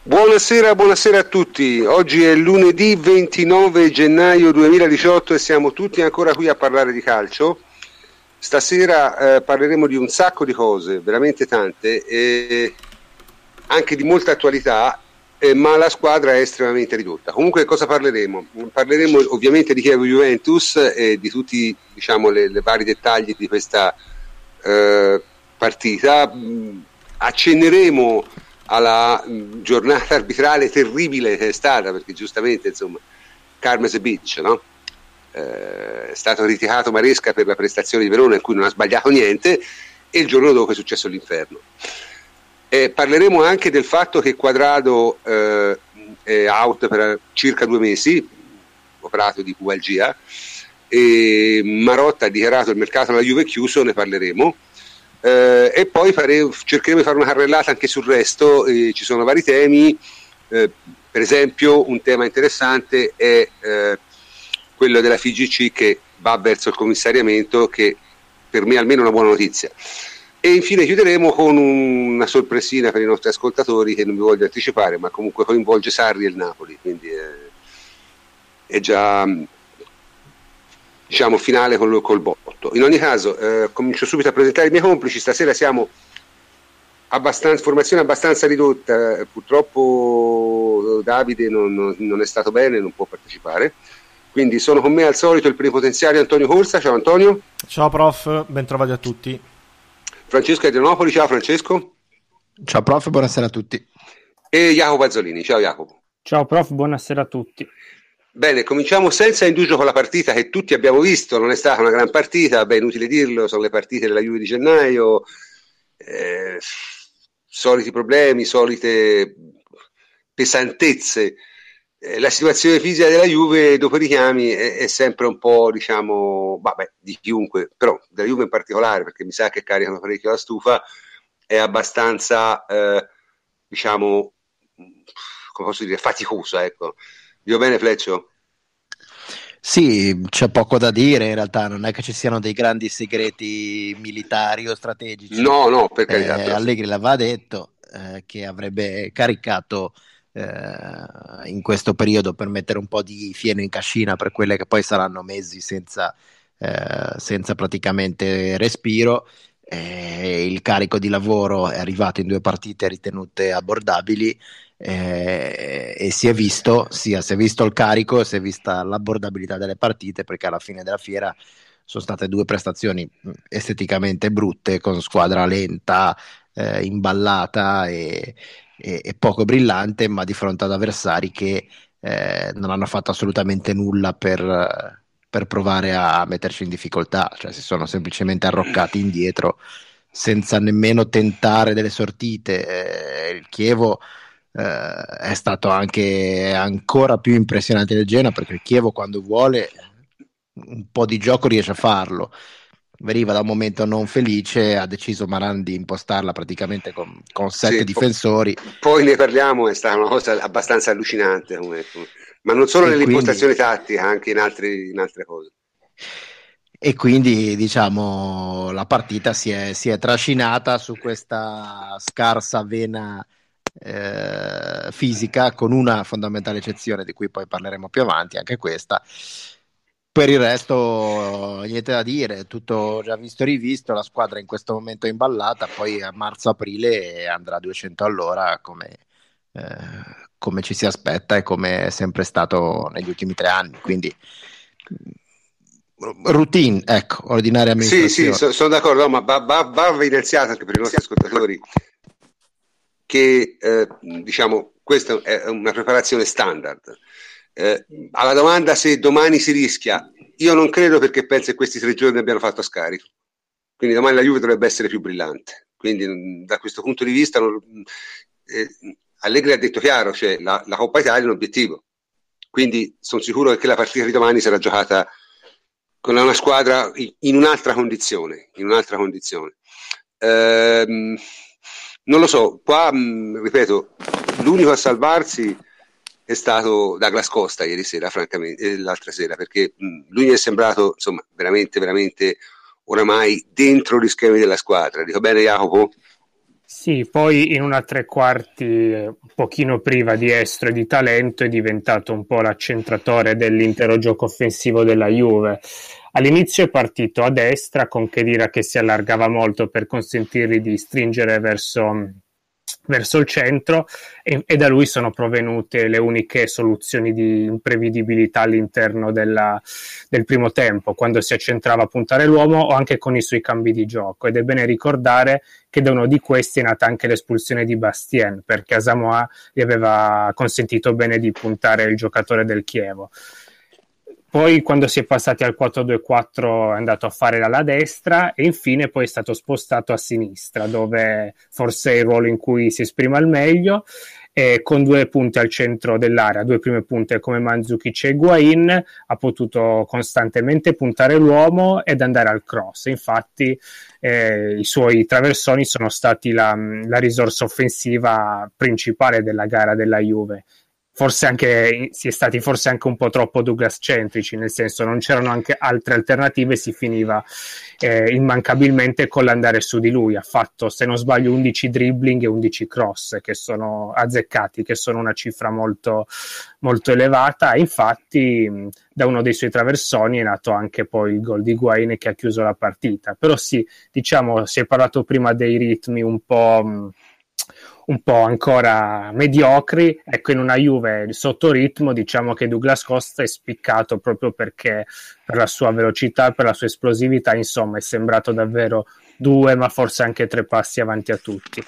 Buonasera, buonasera a tutti. Oggi è lunedì 29 gennaio 2018 e siamo tutti ancora qui a parlare di calcio. Stasera eh, parleremo di un sacco di cose, veramente tante, e anche di molta attualità, eh, ma la squadra è estremamente ridotta. Comunque cosa parleremo? Parleremo ovviamente di Chievo Juventus e di tutti diciamo, i vari dettagli di questa eh, partita. Accenneremo alla giornata arbitrale terribile che è stata, perché giustamente insomma, Carmes Beach, no? eh, è stato criticato Maresca per la prestazione di Verona in cui non ha sbagliato niente e il giorno dopo è successo l'inferno. Eh, parleremo anche del fatto che Quadrado eh, è out per circa due mesi, operato di pubalgia, e Marotta ha dichiarato il mercato alla Juve chiuso, ne parleremo eh, e poi fare, cercheremo di fare una carrellata anche sul resto, eh, ci sono vari temi, eh, per esempio un tema interessante è eh, quello della FIGC che va verso il commissariamento, che per me è almeno una buona notizia. E infine chiuderemo con una sorpresina per i nostri ascoltatori che non vi voglio anticipare, ma comunque coinvolge Sarri e il Napoli, quindi è, è già diciamo, finale col, col botto. In ogni caso, eh, comincio subito a presentare i miei complici. Stasera siamo abbastanza, formazione abbastanza ridotta. Purtroppo Davide non, non, è stato bene, non può partecipare. Quindi sono con me al solito il plenipotenziario Antonio Corsa. Ciao Antonio. Ciao prof, ben trovati a tutti. Francesco Adrianopoli, ciao Francesco. Ciao prof, buonasera a tutti. E Jacopo Azzolini, ciao Jacopo. Ciao prof, buonasera a tutti. Bene, cominciamo senza indugio con la partita che tutti abbiamo visto, non è stata una gran partita, beh, inutile dirlo, sono le partite della Juve di gennaio, eh, soliti problemi, solite pesantezze. Eh, la situazione fisica della Juve dopo i richiami è, è sempre un po', diciamo, vabbè, di chiunque, però della Juve in particolare, perché mi sa che caricano parecchio la stufa, è abbastanza, eh, diciamo, come posso dire, faticosa, ecco Io bene Fleccio? Sì, c'è poco da dire in realtà, non è che ci siano dei grandi segreti militari o strategici. No, no, per carità. Eh, Allegri l'aveva detto eh, che avrebbe caricato eh, in questo periodo per mettere un po' di fieno in cascina per quelle che poi saranno mesi senza, eh, senza praticamente respiro. Eh, il carico di lavoro è arrivato in due partite ritenute abbordabili eh, e si è visto, sia si è visto il carico, si è vista l'abbordabilità delle partite perché alla fine della fiera sono state due prestazioni esteticamente brutte con squadra lenta, eh, imballata e, e, e, poco brillante, ma di fronte ad avversari che eh, non hanno fatto assolutamente nulla per, per, provare a metterci in difficoltà, cioè si sono semplicemente arroccati indietro senza nemmeno tentare delle sortite. Eh, il Chievo è stato anche ancora più impressionante del Genoa perché il Chievo quando vuole un po' di gioco riesce a farlo veniva da un momento non felice, ha deciso Maran di impostarla praticamente con, con sette sì, difensori. Poi, ne parliamo, è stata una cosa abbastanza allucinante, come, ma non solo e nell'impostazione quindi, tattica, anche in, altri, in, altre cose. E quindi diciamo la partita si è, si è trascinata su questa scarsa vena eh, fisica, con una fondamentale eccezione di cui poi parleremo più avanti, anche questa. Per il resto, niente da dire, tutto già visto e rivisto. La squadra in questo momento è imballata, poi a marzo-aprile andrà a 200 all'ora come, eh, come ci si aspetta e come è sempre stato negli ultimi tre anni. Quindi routine, ecco, ordinaria Sì, sì, so, sono d'accordo, no, ma va, va, va evidenziato anche per i nostri ascoltatori che eh, diciamo questa è una preparazione standard. Eh, alla domanda se domani si rischia, io non credo perché penso che questi tre giorni abbiano fatto a scarico. Quindi domani la Juve dovrebbe essere più brillante. Quindi da questo punto di vista non, eh, Allegri ha detto chiaro, cioè la, la Coppa Italia è un obiettivo. Quindi sono sicuro che la partita di domani sarà giocata con una squadra in un'altra condizione. In un'altra condizione. Ehm, non lo so, qua mh, mm, ripeto, l'unico a salvarsi è stato Douglas Costa ieri sera, francamente, eh, l'altra sera, perché mh, mm, lui mi è sembrato, insomma, veramente, veramente oramai dentro gli schemi della squadra. Dico bene Jacopo? Sì, poi in una tre quarti un pochino priva di estro e di talento è diventato un po' l'accentratore dell'intero gioco offensivo della Juve. All'inizio è partito a destra con Chedira che si allargava molto per consentirgli di stringere verso verso il centro e, e, da lui sono provenute le uniche soluzioni di imprevedibilità all'interno della, del primo tempo, quando si accentrava a puntare l'uomo o anche con i suoi cambi di gioco. Ed è bene ricordare che da uno di questi è nata anche l'espulsione di Bastien, perché Asamoah gli aveva consentito bene di puntare il giocatore del Chievo. Poi quando si è passati al 4-2-4 è andato a fare l'ala destra e infine poi è stato spostato a sinistra dove forse è il ruolo in cui si esprime al meglio e con due punte al centro dell'area, due prime punte come Manzukic e Guain ha potuto costantemente puntare l'uomo ed andare al cross. Infatti eh, i suoi traversoni sono stati la, la risorsa offensiva principale della gara della Juve forse anche si è stati forse anche un po' troppo Douglas centrici, nel senso non c'erano anche altre alternative, si finiva eh, immancabilmente con l'andare su di lui. Ha fatto, se non sbaglio, 11 dribbling e 11 cross che sono azzeccati, che sono una cifra molto, molto elevata. Infatti, da uno dei suoi traversoni è nato anche poi il gol di Guaine che ha chiuso la partita. Però sì, diciamo, si è parlato prima dei ritmi un po' un po' ancora mediocri. Ecco, in una Juve sotto ritmo, diciamo che Douglas Costa è spiccato proprio perché per la sua velocità, per la sua esplosività, insomma, è sembrato davvero due, ma forse anche tre passi avanti a tutti.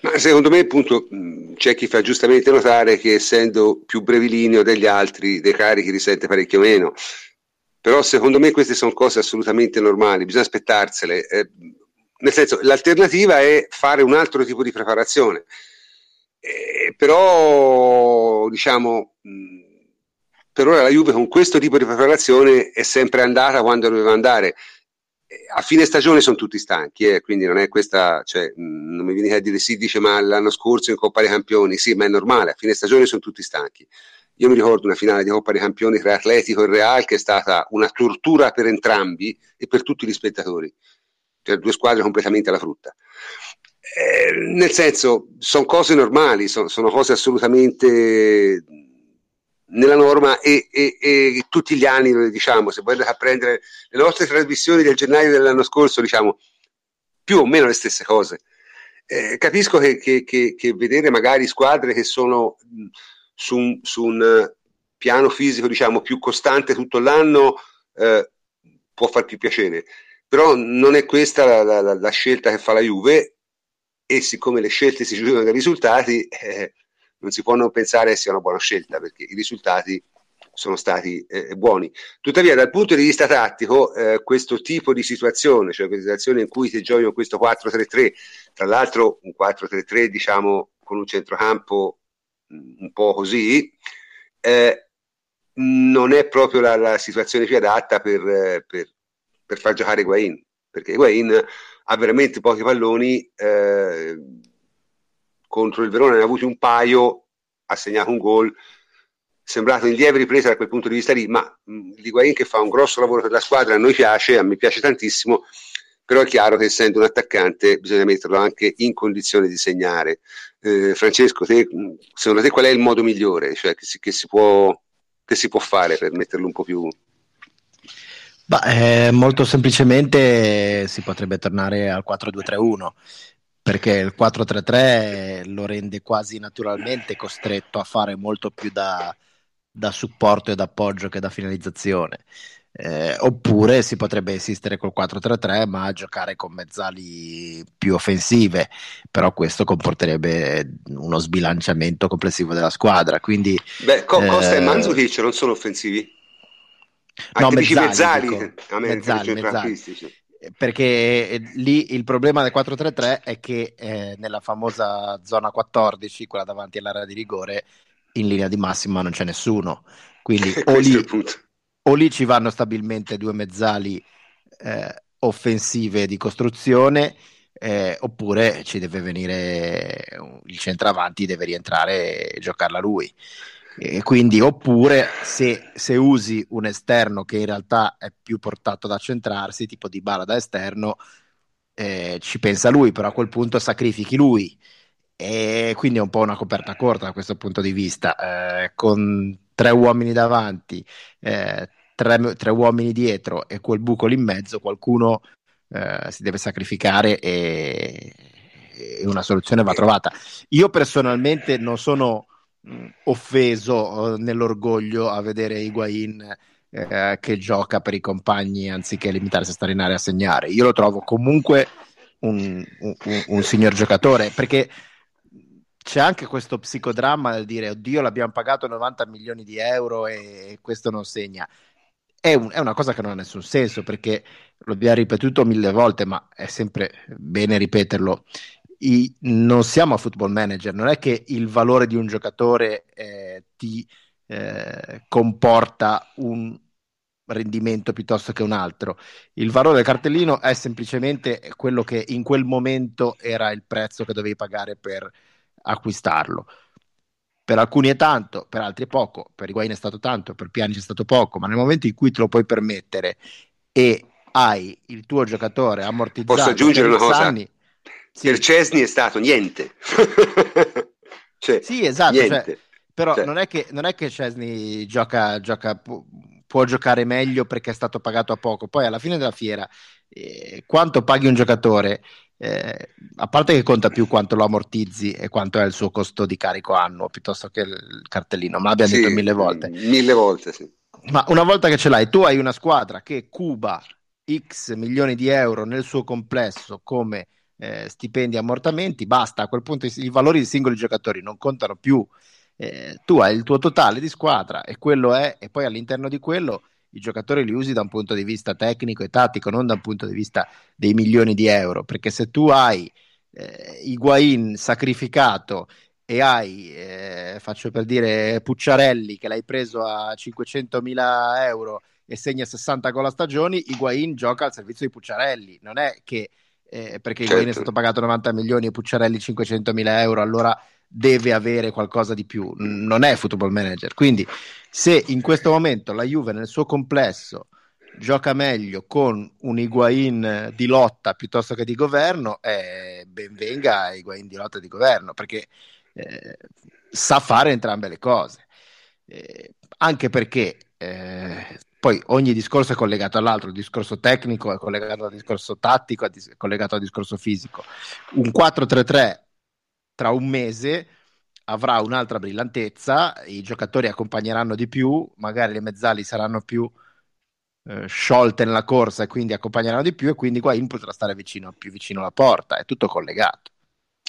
Ma secondo me, appunto, c'è chi fa giustamente notare che essendo più brevilineo degli altri, dei carichi risente parecchio meno. Però secondo me queste sono cose assolutamente normali, bisogna aspettarsele. Eh, nel senso, l'alternativa è fare un altro tipo di preparazione. Eh, però, diciamo, per ora la Juve con questo tipo di preparazione è sempre andata quando doveva andare. A fine stagione sono tutti stanchi, eh, quindi non è questa, cioè, non mi viene a dire sì, dice ma l'anno scorso in Coppa dei Campioni, sì, ma è normale, a fine stagione sono tutti stanchi. Io mi ricordo una finale di Coppa dei Campioni tra Atletico e Real che è stata una tortura per entrambi e per tutti gli spettatori cioè due squadre completamente alla frutta. Eh, nel senso, sono cose normali, sono, sono, cose assolutamente nella norma e, e, e, tutti gli anni lo diciamo, se voi andate prendere le nostre trasmissioni del gennaio dell'anno scorso, diciamo più o meno le stesse cose. Eh, capisco che, che, che, che, vedere magari squadre che sono su un, su un piano fisico diciamo più costante tutto l'anno eh, può far più piacere però non è questa la, la, la, scelta che fa la Juve e siccome le scelte si giudicano dai risultati, eh, non si può non pensare sia una buona scelta perché i risultati sono stati eh, buoni. Tuttavia, dal punto di vista tattico, eh, questo tipo di situazione, cioè questa situazione in cui si gioca questo 4-3-3, tra l'altro un 4-3-3 diciamo con un centrocampo mm, un po' così, eh, non è proprio la, la, situazione più adatta per, eh, per, per far giocare Higuain, perché Higuain ha veramente pochi palloni, eh, contro il Verona ne ha avuti un paio, ha segnato un gol, sembrato in lieve ripresa da quel punto di vista lì, ma mh, Higuain che fa un grosso lavoro per la squadra, a noi piace, a me piace tantissimo, però è chiaro che essendo un attaccante bisogna metterlo anche in condizione di segnare. Eh, Francesco, te, secondo te qual è il modo migliore cioè, che, si, che, si può, che si può fare per metterlo un po' più Bah, eh, molto semplicemente si potrebbe tornare al 4-2-3-1 perché il 4-3-3 lo rende quasi naturalmente costretto a fare molto più da, da supporto e da appoggio che da finalizzazione. Eh, oppure si potrebbe esistere col 4-3-3 ma giocare con mezzali più offensive però questo comporterebbe uno sbilanciamento complessivo della squadra quindi Beh, Costa eh, e Manzukic non sono offensivi No, mezzali, mezzali, dico, mezzali, mezzali. Perché eh, lì il problema del 4-3-3 è che eh, nella famosa zona 14, quella davanti all'area di rigore, in linea di massima non c'è nessuno. Quindi o lì, o lì, ci vanno stabilmente due mezzali eh, offensive di costruzione, eh, oppure ci deve venire il centravanti, deve rientrare e giocarla lui. E quindi, oppure se, se, usi un esterno che in realtà è più portato da centrarsi, tipo di Bala da esterno, eh, ci pensa lui, però a quel punto sacrifichi lui. E quindi è un po' una coperta corta da questo punto di vista. Eh, con tre uomini davanti, eh, tre, tre, uomini dietro e quel buco lì in mezzo, qualcuno eh, si deve sacrificare e, e, una soluzione va trovata. Io personalmente non sono offeso eh, nell'orgoglio a vedere Higuain eh, che gioca per i compagni anziché limitarsi a stare in area a segnare. Io lo trovo comunque un, un, un signor giocatore perché c'è anche questo psicodramma del dire oddio l'abbiamo pagato 90 milioni di euro e questo non segna. È, un, è, una cosa che non ha nessun senso perché lo abbiamo ripetuto mille volte, ma è sempre bene ripeterlo. I, non siamo a football manager, non è che il valore di un giocatore eh, ti eh, comporta un rendimento piuttosto che un altro. Il valore del cartellino è semplicemente quello che in quel momento era il prezzo che dovevi pagare per acquistarlo. Per alcuni è tanto, per altri è poco, per Higuain è stato tanto, per Piani è stato poco, ma nel momento in cui te lo puoi permettere e hai il tuo giocatore ammortizzato Posso aggiungere una cosa? Anni, sì. Per Cesni è stato niente. cioè, sì, esatto, cioè, però cioè. Non, è che, non è che Cesni gioca, gioca può, può giocare meglio perché è stato pagato a poco, poi alla fine della fiera eh, quanto paghi un giocatore eh, a parte che conta più quanto lo ammortizzi e quanto è il suo costo di carico annuo piuttosto che il cartellino, ma l'abbiamo sì, detto mille volte. Mille volte, sì. Ma una volta che ce l'hai, tu hai una squadra che cuba X milioni di euro nel suo complesso come eh, stipendi ammortamenti, basta, a quel punto i, i, valori dei singoli giocatori non contano più. Eh, tu hai il tuo totale di squadra e quello è, e poi all'interno di quello i giocatori li usi da un punto di vista tecnico e tattico, non da un punto di vista dei milioni di euro, perché se tu hai eh, Higuain sacrificato e hai, eh, faccio per dire, Pucciarelli che l'hai preso a 500.000 euro e segna 60 gol a stagioni, Higuain gioca al servizio di Pucciarelli, non è che eh, perché certo. Higuain è stato pagato 90 milioni e Pucciarelli 500.000 euro, allora deve avere qualcosa di più, non è football manager. Quindi se in questo momento la Juve nel suo complesso gioca meglio con un Higuain di lotta piuttosto che di governo, eh, ben venga Higuain di lotta e di governo, perché eh, sa fare entrambe le cose. Eh, anche perché eh, poi ogni discorso è collegato all'altro, il discorso tecnico è collegato al discorso tattico, è collegato al discorso fisico. Un 4-3-3 tra un mese avrà un'altra brillantezza, i giocatori accompagneranno di più, magari le mezzali saranno più eh, sciolte nella corsa e quindi accompagneranno di più e quindi qua in potrà stare vicino, più vicino alla porta, è tutto collegato.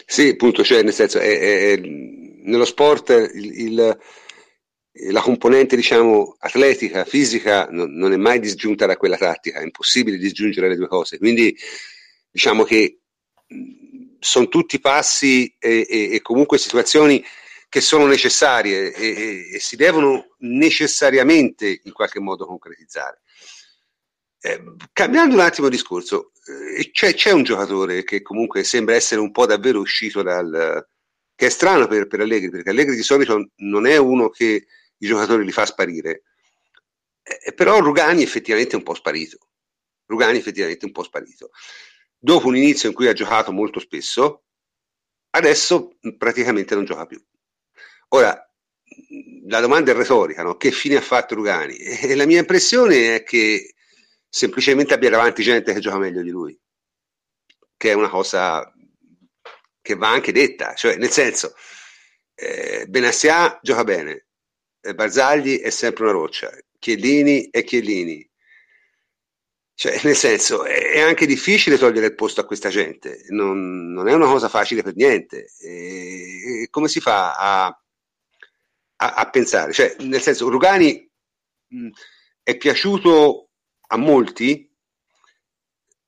Sì, appunto, cioè nel senso, è, è, è, nello sport il, il, la componente diciamo atletica, fisica non, non, è mai disgiunta da quella tattica, è impossibile disgiungere le due cose, quindi diciamo che sono tutti passi e, e, e, comunque situazioni che sono necessarie e, e, si devono necessariamente in qualche modo concretizzare. Eh, cambiando un attimo il discorso, eh, c'è, c'è, un giocatore che comunque sembra essere un po' davvero uscito dal... che è strano per, per Allegri, perché Allegri di solito non è uno che i giocatori li fa sparire, eh, però Rugani effettivamente è un po' sparito. Rugani effettivamente è un po' sparito dopo un inizio in cui ha giocato molto spesso, adesso praticamente non gioca più. Ora, la domanda è retorica, no? che fine ha fatto Rugani? E la mia impressione è che semplicemente abbia davanti gente che gioca meglio di lui, che è una cosa che va anche detta, cioè nel senso, eh, Benassia gioca bene, Barzagli è sempre una roccia, Chiellini è Chiellini, cioè, nel senso, è, anche difficile togliere il posto a questa gente, non, non è una cosa facile per niente. E, e come si fa a, a, a, pensare? Cioè, nel senso, Rugani mh, è piaciuto a molti,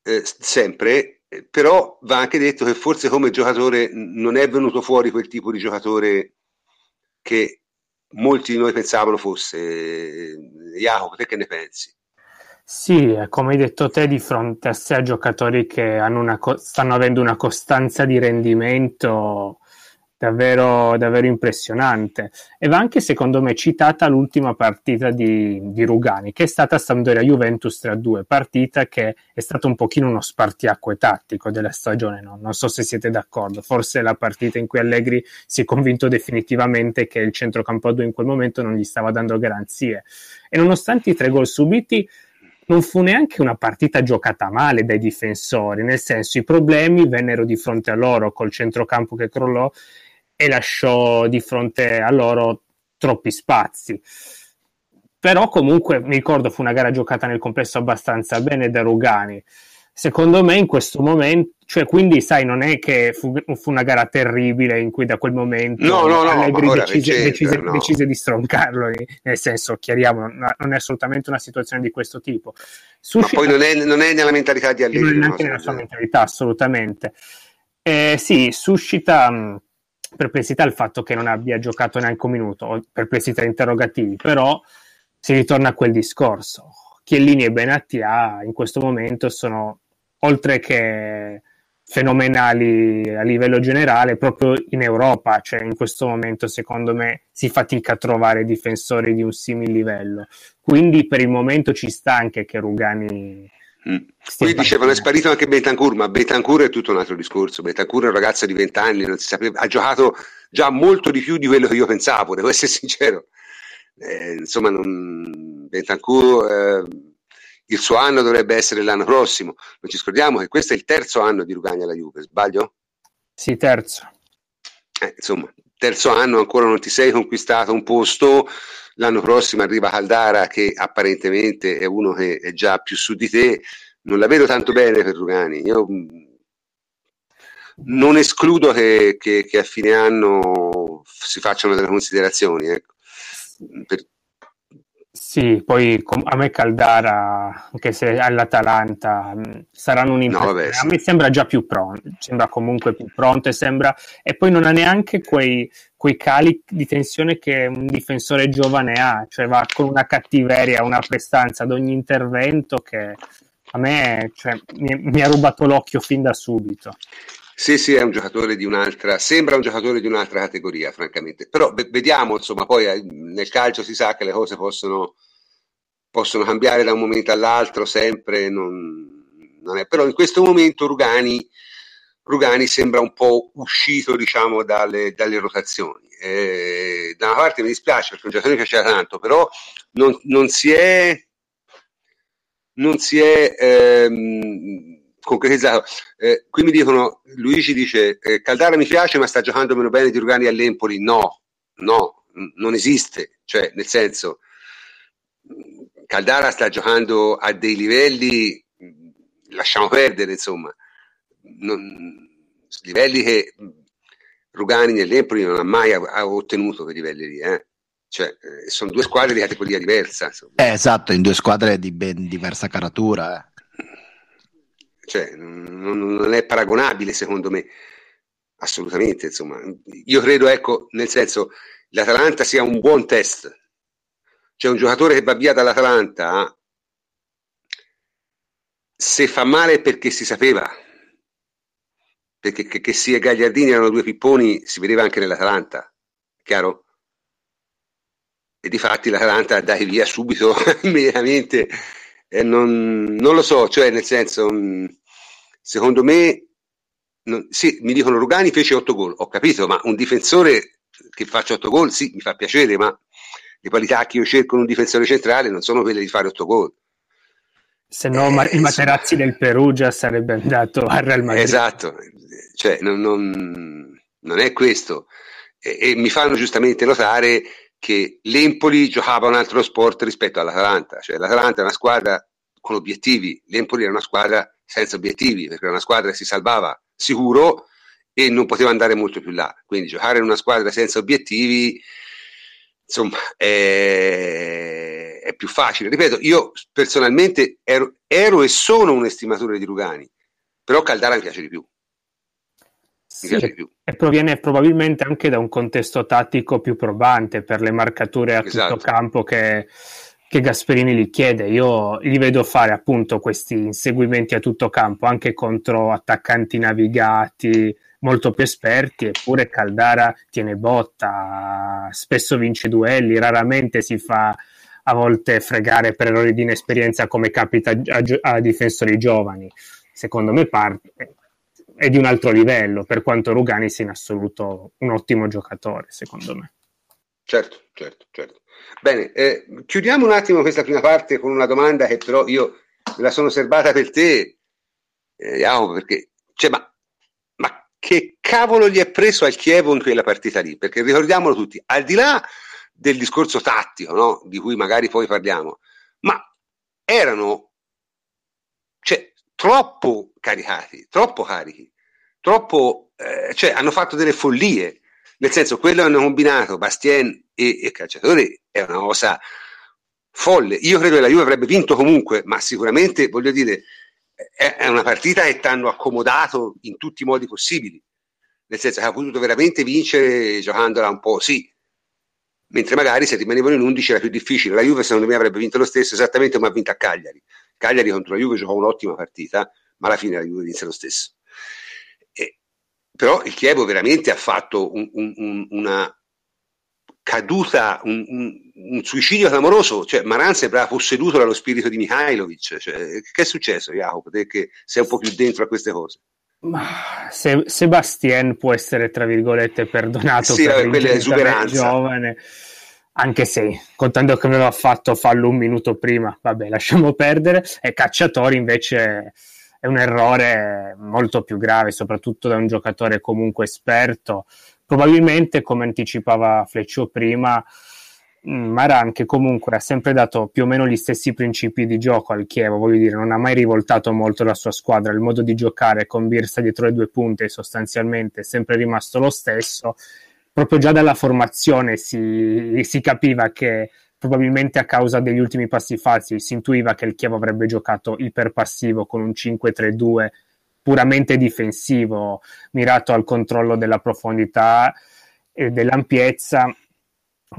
eh, sempre, però va anche detto che forse come giocatore non è venuto fuori quel tipo di giocatore che molti di noi pensavano fosse. Jacopo, te che ne pensi? Sì, come hai detto te, di fronte a sé giocatori che una, stanno avendo una costanza di rendimento davvero, davvero impressionante. E va anche, secondo me, citata l'ultima partita di, di Rugani, che è stata Sampdoria Juventus 3-2, partita che è stato un pochino uno spartiacque tattico della stagione. No? Non so se siete d'accordo, forse è la partita in cui Allegri si è convinto definitivamente che il centrocampo a due in quel momento non gli stava dando garanzie. E nonostante i tre gol subiti, non fu neanche una partita giocata male dai difensori, nel senso i problemi vennero di fronte a loro col centrocampo che crollò e lasciò di fronte a loro troppi spazi. Però comunque mi ricordo fu una gara giocata nel complesso abbastanza bene da Rugani. Secondo me in questo momento, cioè quindi sai, non è che fu, fu una gara terribile in cui da quel momento no, no, no, Allegri decise, decise, no. decise, di stroncarlo, nel senso, chiariamo, non è assolutamente una situazione di questo tipo. Suscita, Ma poi non è, non è, nella mentalità di Allegri. Non è neanche nella sua mentalità, assolutamente. Eh, sì, suscita perplessità il fatto che non abbia giocato neanche un minuto, perplessità interrogativi, però si ritorna a quel discorso. Chiellini e Benatia in questo momento sono, oltre che fenomenali a livello generale, proprio in Europa, cioè in questo momento secondo me si fatica a trovare difensori di un simile livello. Quindi per il momento ci sta anche che Rugani Mm. Qui dicevano è sparito anche Betancourt, ma Betancourt è tutto un altro discorso. Betancourt è un ragazzo di 20 anni, non si sapeva, ha giocato già molto di più di quello che io pensavo, devo essere sincero. Eh, insomma, non, Betancourt, eh, il suo anno dovrebbe essere l'anno prossimo. Non ci scordiamo che questo è il terzo anno di Rugani alla Juve, sbaglio? Sì, terzo. Eh, insomma, terzo anno ancora non ti sei conquistato un posto. L'anno prossimo arriva Caldara, che apparentemente è uno che è già più su di te. Non la vedo tanto bene per Rugani. Io mm, non escludo che, che, che a fine anno si facciano delle considerazioni. Ecco. Per, sì, poi a me Caldara, anche se all'Atalanta, saranno un'impressione. No. A me sembra già più pronto, sembra comunque più pronto e sembra... E poi non ha neanche quei, quei cali di tensione che un difensore giovane ha, cioè va con una cattiveria, una prestanza ad ogni intervento che a me cioè, mi, mi ha rubato l'occhio fin da subito. Sì, sì, è un giocatore di un'altra, sembra un giocatore di un'altra categoria, francamente. Però v- vediamo, insomma, poi eh, nel calcio si sa che le cose possono, possono cambiare da un momento all'altro, sempre, non, non. Però in questo momento Rugani, Rugani sembra un po' uscito, diciamo, dalle, dalle rotazioni. Eh, da una parte mi dispiace perché un giocatore che piaceva tanto, però non, non si è... Non si è ehm, concretizzato. Eh, qui mi dicono, Luigi dice, eh, Caldara mi piace ma sta giocando meno bene di Rugani all'Empoli. No, no, non esiste. Cioè, nel senso, Caldara sta giocando a dei livelli, lasciamo perdere, insomma, non, livelli che Rugani nell'Empoli non ha mai ha, ottenuto quei livelli lì. Eh. Cioè, eh, sono due squadre di categoria diversa. Eh, esatto, in due squadre di ben diversa caratura. Cioè non, è paragonabile secondo me. Assolutamente insomma. Io credo ecco nel senso l'Atalanta sia un buon test. C'è un giocatore che va via dall'Atalanta se fa male perché si sapeva. Perché che, che sia Gagliardini erano due pipponi si vedeva anche nell'Atalanta chiaro? e di fatti l'Atalanta dai via subito immediatamente eh, non, non, lo so, cioè nel senso, mm, secondo me, non, sì, mi dicono Rugani fece 8 gol, ho capito, ma un difensore che faccia 8 gol, sì, mi fa piacere, ma le qualità che io cerco in un difensore centrale non sono quelle di fare 8 gol. Se no, eh, il Materazzi insomma, del Perugia sarebbe andato a Real Madrid. Esatto, cioè non, non, non è questo. E, e mi fanno giustamente notare che l'Empoli giocava un altro sport rispetto all'Atalanta, cioè l'Atalanta è una squadra con obiettivi, l'Empoli era una squadra senza obiettivi, perché era una squadra che si salvava sicuro e non poteva andare molto più là. Quindi giocare in una squadra senza obiettivi, insomma, è, è più facile. Ripeto, io personalmente ero, ero, e sono un estimatore di Rugani, però Caldara mi piace di più sì, e proviene probabilmente anche da un contesto tattico più probante per le marcature a esatto. tutto campo che, che, Gasperini gli chiede. Io gli vedo fare appunto questi inseguimenti a tutto campo anche contro attaccanti navigati, molto più esperti, eppure Caldara tiene botta, spesso vince duelli, raramente si fa a volte fregare per errori di inesperienza come capita a, a difensori giovani. Secondo me parte, è di un altro livello, per quanto Rugani sia in assoluto un ottimo giocatore, secondo me. Certo, certo, certo. Bene, eh, chiudiamo un attimo questa prima parte con una domanda che però io me la sono serbata per te, eh, perché, cioè, ma, ma, che cavolo gli è preso al Chievo in quella partita lì? Perché ricordiamolo tutti, al di là del discorso tattico, no? di cui magari poi parliamo, ma erano troppo caricati, troppo carichi, troppo, eh, cioè hanno fatto delle follie, nel senso quello hanno combinato Bastien e, e Calciatori è una cosa folle. Io credo che la Juve avrebbe vinto comunque, ma sicuramente, voglio dire, è, è una partita che ti hanno accomodato in tutti i modi possibili, nel senso che ha potuto veramente vincere giocandola un po' sì, mentre magari se rimanevano in 11 era più difficile. La Juve secondo me avrebbe vinto lo stesso esattamente come ha vinto a Cagliari. Cagliari contro la Juve giocò un'ottima partita, ma alla fine la Juve vinse lo stesso. E, però il Chievo veramente ha fatto un, un, un, una caduta, un, suicidio clamoroso, cioè Maran sembrava posseduto dallo spirito di Mihailovic. Cioè, che è successo, Jacopo, te che sei un po' più dentro a queste cose? Ma se, Sebastien può essere, tra virgolette, perdonato sì, per quella esuberanza. giovane, anche se, contando che aveva fatto fallo un minuto prima, vabbè, lasciamo perdere. E Cacciatori invece è un errore molto più grave, soprattutto da un giocatore comunque esperto. Probabilmente, come anticipava Fleccio prima, Mm, Maran che comunque ha sempre dato più o meno gli stessi principi di gioco al Chievo, voglio dire, non ha mai rivoltato molto la sua squadra, il modo di giocare con Birsa dietro le due punte sostanzialmente è sempre rimasto lo stesso, proprio già dalla formazione si, si capiva che probabilmente a causa degli ultimi passi falsi si intuiva che il Chievo avrebbe giocato iperpassivo con un 5-3-2 puramente difensivo, mirato al controllo della profondità e dell'ampiezza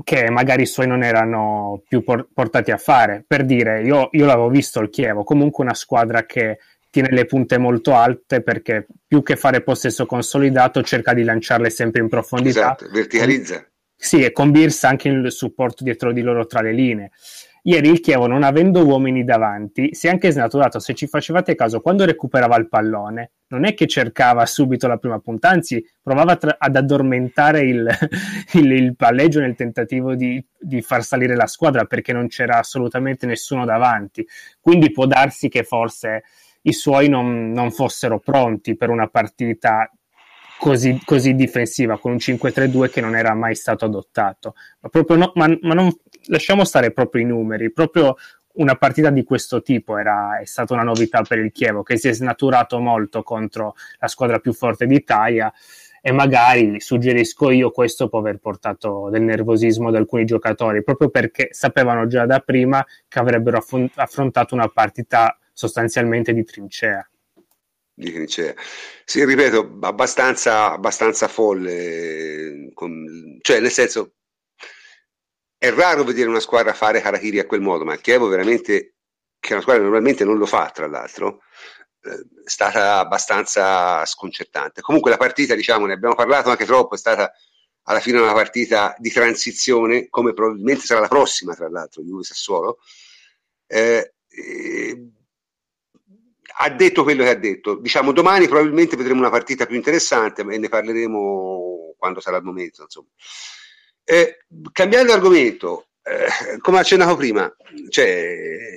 che magari i suoi non erano più por- portati a fare. Per dire, io, io l'avevo visto il Chievo, comunque una squadra che tiene le punte molto alte perché più che fare possesso consolidato cerca di lanciarle sempre in profondità. Esatto, verticalizza. Sì, e con Birsa anche il supporto dietro di loro tra le linee. Ieri il Chievo, non avendo uomini davanti, si è anche snaturato. Se ci facevate caso, quando recuperava il pallone, non è che cercava subito la prima punta, anzi provava tra- ad addormentare il, il, il, palleggio nel tentativo di, di, far salire la squadra perché non c'era assolutamente nessuno davanti. Quindi può darsi che forse i suoi non, non fossero pronti per una partita così, così, difensiva con un 5-3-2 che non era mai stato adottato. Ma, no, ma, ma non, lasciamo stare proprio i numeri, proprio una partita di questo tipo era, è stata una novità per il Chievo che si è snaturato molto contro la squadra più forte d'Italia e magari suggerisco io questo può aver portato del nervosismo ad alcuni giocatori proprio perché sapevano già da prima che avrebbero affrontato una partita sostanzialmente di trincea di trincea. Sì, ripeto, abbastanza, abbastanza folle, con, cioè nel senso è raro vedere una squadra fare Harakiri a quel modo, ma il Chievo veramente, che una squadra normalmente non lo fa, tra l'altro, eh, è stata abbastanza sconcertante. Comunque la partita, diciamo, ne abbiamo parlato anche troppo, è stata alla fine una partita di transizione, come probabilmente sarà la prossima, tra l'altro, Juve Sassuolo. Eh, eh, ha detto quello che ha detto. Diciamo, domani probabilmente vedremo una partita più interessante e ne parleremo quando sarà il momento. Eh, cambiando argomento, eh, come accennato prima, cioè,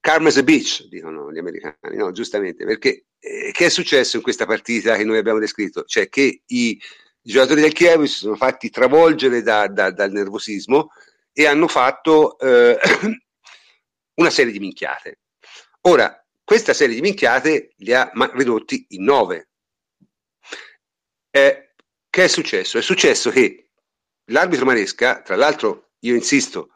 Carmes Beach, dicono gli americani, no? giustamente, perché eh, che è successo in questa partita che noi abbiamo descritto? Cioè che i giocatori del Chievo si sono fatti travolgere da, da, dal nervosismo e hanno fatto eh, una serie di minchiate. Ora, questa serie di minchiate li ha ridotti in nove. Eh, che è successo? È successo che L'arbitro Maresca, tra l'altro, io insisto,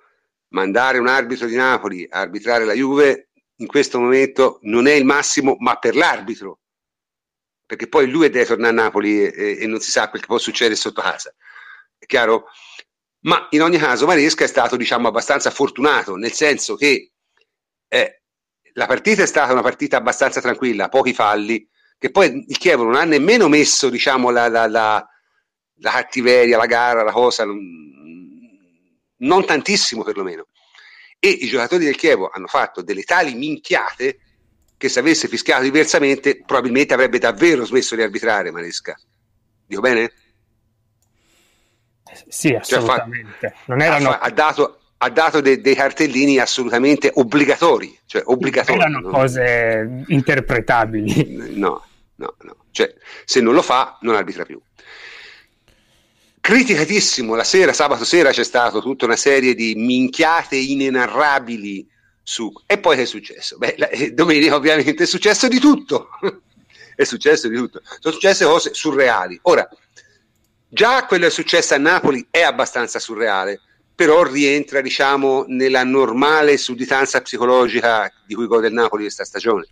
mandare un arbitro di Napoli a arbitrare la Juve in questo momento non è il massimo, ma per l'arbitro, perché poi lui deve tornare a Napoli e, e non si sa quel che può succedere sotto casa. È chiaro? Ma in ogni caso Maresca è stato, diciamo, abbastanza fortunato, nel senso che eh, la partita è stata una partita abbastanza tranquilla, pochi falli, che poi il Chievo non ha nemmeno messo diciamo, la, la, la, la cattiveria, la gara, la cosa, non, tantissimo perlomeno. E i giocatori del Chievo hanno fatto delle tali minchiate che se avesse fischiato diversamente probabilmente avrebbe davvero smesso di arbitrare Maresca. Dico bene? Sì, assolutamente. Cioè, fa, non erano... ha, ha dato, ha dato de, dei cartellini assolutamente obbligatori, cioè obbligatori. Non erano cose interpretabili. No, no, no. Cioè, se non lo fa, non arbitra più. Criticatissimo, la sera, sabato sera c'è stata tutta una serie di minchiate inenarrabili su... E poi che è successo? Beh, la, eh, domenica ovviamente è successo di tutto. è successo di tutto. Sono successe cose surreali. Ora, già quello che è successo a Napoli è abbastanza surreale, però rientra diciamo nella normale sudditanza psicologica di cui gode il Napoli questa stagione.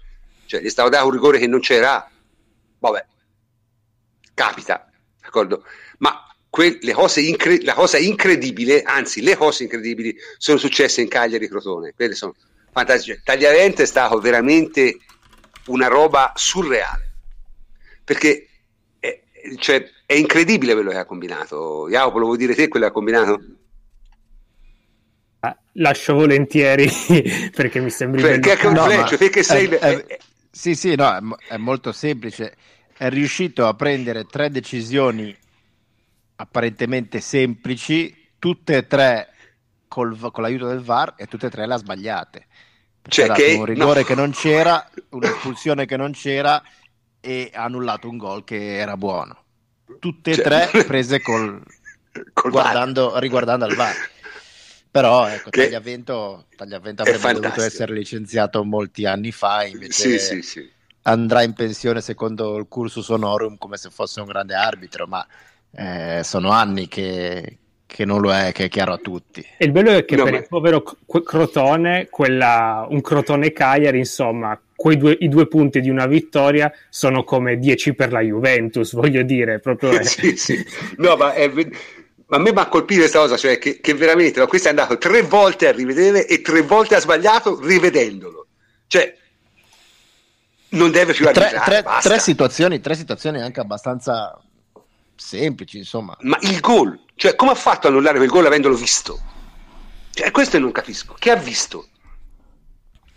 Cioè gli è stato dato un rigore che non c'era. Vabbè capita d'accordo? Ma que- incre- la cosa incredibile anzi le cose incredibili sono successe in Cagliari Crotone. Quelle sono fantastiche. Tagliavente è stato veramente una roba surreale. Perché è, cioè, è incredibile quello che ha combinato. Jacopo lo vuoi dire te quello che ha combinato? Lascio volentieri perché mi sembra perché è un no, perché sei è, è, sì sì no è, è, molto semplice. È riuscito a prendere tre decisioni apparentemente semplici tutte e tre col, con l'aiuto del VAR e tutte e tre le ha sbagliate. Cioè che, un rigore no. che non c'era un'espulsione che non c'era e ha annullato un gol che era buono. Tutte e cioè, tre prese col, col guardando, riguardando al VAR però ecco, che Tagliavento, Tagliavento avrebbe dovuto essere licenziato molti anni fa, invece sì, sì, sì. andrà in pensione secondo il cursus honorum come se fosse un grande arbitro, ma eh, sono anni che, che non lo è, che è chiaro a tutti. E il bello è che no, per ma... il povero Crotone, quella, un Crotone Cagliari, insomma, due, i due punti di una vittoria sono come 10 per la Juventus, voglio dire, proprio... sì, sì. No, ma è ma a me mi ha colpito questa cosa, cioè che, che veramente no, questo è andato tre volte a rivedere e tre volte ha sbagliato rivedendolo. Cioè, non deve più arbitrare. Tre, tre, tre, situazioni, tre situazioni anche abbastanza semplici, insomma. Ma il gol, cioè come ha fatto a annullare quel gol avendolo visto? Cioè, questo non capisco. Che ha visto?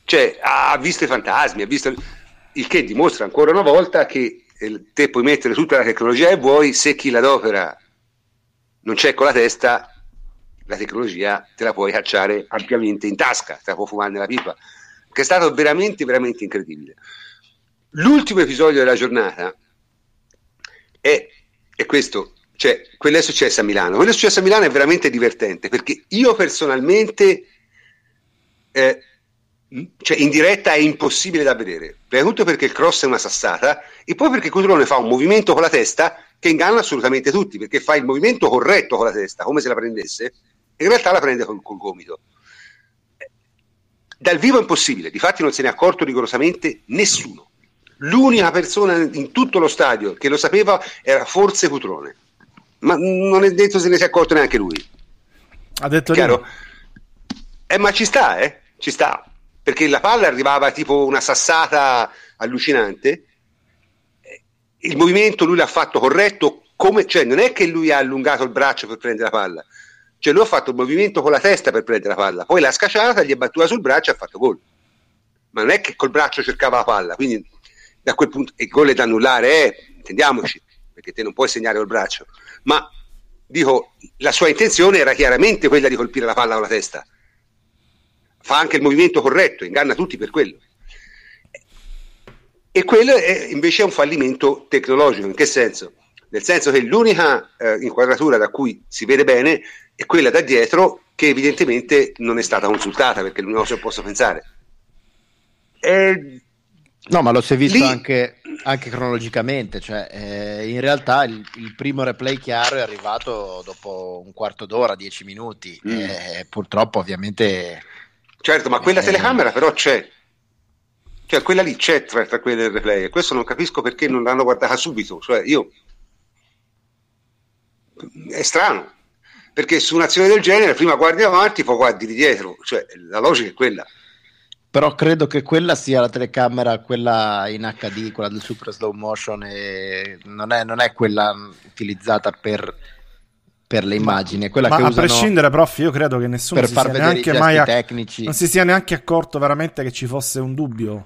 Cioè, ha visto i fantasmi, ha visto... Il che dimostra ancora una volta che eh, te puoi mettere tutta la tecnologia che vuoi se chi l'adopera non c'è con la testa, la tecnologia te la puoi cacciare ampiamente in tasca, te la puoi fumare nella pipa, che è stato veramente, veramente incredibile. L'ultimo episodio della giornata è, è questo, cioè quello è successo a Milano. Quello è successo a Milano è veramente divertente perché io personalmente, eh, cioè in diretta è impossibile da vedere. Prima di tutto perché il cross è una sassata e poi perché Cutrone fa un movimento con la testa che inganna assolutamente tutti perché fa il movimento corretto con la testa, come se la prendesse, e in realtà la prende col, col gomito. Dal vivo è impossibile, difatti non se ne è accorto rigorosamente nessuno. L'unica persona in tutto lo stadio che lo sapeva era forse Cutrone, ma non è detto se ne sia accorto neanche lui. Ha detto Chiaro? Eh, ma ci sta, eh? Ci sta. Perché la palla arrivava tipo una sassata allucinante il movimento lui l'ha fatto corretto, come, cioè non è che lui ha allungato il braccio per prendere la palla, cioè lui ha fatto il movimento con la testa per prendere la palla, poi l'ha scacciata, gli è battuta sul braccio e ha fatto gol. Ma non è che col braccio cercava la palla, quindi da quel punto il gol è da annullare, eh, intendiamoci, perché te non puoi segnare col braccio, ma dico, la sua intenzione era chiaramente quella di colpire la palla con la testa. Fa anche il movimento corretto, inganna tutti per quello. E quello è, invece è un fallimento tecnologico. In che senso? Nel senso che l'unica eh, inquadratura da cui si vede bene è quella da dietro che evidentemente non è stata consultata perché è l'unica cosa che posso pensare. E... No, ma lo si è visto Lì... anche, anche, cronologicamente, cioè, eh, in realtà il, il, primo replay chiaro è arrivato dopo un quarto d'ora, dieci minuti, mm. e purtroppo ovviamente... Certo, ma quella eh... telecamera però c'è, cioè, quella lì c'è tra, tra quelle del replay e questo non capisco perché non l'hanno guardata subito. Cioè, io... È strano, perché su un'azione del genere prima guardi avanti, poi guardi di dietro. Cioè, la logica è quella. Però credo che quella sia la telecamera, quella in HD, quella del super slow motion, e non è, non è quella utilizzata per, per le immagini. Quella ma che a prescindere, prof, io credo che nessuno per si far sia vedere i neanche mai a- tecnici. non si sia neanche accorto veramente che ci fosse un dubbio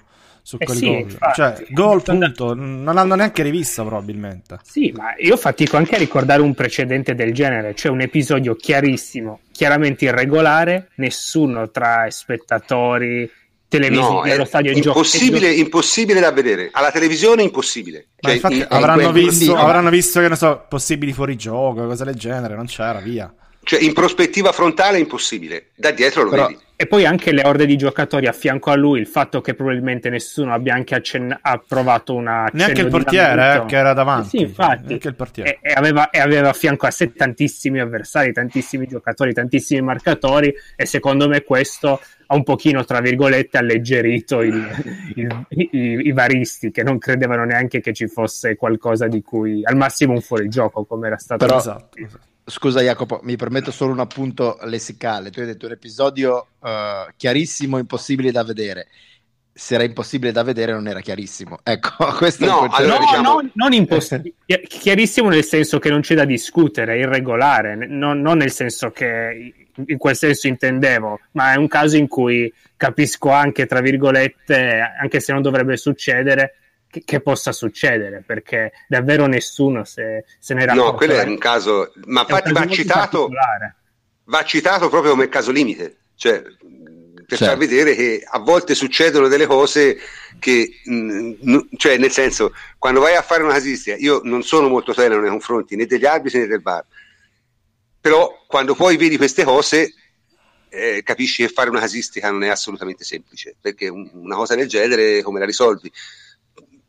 su Eh quel sì, gol. infatti. Cioè, gol punto, non l'hanno neanche rivista probabilmente. Sì, ma io fatico anche a ricordare un precedente del genere, cioè un episodio chiarissimo, chiaramente irregolare, nessuno tra spettatori televisivi No, è allo stadio in gioco. impossibile, impossibile da vedere. Alla televisione impossibile. Ma Cioè, infatti in- avranno, quel- visto, avranno visto, che ne so, possibili fuorigioco, cose del genere, non c'era, via. Cioè, in prospettiva frontale è impossibile. Da dietro lo Però- vedi. E poi anche le orde di giocatori a fianco a lui, il fatto che probabilmente nessuno abbia anche accenn- ha provato una Neanche il portiere, eh, che era davanti. Sì, infatti. Neanche il portiere. E, e aveva, e aveva a fianco a sé tantissimi avversari, tantissimi giocatori, tantissimi marcatori e secondo me questo ha un pochino, tra virgolette, alleggerito il- il- i, i varisti che non credevano neanche che ci fosse qualcosa di cui, al massimo un fuorigioco come era stato. Però- Esatto, esatto. Scusa Jacopo, mi permetto solo un appunto lessicale. Tu hai detto un episodio eh, chiarissimo, impossibile da vedere. Se era impossibile da vedere non era chiarissimo. Ecco, questo No, è il concetto. allora no, diciamo- no, non impossibile, Chi- chiarissimo nel senso che non c'è da discutere, è irregolare, non, non nel senso che in quel senso intendevo, ma è un caso in cui capisco anche, tra virgolette, anche se non dovrebbe succedere, che, che possa succedere, perché davvero nessuno se, se ne era No, quello è un caso, ma infatti va citato, va citato proprio come caso limite, cioè per Certo. far vedere che a volte succedono delle cose che, mh, n- cioè nel senso, quando vai a fare una casistica, io non sono molto tenero nei confronti né degli arbitri né del bar, però quando poi vedi queste cose eh, capisci che fare una casistica non è assolutamente semplice, perché un- una cosa del genere come la risolvi?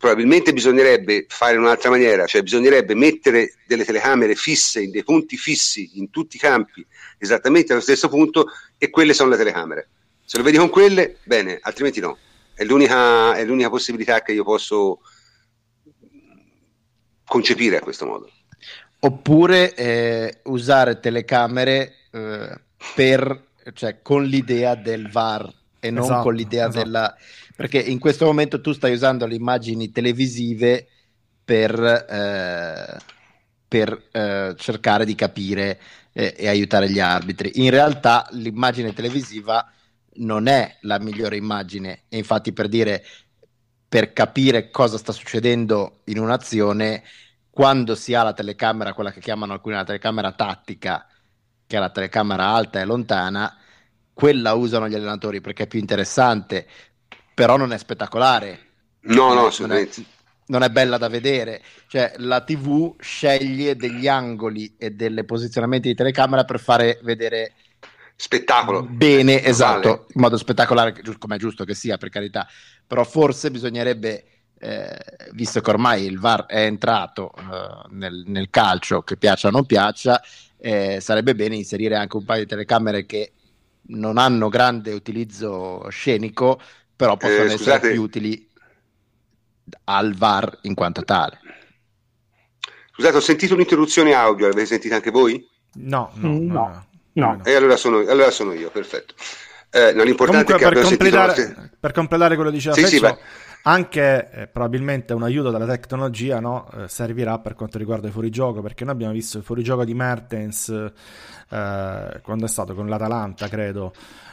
Probabilmente bisognerebbe fare in un'altra maniera, cioè bisognerebbe mettere delle telecamere fisse in dei punti fissi in tutti i campi, esattamente allo stesso punto, e quelle sono le telecamere. Se lo vedi con quelle, bene, altrimenti no. È l'unica, è l'unica possibilità che io posso concepire a questo modo. Oppure eh, usare telecamere eh, per, cioè, con l'idea del VAR e non Esatto, con l'idea esatto. della... Perché in questo momento tu stai usando le immagini televisive per, eh, per eh, cercare di capire eh, e aiutare gli arbitri. In realtà l'immagine televisiva non è la migliore immagine e infatti per dire per capire cosa sta succedendo in un'azione quando si ha la telecamera, quella che chiamano alcuni la telecamera tattica, che è la telecamera alta e lontana, quella usano gli allenatori perché è più interessante, però non è spettacolare. No, no, Non è- assolutamente. non è bella da vedere. Cioè, la TV sceglie degli angoli e dei posizionamenti di telecamera per fare vedere Spettacolo. bene, esatto, Vale. in modo spettacolare, come è giusto che sia, per carità. Però forse bisognerebbe, eh, visto che ormai il VAR è entrato eh, nel, nel calcio, che piaccia o non piaccia, eh, sarebbe bene inserire anche un paio di telecamere che non hanno grande utilizzo scenico, però possono Eh, essere scusate. più utili al VAR in quanto tale. Scusate, ho sentito un'interruzione audio, l'avete sentita anche voi? No, no, Mm, no. no. No. E allora sono, allora sono io, perfetto. Eh, no, l'importante Comunque, è che per sentito completare, vostra- per completare quello che diceva Sì, sì, Fleccio, vai. anche eh, probabilmente un aiuto dalla tecnologia no, eh, servirà per quanto riguarda i fuorigioco, perché noi abbiamo visto il fuorigioco di Mertens eh, quando è stato con l'Atalanta, credo,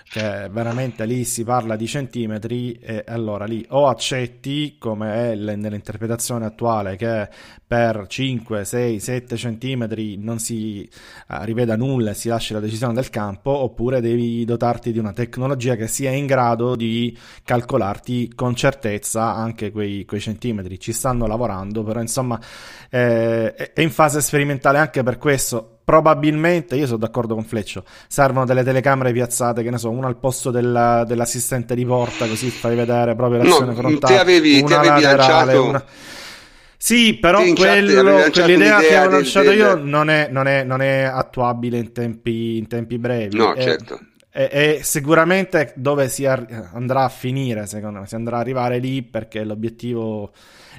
che veramente lì si parla di centimetri e allora lì o accetti, come è nell'interpretazione attuale, che per 5, 6, 7 centimetri non si eh, riveda nulla e si lasci la decisione del campo, oppure devi dotarti di una tecnologia che sia in grado di calcolarti con certezza anche quei, quei centimetri. Ci stanno lavorando, però insomma eh, è in fase sperimentale anche per questo. Probabilmente, io sono d'accordo con Fleccio, servono delle telecamere piazzate, che ne so, una al posto della- dell'assistente di porta, così fai vedere proprio l'azione No, frontale. te avevi- te una avevi laterale, lanciato- una... Sì, però Te quello, quell'idea che ho lanciato del- io non è, non è- non è attuabile in tempi, in tempi brevi. No, È- certo. è, sicuramente dove si ar- andrà a finire, secondo me, si andrà ad arrivare lì perché l'obiettivo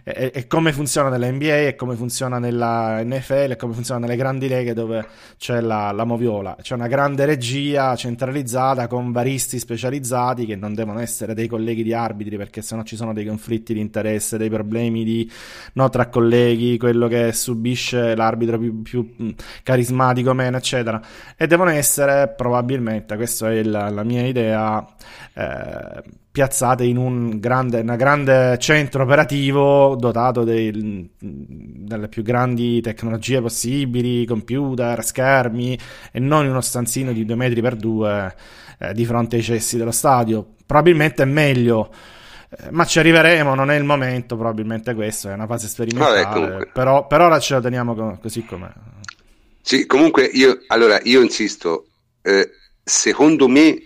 è, è, come funziona nella NBA, è come funziona nella NFL, è come funziona nelle grandi leghe dove c'è la, la moviola. C'è una grande regia centralizzata con baristi specializzati che non devono essere dei colleghi di arbitri perché sennò ci sono dei conflitti di interesse, dei problemi di, no, tra colleghi, quello che subisce l'arbitro più, più carismatico, meno, eccetera. E devono essere probabilmente, questa è la, la mia idea, eh, piazzate in un grande, una grande centro operativo dotato dei, delle più grandi tecnologie possibili, computer, schermi e non in uno stanzino di due metri per due eh, di fronte ai cessi dello stadio. Probabilmente è meglio. Eh, ma ci arriveremo, non è il momento, probabilmente questo è una fase sperimentale, Vabbè, però per ora ce la teniamo co- così com'è. Sì, comunque io, allora, io insisto, eh, secondo me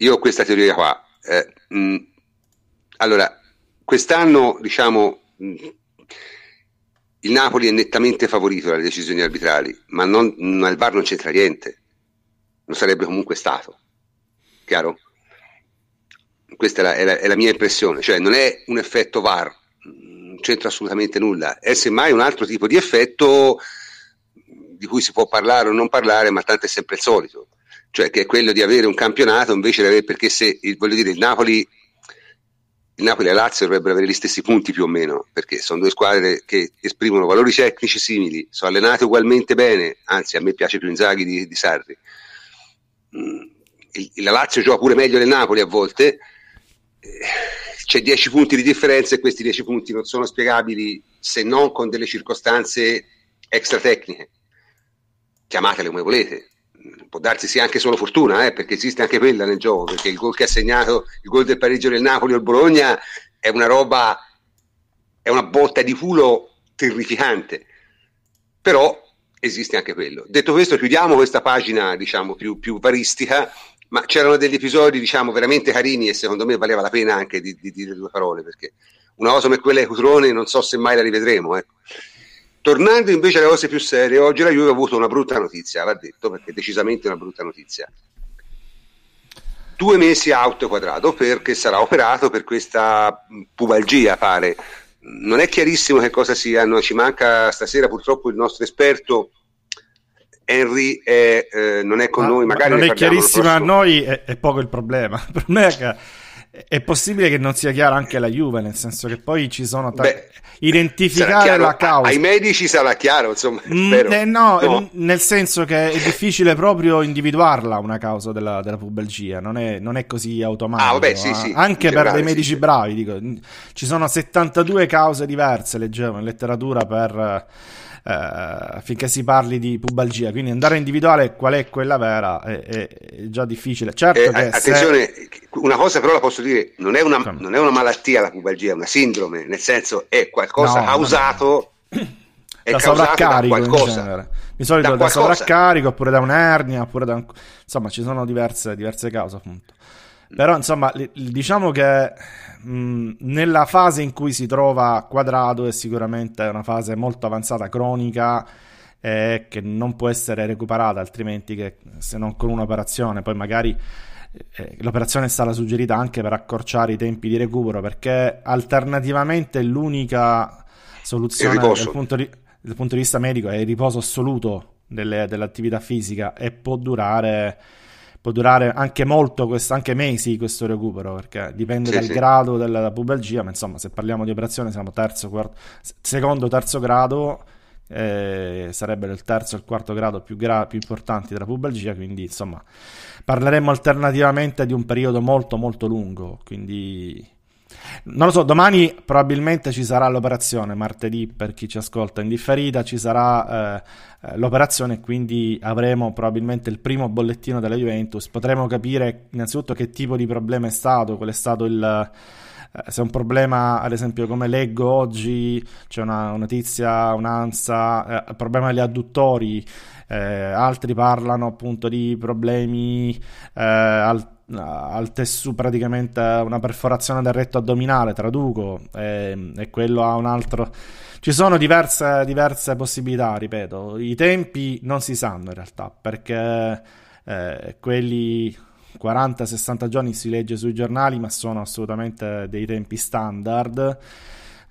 io ho questa teoria qua. Eh, mh, allora, quest'anno, diciamo, mh, il Napoli è nettamente favorito dalle decisioni arbitrali, ma, non, ma il VAR non c'entra niente. Non sarebbe comunque stato. Chiaro? Questa è la, è la, è la mia impressione. Cioè, non è un effetto VAR, non c'entra assolutamente nulla. È semmai un altro tipo di effetto di cui si può parlare o non parlare, ma tanto è sempre il solito cioè che è quello di avere un campionato invece di avere, perché se voglio dire il Napoli il Napoli e la Lazio dovrebbero avere gli stessi punti più o meno, perché sono due squadre che esprimono valori tecnici simili, sono allenate ugualmente bene, anzi a me piace più Inzaghi di, di Sarri. Mm, il, la Lazio gioca pure meglio del Napoli a volte, eh, c'è 10 punti di differenza e questi 10 punti non sono spiegabili se non con delle circostanze extra tecniche. Chiamatele come volete, può darsi sia anche solo fortuna, eh, perché esiste anche quella nel gioco, perché il gol che ha segnato, il gol del pareggio del Napoli o il Bologna è una roba, è una botta di culo terrificante, però esiste anche quello. Detto questo, chiudiamo questa pagina, diciamo, più, più varistica, ma c'erano degli episodi, diciamo, veramente carini e secondo me valeva la pena anche di, di dire due parole, perché una cosa come quella di Cutrone non so se mai la rivedremo, ecco. Tornando invece alle cose più serie, oggi la Juve ha avuto una brutta notizia, va detto, perché decisamente una brutta notizia. Due mesi out quadrato perché sarà operato per questa pubalgia, pare. Non è chiarissimo che cosa sia, no, ci manca stasera purtroppo il nostro esperto. Henry è, eh, non è con ma, noi, magari non è chiarissimo a noi, è, è, poco il problema. Per me è che è possibile che non sia chiaro anche la Juve, nel senso che poi ci sono t- Beh, identificare la causa. Ai medici sarà chiaro, insomma. Mm, eh, no, no, nel senso che è difficile proprio individuarla una causa della, della pubalgia, non è, non è, così automatico. Ah, vabbè, sì, sì, anche per dei medici sì, bravi, dico, ci sono 72 cause diverse, leggevo in letteratura per eh, affinché si parli di pubalgia. Quindi andare a individuare qual è quella vera è, è, è già difficile. Certo eh, attenzione, se... una cosa però la posso dire, non è, una, non è, una, malattia la pubalgia, è una sindrome, nel senso è qualcosa no, causato... No. È da sovraccarico da qualcosa. Di solito da, da sovraccarico oppure da un'ernia, oppure da un... insomma ci sono diverse, diverse cause appunto. Però insomma diciamo che mh, nella fase in cui si trova Quadrado è sicuramente una fase molto avanzata cronica eh, che non può essere recuperata altrimenti che se non con un'operazione poi magari eh, l'operazione è stata suggerita anche per accorciare i tempi di recupero perché alternativamente l'unica soluzione dal punto, di, dal punto di vista medico è il riposo assoluto delle, dell'attività fisica e può durare può durare anche molto, questo, anche mesi questo recupero, perché dipende sì, dal sì. grado della pubalgia, ma insomma se parliamo di operazione siamo terzo, quarto, secondo, terzo grado, eh, sarebbero il terzo e il quarto grado più, gra- più importanti della pubalgia, quindi insomma parleremmo alternativamente di un periodo molto molto lungo, quindi non lo so, domani probabilmente ci sarà l'operazione, martedì per chi ci ascolta in differita ci sarà eh, eh, l'operazione quindi avremo probabilmente il primo bollettino della Juventus, potremo capire innanzitutto che tipo di problema è stato, qual è stato il... Eh, se è un problema, ad esempio, come leggo oggi, c'è una notizia, un'ansa, eh, problema degli adduttori, eh, altri parlano appunto di problemi eh, al al tessuto praticamente una perforazione del retto addominale, traduco, e, e quello ha un altro... Ci sono diverse, diverse, possibilità, ripeto, i tempi non si sanno in realtà, perché eh, quelli 40-60 giorni si legge sui giornali, ma sono assolutamente dei tempi standard.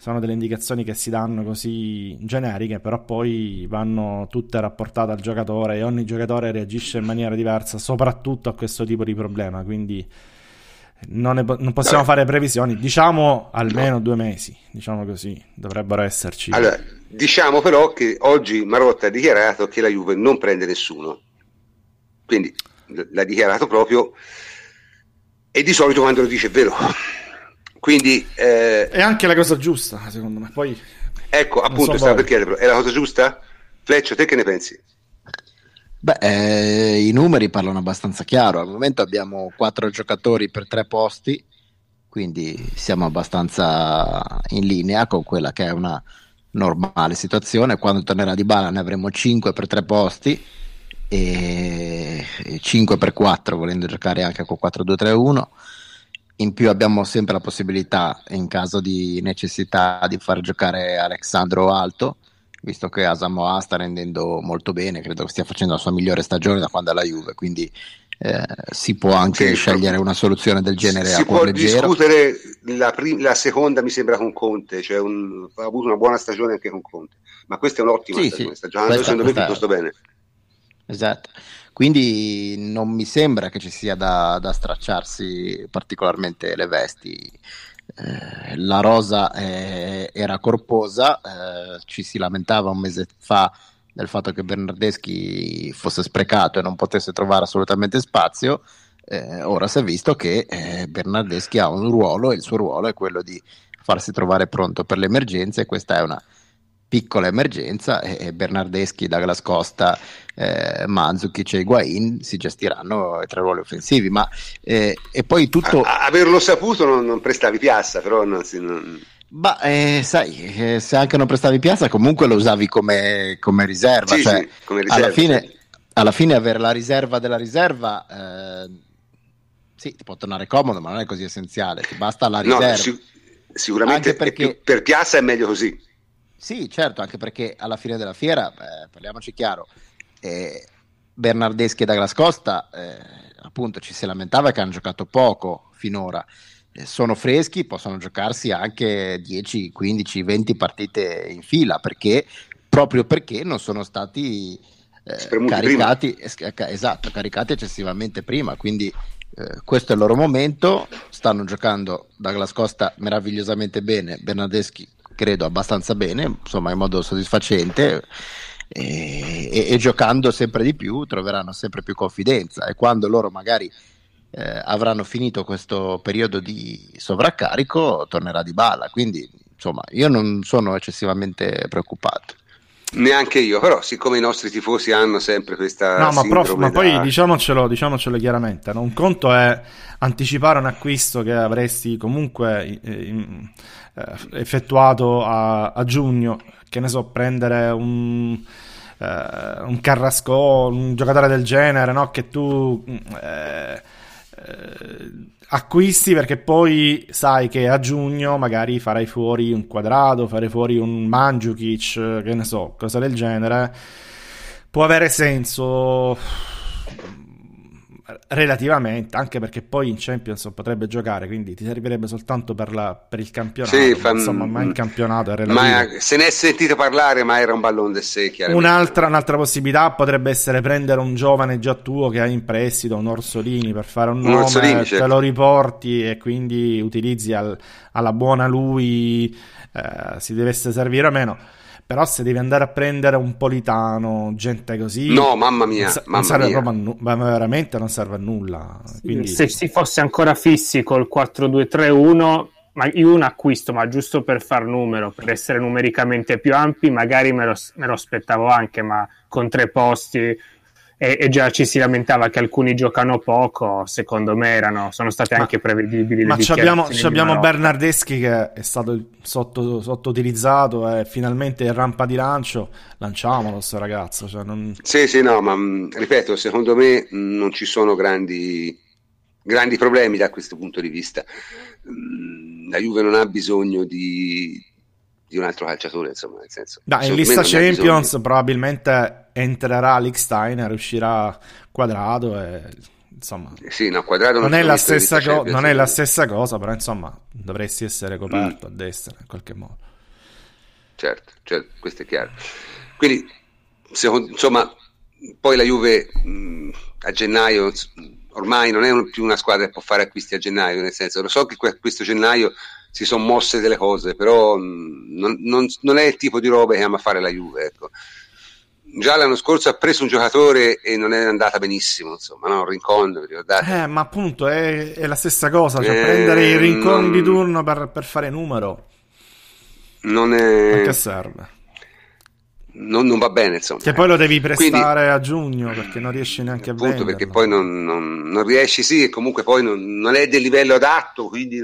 Sono delle indicazioni che si danno così generiche, però poi vanno tutte rapportate al giocatore e ogni giocatore reagisce in maniera diversa, soprattutto a questo tipo di problema. Quindi non, ne, non possiamo fare previsioni, diciamo almeno no. due mesi, diciamo così, dovrebbero esserci. Allora, diciamo però che oggi Marotta ha dichiarato che la Juve non prende nessuno, quindi l'ha dichiarato proprio e di solito quando lo dice è vero. Quindi, eh, è anche la cosa giusta, secondo me. Poi, ecco, appunto, so stavo per chiedere, è la cosa giusta? Fleccio, te che ne pensi? Beh, eh, i numeri parlano abbastanza chiaro. Al momento abbiamo quattro giocatori per tre posti, quindi siamo abbastanza in linea con quella che è una normale situazione. Quando tornerà di bala ne avremo cinque per tre posti e 5 per 4 volendo giocare anche con 4-2-3-1. In più abbiamo sempre la possibilità, in caso di necessità, di far giocare Alexandro Alto visto che Asamoah sta rendendo molto bene, credo che stia facendo la sua migliore stagione da quando è alla Juve, quindi eh, si può anche sì, scegliere una soluzione del genere si a può leggero. discutere la, prim- la, seconda mi sembra con Conte cioè un, ha avuto una buona stagione anche con Conte ma questa è un'ottima sì, stagione sì. sta giocando secondo me piuttosto bene esatto quindi non mi sembra che ci sia da, da stracciarsi particolarmente le vesti eh, la rosa eh, era corposa, eh, ci si lamentava un mese fa del fatto che Bernardeschi fosse sprecato e non potesse trovare assolutamente spazio. Eh, ora si è visto che eh, Bernardeschi ha un ruolo e il suo ruolo è quello di farsi trovare pronto per le emergenze. Questa è una piccola emergenza e Bernardeschi, Douglas Costa, eh, Manzukic e Higuain si gestiranno i tre ruoli offensivi ma eh, e poi tutto a, averlo saputo non, non, prestavi piazza però non si, non... Ma eh, sai, eh, se anche non prestavi piazza, comunque lo usavi come, come riserva. Sì, cioè, sì, come riserva alla, fine, sì. alla, fine, avere la riserva della riserva, eh, sì, ti può tornare comodo, ma non è così essenziale. Ti basta la riserva. No, sic- sicuramente perché... per piazza è meglio così. Sì, certo, anche perché alla fine della fiera, eh, parliamoci chiaro, eh, Bernardeschi e Douglas Costa, eh, appunto, ci si lamentava che hanno giocato poco finora. Eh, sono freschi, possono giocarsi anche 10, 15, 20 partite in fila, perché proprio perché non sono stati eh, caricati, esatto, caricati eccessivamente prima. Quindi eh, questo è il loro momento. Stanno giocando Douglas Costa meravigliosamente bene, Bernardeschi credo abbastanza bene, insomma in modo soddisfacente e, e, e, giocando sempre di più troveranno sempre più confidenza e quando loro magari eh, avranno finito questo periodo di sovraccarico tornerà di balla, quindi insomma io non sono eccessivamente preoccupato. Neanche io, però siccome i nostri tifosi hanno sempre questa... No, ma, prof, ma poi diciamocelo, diciamocelo chiaramente, no? un conto è anticipare un acquisto che avresti comunque eh, eh, effettuato a, a, giugno, che ne so, prendere un, eh, un Carrasco, un giocatore del genere, no? che tu eh, eh, acquisti perché poi sai che a giugno magari farai fuori un quadrato, farai fuori un Mandzukic, che ne so, cosa del genere. Può avere senso relativamente, anche perché poi in Champions potrebbe giocare, quindi ti servirebbe soltanto per, la, per il campionato. Sì, fa, insomma, ma in campionato è relativo. Ma se ne è sentito parlare, ma era un ballon de sé. Un'altra, un'altra, possibilità potrebbe essere prendere un giovane già tuo che hai in prestito, un Orsolini, per fare un, un nome, Orsolini, certo. te lo riporti e quindi utilizzi al, alla buona lui, eh, si dovesse servire o meno però se devi andare a prendere un politano, gente così... No, mamma mia, non, mamma serve mia. proprio a nu- ma veramente non serve a nulla. Quindi... Se si fosse ancora fissi col 4-2-3-1, ma io un acquisto, ma giusto per far numero, per essere numericamente più ampi, magari me lo, me lo aspettavo anche, ma con tre posti e, e, già ci si lamentava che alcuni giocano poco, secondo me erano, sono state ma, anche prevedibili. Ma abbiamo, abbiamo Bernardeschi che è stato sotto, sottoutilizzato e finalmente in rampa di lancio, lanciamolo questo ragazzo. Cioè non... Sì, sì, no, ma mm, ripeto, secondo me mm, non ci sono grandi, grandi problemi da questo punto di vista. Mm, la Juve non ha bisogno di, di un altro calciatore, insomma, nel senso. Da, in lista Champions probabilmente entrerà Alex Steiner, uscirà quadrato e insomma, sì, no, quadrato non, è la, stessa co- non è la stessa cosa, però insomma dovresti essere coperto mm. a destra in qualche modo. Certo, certo, questo è chiaro. Quindi, secondo, insomma, poi la Juve mh, a gennaio ormai non è più una squadra che può fare acquisti a gennaio, nel senso, lo so che questo gennaio si sono mosse delle cose, però non, non, non, è il tipo di roba che ama fare la Juve. Ecco. Già l'anno scorso ha preso un giocatore e non è andata benissimo, insomma, no? Rincon, ricordate? Eh, ma appunto è, è la stessa cosa, cioè eh, prendere il Rincon non... di turno per, per, fare numero. Non è... Ma che serve? Non, non, va bene. Insomma. Che poi lo devi prestare Quindi, a giugno perché non riesci neanche a appunto, perché poi non, non, non, riesci, sì, e comunque poi non, è del livello adatto, quindi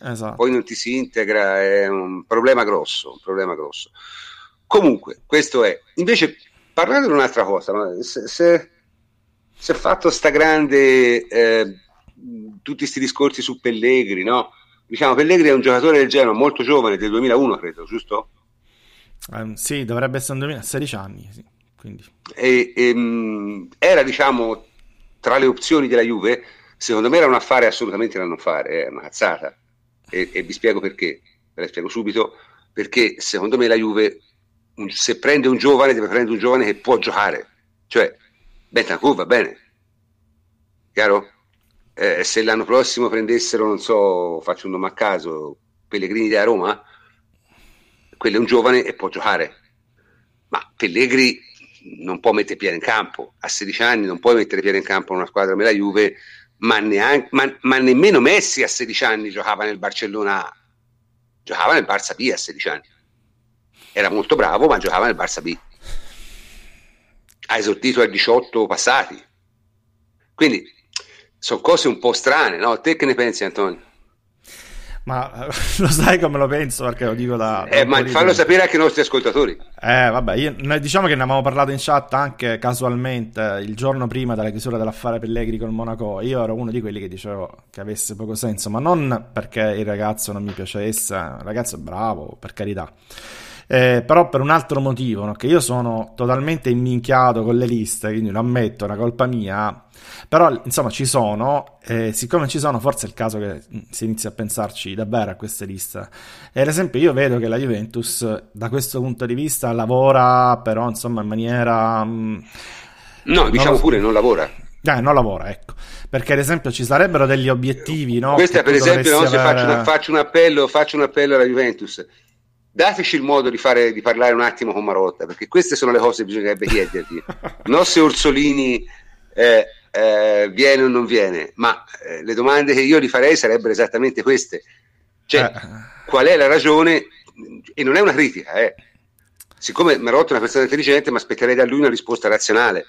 esatto. poi non ti si integra, è un problema grosso, un problema grosso. Comunque, questo è. Invece, parlando di un'altra cosa, se, se, se è fatto sta grande, eh, tutti questi discorsi su Pellegrini, no? Diciamo, Pellegrini è un giocatore del Genoa molto giovane, del 2001 credo, giusto? Um, sì, dovrebbe essere un 2016 anni. Sì. E, e, um, era, diciamo, tra le opzioni della Juve, secondo me era un affare assolutamente da non fare, è una cazzata. E, e vi spiego perché, ve la spiego subito, perché secondo me la Juve, se prende un giovane, deve prendere un giovane che può giocare. Cioè, Bentancur va bene, chiaro? Eh, se l'anno prossimo prendessero, non so, faccio un nome a caso, Pellegrini da Roma, quello è un giovane e può giocare. Ma Pellegrini non può mettere piede in campo, a 16 anni non puoi mettere piede in campo in una squadra come la Juve, ma, neanche, ma, ma nemmeno Messi a 16 anni giocava nel Barcellona giocava nel Barça B a 16 anni. Era molto bravo, ma giocava nel Barça B. Ha esordito a 18 passati. Quindi sono cose un po' strane, no? Te che ne pensi, Antonio? Ma lo sai come lo penso perché lo dico da... eh, ma fallo sapere anche ai nostri ascoltatori. Eh, vabbè, io, diciamo che ne avevamo parlato in chat anche casualmente il giorno prima della chiusura dell'affare Pellegrini con Monaco. Io ero uno di quelli che dicevo che avesse poco senso, ma non perché il ragazzo non mi piacesse, il ragazzo è bravo, per carità. Eh, però per un altro motivo, no? che io sono totalmente imminchiato con le liste, quindi lo ammetto, è una colpa mia, però insomma ci sono, eh, siccome ci sono forse è il caso che mm, si inizi a pensarci davvero a queste liste. E ad esempio io vedo che la Juventus da questo punto di vista lavora però insomma in maniera... Mh, mm, no, diciamo so, pure non lavora. Eh, non lavora, ecco. Perché ad esempio ci sarebbero degli obiettivi, no? Questa per esempio, no, avere... faccio, una, faccio, un appello, faccio un appello alla Juventus dateci il modo di, fare, di, parlare un attimo con Marotta, perché queste sono le cose che bisognerebbe chiedergli. Non se Orsolini eh, eh, viene o non viene, ma eh, le domande che io gli farei sarebbero esattamente queste. Cioè, eh. qual è la ragione? E non è una critica, eh. Siccome Marotta è una persona intelligente, mi aspetterei da lui una risposta razionale.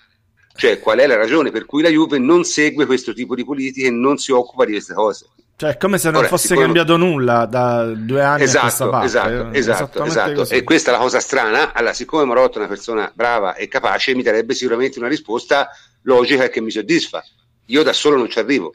Cioè, qual è la ragione per cui la Juve non segue questo tipo di politiche e non si occupa di queste cose? Cioè, è come se non Ora, fosse sicuro... cambiato nulla da due anni esatto, a questa parte. Esatto, esatto, esatto. E questa è la cosa strana. Allora, siccome Marotta è una persona brava e capace, mi darebbe sicuramente una risposta logica e che mi soddisfa. Io da solo non ci arrivo.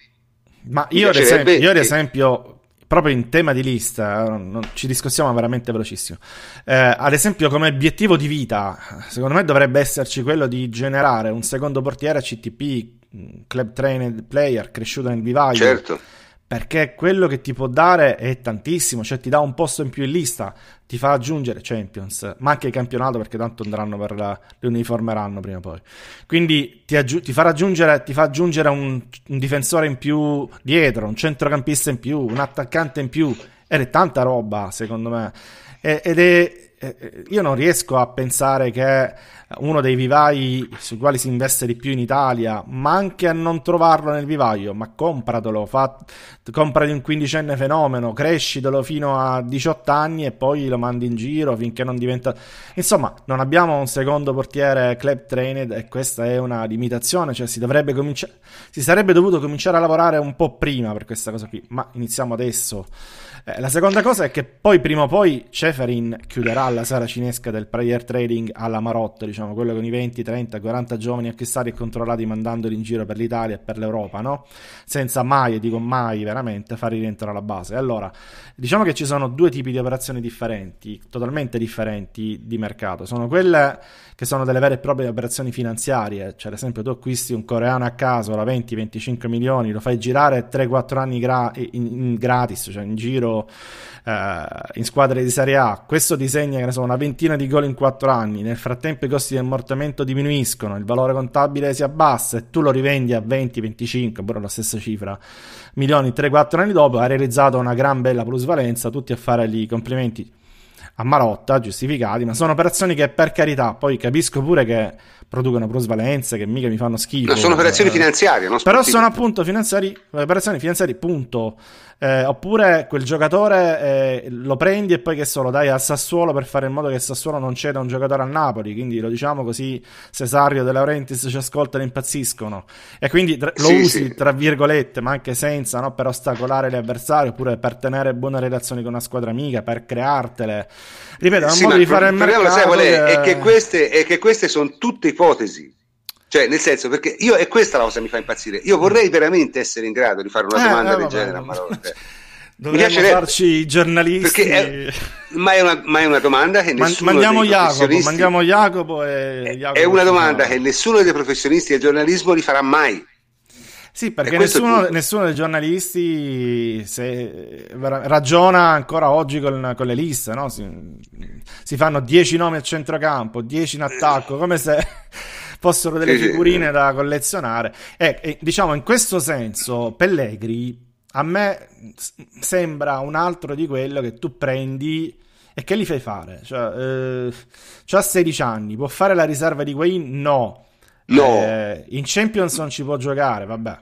Ma io, ad esempio, io ad esempio, proprio in tema di lista, eh, non, ci discussiamo veramente velocissimo. Eh, ad esempio, come obiettivo di vita, secondo me dovrebbe esserci quello di generare un secondo portiere CTP, club trained player, cresciuto nel vivaio. Certo perché quello che ti può dare è tantissimo, cioè ti dà un posto in più in lista, ti fa aggiungere Champions, ma anche il campionato perché tanto andranno per la, le uniformeranno prima o poi. Quindi ti, aggi- ti, fa raggiungere, ti fa aggiungere un, un, difensore in più dietro, un centrocampista in più, un attaccante in più, ed è tanta roba secondo me. E, ed è io non riesco a pensare che uno dei vivai sui quali si investe di più in Italia, ma anche a non trovarlo nel vivaio, ma compratelo, comprati un quindicenne fenomeno, crescitelo fino a 18 anni e poi lo mandi in giro finché non diventa... Insomma, non abbiamo un secondo portiere club trained e questa è una limitazione, cioè si dovrebbe cominciare... si sarebbe dovuto cominciare a lavorare un po' prima per questa cosa qui, ma iniziamo adesso. Eh, la seconda cosa è che poi prima o poi Ceferin chiuderà la sala cinesca del player trading alla Marotta, diciamo, quello con i 20, 30, 40 giovani acquistati e controllati mandandoli in giro per l'Italia e per l'Europa, no? Senza mai, e dico mai veramente, far rientrare alla base. Allora, diciamo che ci sono due tipi di operazioni differenti, totalmente differenti di mercato. Sono quelle che sono delle vere e proprie operazioni finanziarie, cioè ad esempio tu acquisti un coreano a caso da 20-25 milioni, lo fai girare 3-4 anni gra- in, in gratis, cioè in giro eh, in squadre di Serie A, questo disegna so, una ventina di gol in 4 anni, nel frattempo i costi di ammortamento diminuiscono, il valore contabile si abbassa e tu lo rivendi a 20-25, pure la stessa cifra, milioni. 3-4 anni dopo, hai realizzato una gran bella plusvalenza, tutti a fare gli complimenti a Marotta, giustificati, ma sono operazioni che per carità, poi capisco pure che producono plusvalenze che mica mi fanno schifo. No, sono operazioni eh, finanziarie, non Però sono appunto finanziari, operazioni finanziarie, punto. Eh, oppure quel giocatore eh, lo prendi e poi che solo dai al Sassuolo per fare in modo che il Sassuolo non ceda un giocatore al Napoli. Quindi lo diciamo così: Cesario De Laurentiis ci ascoltano e impazziscono. E quindi tra- lo sì, usi sì. tra virgolette, ma anche senza, no? per ostacolare gli avversari oppure per tenere buone relazioni con una squadra amica, per creartele. Ripeto, è un sì, modo di fare il mercato. Sai qual è? Che... È, che queste, è che queste sono tutte ipotesi. Cioè, nel senso, perché io, e questa la cosa che mi fa impazzire, io vorrei veramente essere in grado di fare una eh, domanda eh, del genere a Marotta. Dovremmo farci i giornalisti. È, ma, è una, ma, è una, domanda che nessuno mandiamo Jacopo, mandiamo Jacopo e Jacopo È una domanda che nessuno dei professionisti del giornalismo li farà mai. Sì, perché nessuno, nessuno, dei giornalisti ragiona ancora oggi con, con le liste, no? si, si, fanno 10 nomi a centrocampo, 10 in attacco, come se fossero delle figurine da collezionare. E, e, diciamo, in questo senso, Pellegri a me sembra un altro di quello che tu prendi e che li fai fare. Cioè, eh, ha 16 anni, può fare la riserva di Wayne? No. No. Eh, in Champions non ci può giocare, vabbè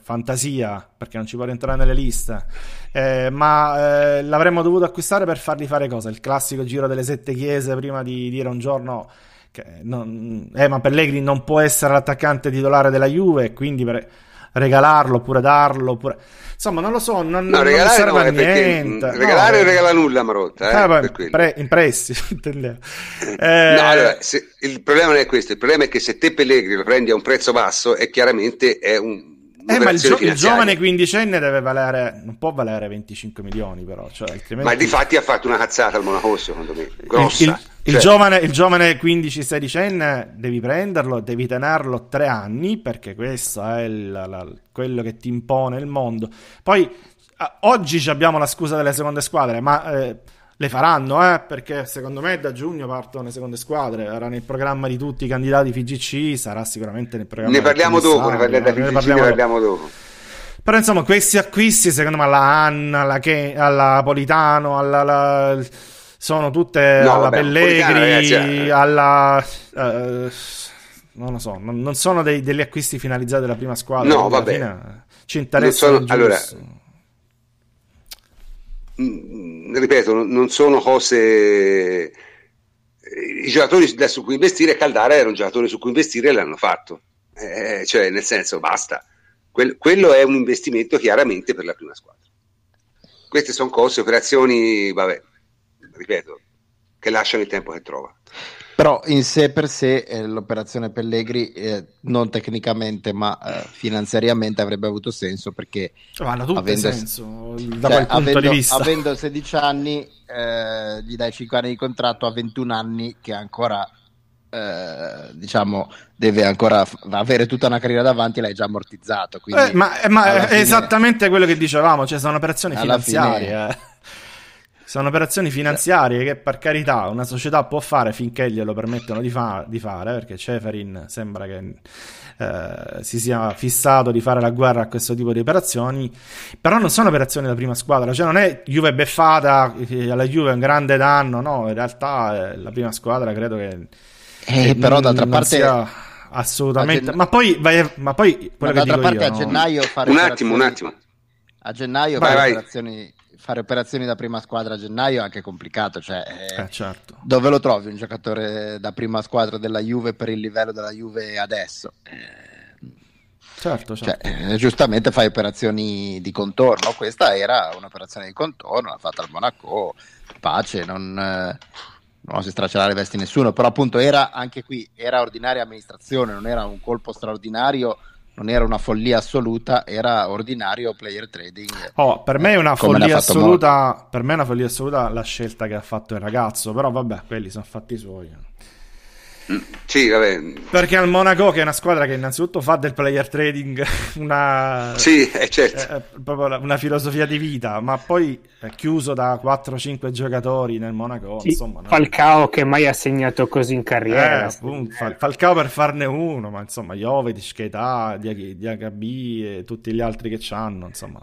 fantasia perché non ci può rientrare nelle liste eh, ma eh, l'avremmo dovuto acquistare per fargli fare cosa? il classico giro delle sette chiese prima di dire un giorno non, eh, ma Pellegrini non può essere l'attaccante titolare della Juve, quindi per regalarlo oppure darlo oppure... insomma non lo so non, no, non serve no, a niente regalare no, regala nulla Marotta eh, eh, beh, pre, in prestito eh, no, allora, se, il problema non è questo il problema è che se te Pellegrini lo prendi a un prezzo basso è chiaramente è un eh, ma il, gio- il, giovane quindicenne deve valere, non può valere 25 milioni, però. Cioè, altrimenti... Ma di fatti ha fatto una cazzata al Monaco, secondo me. Grossa. Il, il, cioè... il giovane, il giovane 15-16enne devi prenderlo, devi tenerlo tre anni, perché questo è la, la, quello che ti impone il mondo. Poi, oggi abbiamo la scusa delle seconde squadre, ma. Eh, le faranno, eh, perché secondo me da giugno partono le seconde squadre. Era nel programma di tutti i candidati FIGC, sarà sicuramente nel programma. Ne parliamo dopo, ne parliamo, ne parliamo, ne parliamo dopo. Però insomma, questi acquisti, secondo me, alla Anna, alla, Ke- alla Politano, alla, alla, sono tutte no, alla vabbè, Pellegri, ragazzi, alla. Uh, non lo so, non, non sono dei, degli acquisti finalizzati alla prima squadra. No, vabbè. Ci interessa. Sono, allora, Mm, ripeto, non sono cose. I giocatori su cui investire, Caldara era un giocatore su cui investire e l'hanno fatto. Eh, cioè, nel senso, basta. Quel, quello è un investimento chiaramente per la prima squadra. Queste sono cose, operazioni, vabbè, ripeto, che lasciano il tempo che trova. Però in sé per sé eh, l'operazione Pellegri eh, non tecnicamente ma eh, finanziariamente avrebbe avuto senso perché vanno tutte avendo, senso da cioè, punto avendo, di vista. avendo 16 anni eh, gli dai 5 anni di contratto a 21 anni che ancora eh, diciamo deve ancora f- avere tutta una carriera davanti l'hai già ammortizzato quindi eh, ma, ma è fine, esattamente quello che dicevamo cioè sono operazioni finanziarie fine, sono operazioni finanziarie che per carità una società può fare finché glielo permettono di, fa- di fare, perché Ceferin sembra che eh, si sia fissato di fare la guerra a questo tipo di operazioni, però non sono operazioni da prima squadra, cioè non è Juve beffata, alla Juve è un grande danno, no, in realtà eh, la prima squadra credo che... Eh, però d'altra parte... Assolutamente, gen... ma poi, vai, ma poi ma d'altra parte io, a gennaio no? fare un attimo, un attimo. A gennaio vai, fare vai. operazioni fare operazioni da prima squadra a gennaio è anche complicato. Cioè, eh, certo. Dove lo trovi un giocatore da prima squadra della Juve per il livello della Juve adesso? Eh, Certo, certo. Cioè, eh, giustamente fai operazioni di contorno. Questa era un'operazione di contorno, l'ha fatta il Monaco, pace, non, eh, non si straccerà le vesti nessuno. Però, appunto, era anche qui era ordinaria amministrazione, non era un colpo straordinario non era una follia assoluta, era ordinario player trading. Oh, per me è una follia assoluta. Per me è una follia assoluta la scelta che ha fatto il ragazzo. Però vabbè, quelli sono fatti suoi. Sì, vabbè. Perché al Monaco, che è una squadra che innanzitutto fa del player trading una, sì, è certo. è proprio una filosofia di vita, ma poi è chiuso da 4-5 giocatori nel Monaco. Sì, insomma, Falcao che mai ha segnato così in carriera. Eh, appunto, Falcao per farne uno, ma insomma, Jovetic, Keita, Diagabi e tutti gli altri che c'hanno, insomma.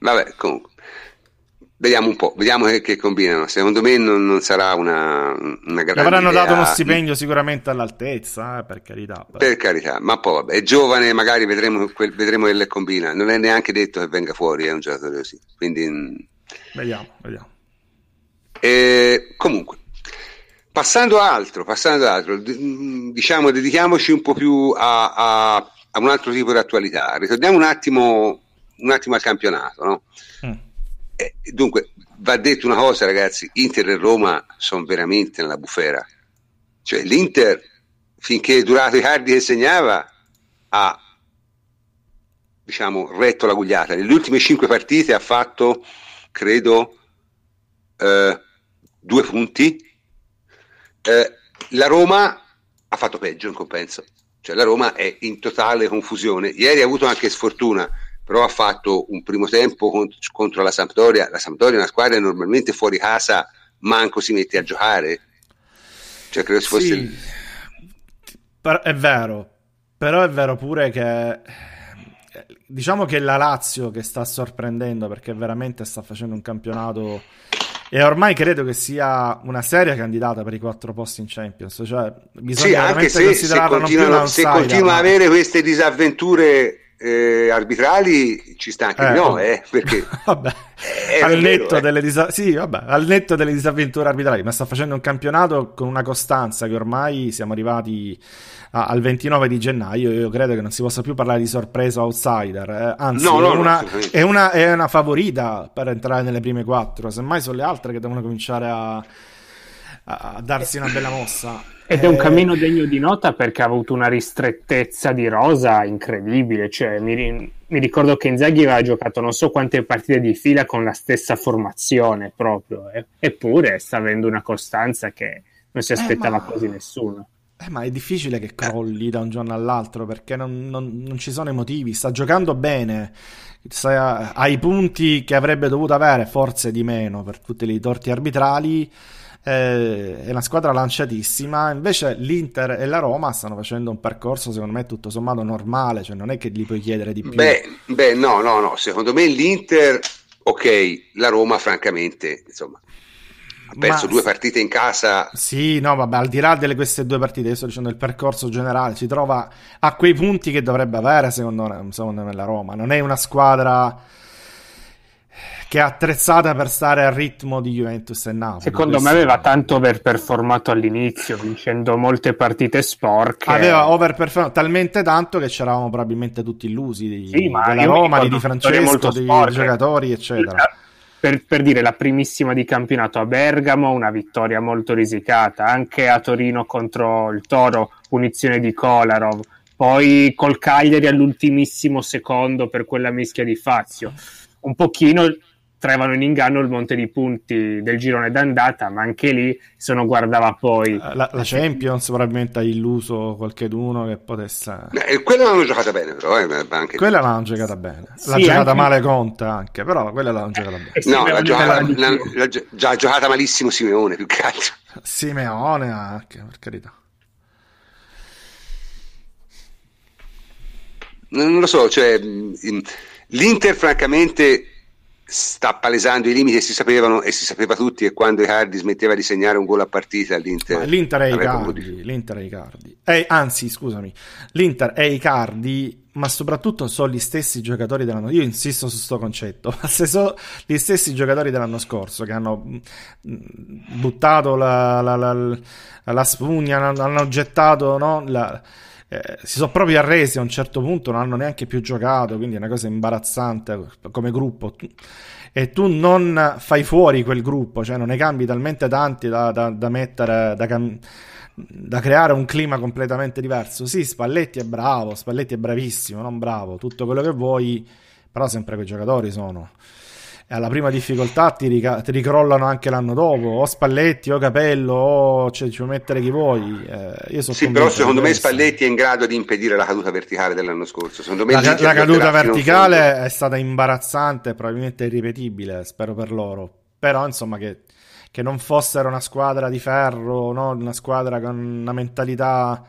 Vabbè, comunque. Vediamo un po', vediamo che, che combinano. Secondo me non, non sarà una, una grande. Avranno dato uno stipendio sicuramente all'altezza, eh, per carità. Però. Per carità, ma poi vabbè, è giovane, magari vedremo, quel, vedremo che le combina. Non è neanche detto che venga fuori, è un giocatore così. Quindi. Mm. Vediamo, vediamo. E, comunque, passando a altro, passando ad altro, mm, diciamo, dedichiamoci un po' più a, a, a un altro tipo di attualità. Ritorniamo un attimo, un attimo al campionato, no? Mm eh, dunque, va detto una cosa, ragazzi: Inter e Roma sono veramente nella bufera. Cioè, l'Inter, finché è durato i cardi che segnava, ha diciamo retto la gugliata. Nelle ultime cinque partite ha fatto, credo, eh, due punti. Eh, la Roma ha fatto peggio in compenso. Cioè, la Roma è in totale confusione. Ieri ha avuto anche sfortuna però ha fatto un primo tempo contro, contro la Sampdoria. La Sampdoria è una squadra normalmente fuori casa manco si mette a giocare. Cioè, credo fosse... Sì, è vero, però è vero pure che diciamo che la Lazio che sta sorprendendo perché veramente sta facendo un campionato e ormai credo che sia una seria candidata per i quattro posti in Champions. Cioè, bisogna sì, anche se, se, continua, se continua a avere queste disavventure eh, arbitrali ci sta anche eh, no, eh, perché vabbè, al, netto vero, eh. disa- sì, vabbè, al netto delle disavventure arbitrali, ma sta facendo un campionato con una costanza che ormai siamo arrivati a- al 29 di gennaio. Io credo che non si possa più parlare di sorpresa outsider, eh. anzi, no, no, è, una, è, una, è, una, favorita per entrare nelle prime quattro. Semmai sono le altre che devono cominciare a, a darsi una bella mossa. Ed è un eh, cammino degno di nota perché ha avuto una ristrettezza di rosa incredibile. Cioè, mi, mi, ricordo che Inzaghi aveva giocato non so quante partite di fila con la stessa formazione proprio. Eh. Eppure sta avendo una costanza che non si aspettava eh, ma... quasi nessuno. Eh, ma è difficile che crolli da un giorno all'altro perché non, non, non ci sono i motivi. Sta giocando bene, ha i punti che avrebbe dovuto avere, forse di meno per tutti i torti arbitrali è una squadra lanciatissima. Invece l'Inter e la Roma stanno facendo un percorso, secondo me, tutto sommato normale, cioè non è che gli puoi chiedere di più. Beh, beh no, no, no. Secondo me l'Inter, ok, la Roma, francamente, insomma. Ha perso Ma, due partite in casa. Sì, no, vabbè, al di là delle queste due partite, io sto dicendo il percorso generale, si trova a quei punti che dovrebbe avere, secondo me, secondo me la Roma. Non è una squadra che è attrezzata per stare al ritmo di Juventus e Napoli. Secondo me aveva tanto overperformato all'inizio, vincendo molte partite sporche. Aveva overperformato talmente tanto che c'eravamo probabilmente tutti illusi di, sì, della Roma, di Di Francesco, dei giocatori, eccetera. Per, per, dire la primissima di campionato a Bergamo, una vittoria molto risicata, anche a Torino contro il Toro, punizione di Kolarov, poi col Cagliari all'ultimissimo secondo per quella mischia di Fazio. Un pochino trovano in inganno il monte di punti del girone d'andata, ma anche lì se non guardava poi... Eh, la, la Champions probabilmente ha illuso qualcheduno che potesse... Eh, quella l'hanno giocata bene però, eh, anche... Quella l'hanno giocata bene, l'ha sì, giocata anche... male Conta anche, però quella l'hanno giocata bene. No, l'ha giocata, l'ha, l'ha, già giocata malissimo Simeone più che altro. Simeone anche, per carità. Non lo so, cioè l'Inter francamente sta palesando i limiti si sapevano e si sapeva tutti che quando Icardi smetteva di segnare un gol a partita l'Inter, Ma l'Inter è Icardi, l'Inter è Icardi. Eh, anzi scusami l'Inter è Icardi ma soprattutto sono gli stessi giocatori dell'anno io insisto su questo concetto ma se sono gli stessi giocatori dell'anno scorso che hanno mm, buttato la, la, la, la spugna hanno gettato no, la eh, si sono proprio arresi a un certo punto, non hanno neanche più giocato, quindi è una cosa imbarazzante come gruppo. E tu non fai fuori quel gruppo, cioè non ne cambi talmente tanti da, da, da mettere, da, cam- da creare un clima completamente diverso. Sì, Spalletti è bravo, Spalletti è bravissimo, non bravo, tutto quello che vuoi, però sempre quei giocatori sono e alla prima difficoltà ti, rica- ti, ricrollano anche l'anno dopo, o Spalletti o Capello, o cioè, ci puoi mettere chi vuoi. Eh, io so sì, però secondo me Spalletti è in grado di impedire la caduta verticale dell'anno scorso. Secondo me la, la caduta verticale è stata imbarazzante, probabilmente irripetibile, spero per loro. Però insomma che, che non fossero una squadra di ferro, no? una squadra con una mentalità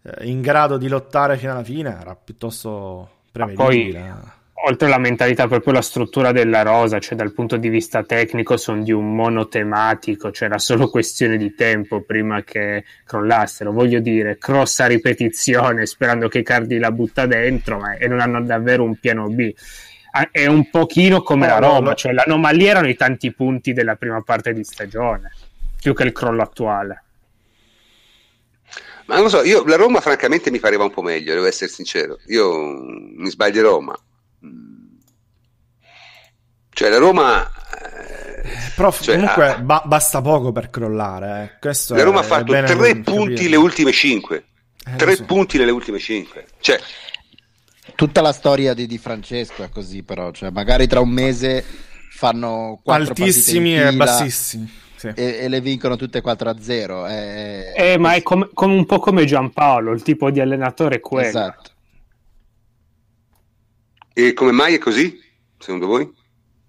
eh, in grado di lottare fino alla fine era piuttosto prevedibile. Poi oltre alla mentalità, proprio la struttura della rosa, cioè dal punto di vista tecnico sono di un monotematico, cioè era solo questione di tempo prima che crollassero. Voglio dire, cross a ripetizione sperando che Cardi la butta dentro ma, e non hanno davvero un piano B. Ah, è un pochino come oh, la Roma, no. cioè l'anomalia erano i tanti punti della prima parte di stagione, più che il crollo attuale. Ma non lo so, io la Roma francamente mi pareva un po' meglio, devo essere sincero. Io mi sbaglierò, ma cioè la Roma... Eh, Prof, cioè, comunque ha, ba- basta poco per crollare. Eh. la Roma ha fatto tre punti capire. le ultime cinque. Eh, tre so. punti nelle ultime cinque. Cioè, Tutta la storia di, di Francesco è così però, cioè magari tra un mese fanno quattro altissimi e bassissimi. Sì. E, e, le vincono tutte 4-0. Eh, eh, ma è com- com- un po' come Giampaolo, il tipo di allenatore è quello. Esatto. E come mai è così, secondo voi?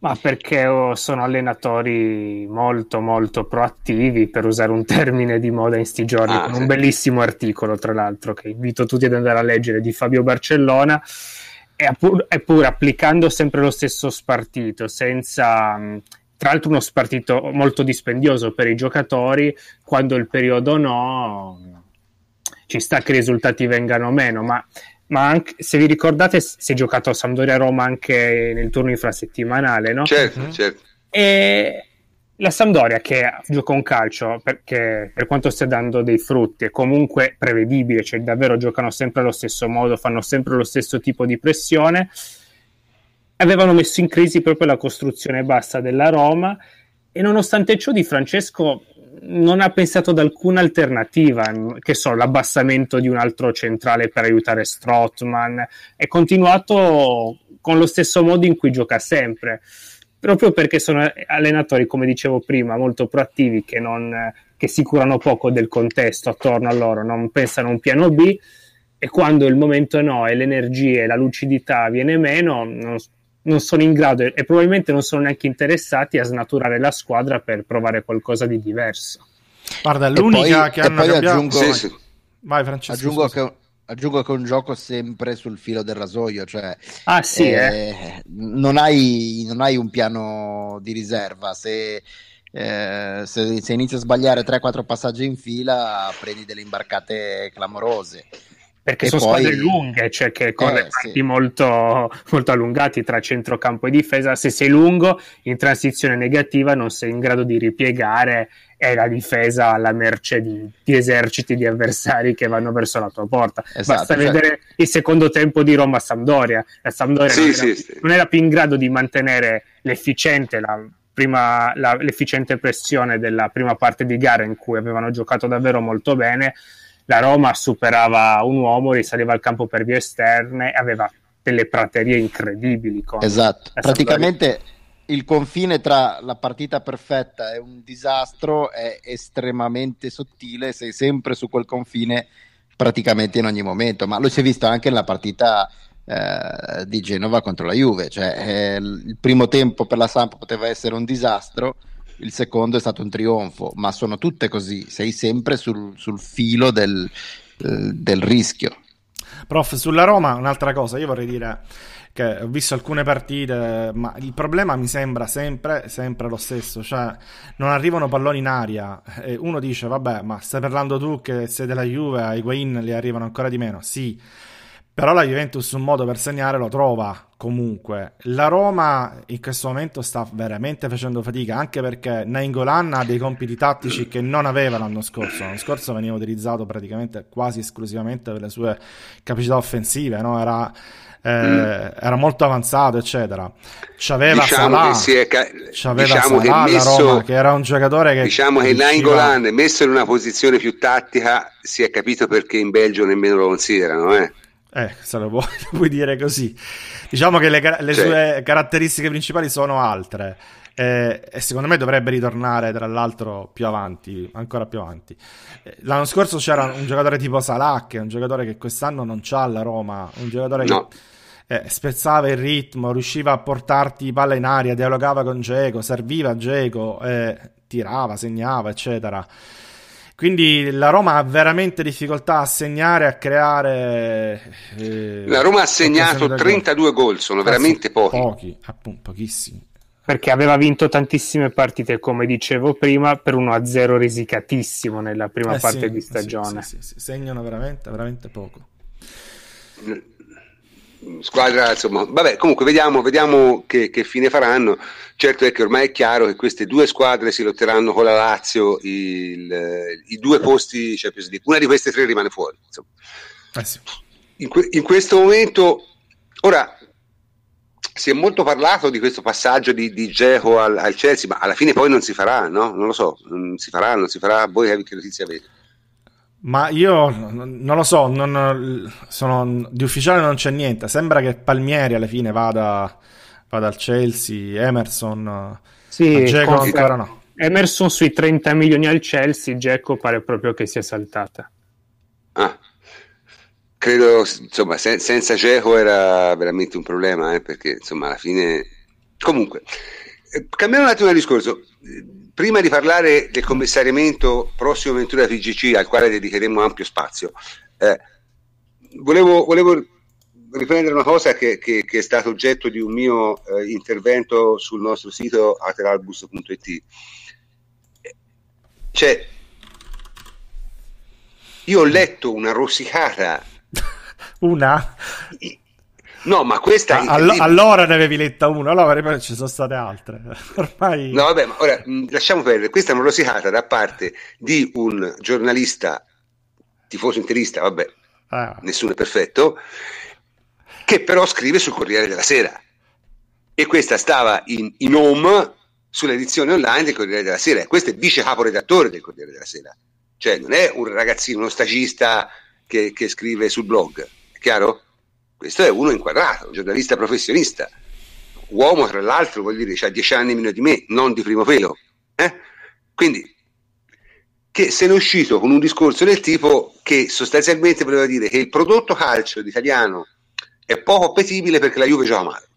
Ma perché oh, sono allenatori molto molto proattivi, per usare un termine di moda in sti giorni, ah, con sì. un bellissimo articolo tra l'altro che invito tutti ad andare a leggere di Fabio Barcellona, eppure applicando sempre lo stesso spartito, senza tra l'altro uno spartito molto dispendioso per i giocatori, quando il periodo no, ci sta che i risultati vengano meno, ma ma anche, se vi ricordate si è giocato a Sampdoria Roma anche nel turno infrasettimanale, no? Certo, mm-hmm. certo. E la Sampdoria che gioca un calcio perché per quanto stia dando dei frutti è comunque prevedibile, cioè davvero giocano sempre allo stesso modo, fanno sempre lo stesso tipo di pressione. Avevano messo in crisi proprio la costruzione bassa della Roma e nonostante ciò Di Francesco non ha pensato ad alcuna alternativa, che so, l'abbassamento di un altro centrale per aiutare Strottman, è continuato con lo stesso modo in cui gioca sempre, proprio perché sono allenatori, come dicevo prima, molto proattivi, che, non, che si curano poco del contesto attorno a loro, non pensano a un piano B e quando il momento no e l'energia e la lucidità viene meno, non, non sono in grado e probabilmente non sono neanche interessati a snaturare la squadra per provare qualcosa di diverso. Guarda, l'unica poi, che hanno cambiato... Aggiungo, sì, sì. Vai, Francesco, aggiungo che, aggiungo che, un gioco sempre sul filo del rasoio, cioè ah, sì, eh, eh. Non, hai, non, hai, un piano di riserva, se, eh, se, se inizi a sbagliare 3-4 passaggi in fila prendi delle imbarcate clamorose perché e sono poi... squadre lunghe, cioè che con eh, sì. molto, molto allungati tra centrocampo e difesa. Se sei lungo in transizione negativa, non sei in grado di ripiegare e la difesa alla merce di, di eserciti di avversari che vanno verso la tua porta. Esatto, Basta cioè... vedere il secondo tempo di Roma-Sampdoria. La Sampdoria sì, non, era, sì, non, era, più in grado di mantenere l'efficiente, la, prima, la, l'efficiente pressione della prima parte di gara in cui avevano giocato davvero molto bene la Roma superava un uomo, risaliva al campo per vie esterne, aveva delle praterie incredibili. esatto, praticamente il confine tra la partita perfetta e un disastro è estremamente sottile, sei sempre su quel confine praticamente in ogni momento, ma lo si è visto anche nella partita eh, di Genova contro la Juve, cioè eh, il primo tempo per la Samp poteva essere un disastro, il secondo è stato un trionfo, ma sono tutte così, sei sempre sul, sul filo del, eh, del rischio. Prof, sulla Roma un'altra cosa, io vorrei dire che ho visto alcune partite, ma il problema mi sembra sempre, sempre lo stesso, cioè non arrivano palloni in aria e uno dice vabbè ma stai parlando tu che sei della Juve, ai Higuain li arrivano ancora di meno, sì, però la Juventus un modo per segnare lo trova comunque. La Roma in questo momento sta veramente facendo fatica, anche perché Nainggolan ha dei compiti tattici che non aveva l'anno scorso. L'anno scorso veniva utilizzato praticamente quasi esclusivamente per le sue capacità offensive, no? Era eh, mm. era molto avanzato, eccetera. C'aveva diciamo Salah, che si è ca- c'aveva diciamo Salah che messo, Roma, che era un giocatore che diciamo che Nainggolan messo in una posizione più tattica si è capito perché in Belgio nemmeno lo considerano, eh. Eh, se lo vuoi, puoi dire così. Diciamo che le, le cioè. sue caratteristiche principali sono altre. Eh, e secondo me dovrebbe ritornare tra l'altro più avanti, ancora più avanti. Eh, l'anno scorso c'era un giocatore tipo Salah, che è un giocatore che quest'anno non c'ha la Roma, un giocatore no. che eh, spezzava il ritmo, riusciva a portarti palla in aria, dialogava con Geco, serviva Geco, tirava, segnava, eccetera. Quindi la Roma ha veramente difficoltà a segnare, a creare. Eh, la Roma ha segnato 32 gol, sono ah, veramente sì, pochi. Pochi, appunto, pochissimi. Perché aveva vinto tantissime partite, come dicevo prima, per 1-0 risicatissimo nella prima eh parte sì, di stagione. Sì, sì, segnano veramente, veramente poco. Squadra, insomma, vabbè, comunque vediamo, vediamo che, che fine faranno. Certo è che ormai è chiaro che queste due squadre si lotteranno con la Lazio il, i due posti Champions League. Una di queste tre rimane fuori. Eh sì. in, que- in, questo momento, ora si è molto parlato di questo passaggio di, di Geco al, al, Chelsea, ma alla fine poi non si farà, no? Non lo so, non si farà, non si farà. Voi che notizie avete? Ma io non lo so, non, sono, di ufficiale non c'è niente. Sembra che Palmieri alla fine vada vada al Chelsea, Emerson, sì, Dzeko ancora no. Emerson sui 30 milioni al Chelsea, Dzeko pare proprio che sia saltata. Ah, credo, insomma, se, senza Dzeko era veramente un problema, eh, perché insomma alla fine... Comunque, eh, cambiando un attimo il discorso, prima di parlare del commissariamento prossimo Ventura PGC, al quale dedicheremo ampio spazio, eh, volevo, volevo riprendere una cosa che, che, che, è stato oggetto di un mio eh, intervento sul nostro sito ateralbus.it. Cioè, io ho letto una rosicata. Una? No, ma questa ah, all- allora ne avevi letta una, allora poi ci sono state altre. Ormai... No, vabbè, ma ora mh, lasciamo perdere. Questa è una rosicata da parte di un giornalista tifoso interista, vabbè, ah. nessuno è perfetto, che però scrive sul Corriere della Sera. E questa stava in, in home sull'edizione online del Corriere della Sera. Questo è il vice caporedattore del Corriere della Sera. Cioè non è un ragazzino, uno stagista che, che scrive sul blog, è chiaro? Questo è uno inquadrato, un giornalista professionista. Uomo, tra l'altro, vuol dire, ha dieci anni meno di me, non di primo pelo. Eh? Quindi, che se ne è uscito con un discorso del tipo che sostanzialmente voleva dire che il prodotto calcio italiano è poco appetibile perché la Juve gioca male.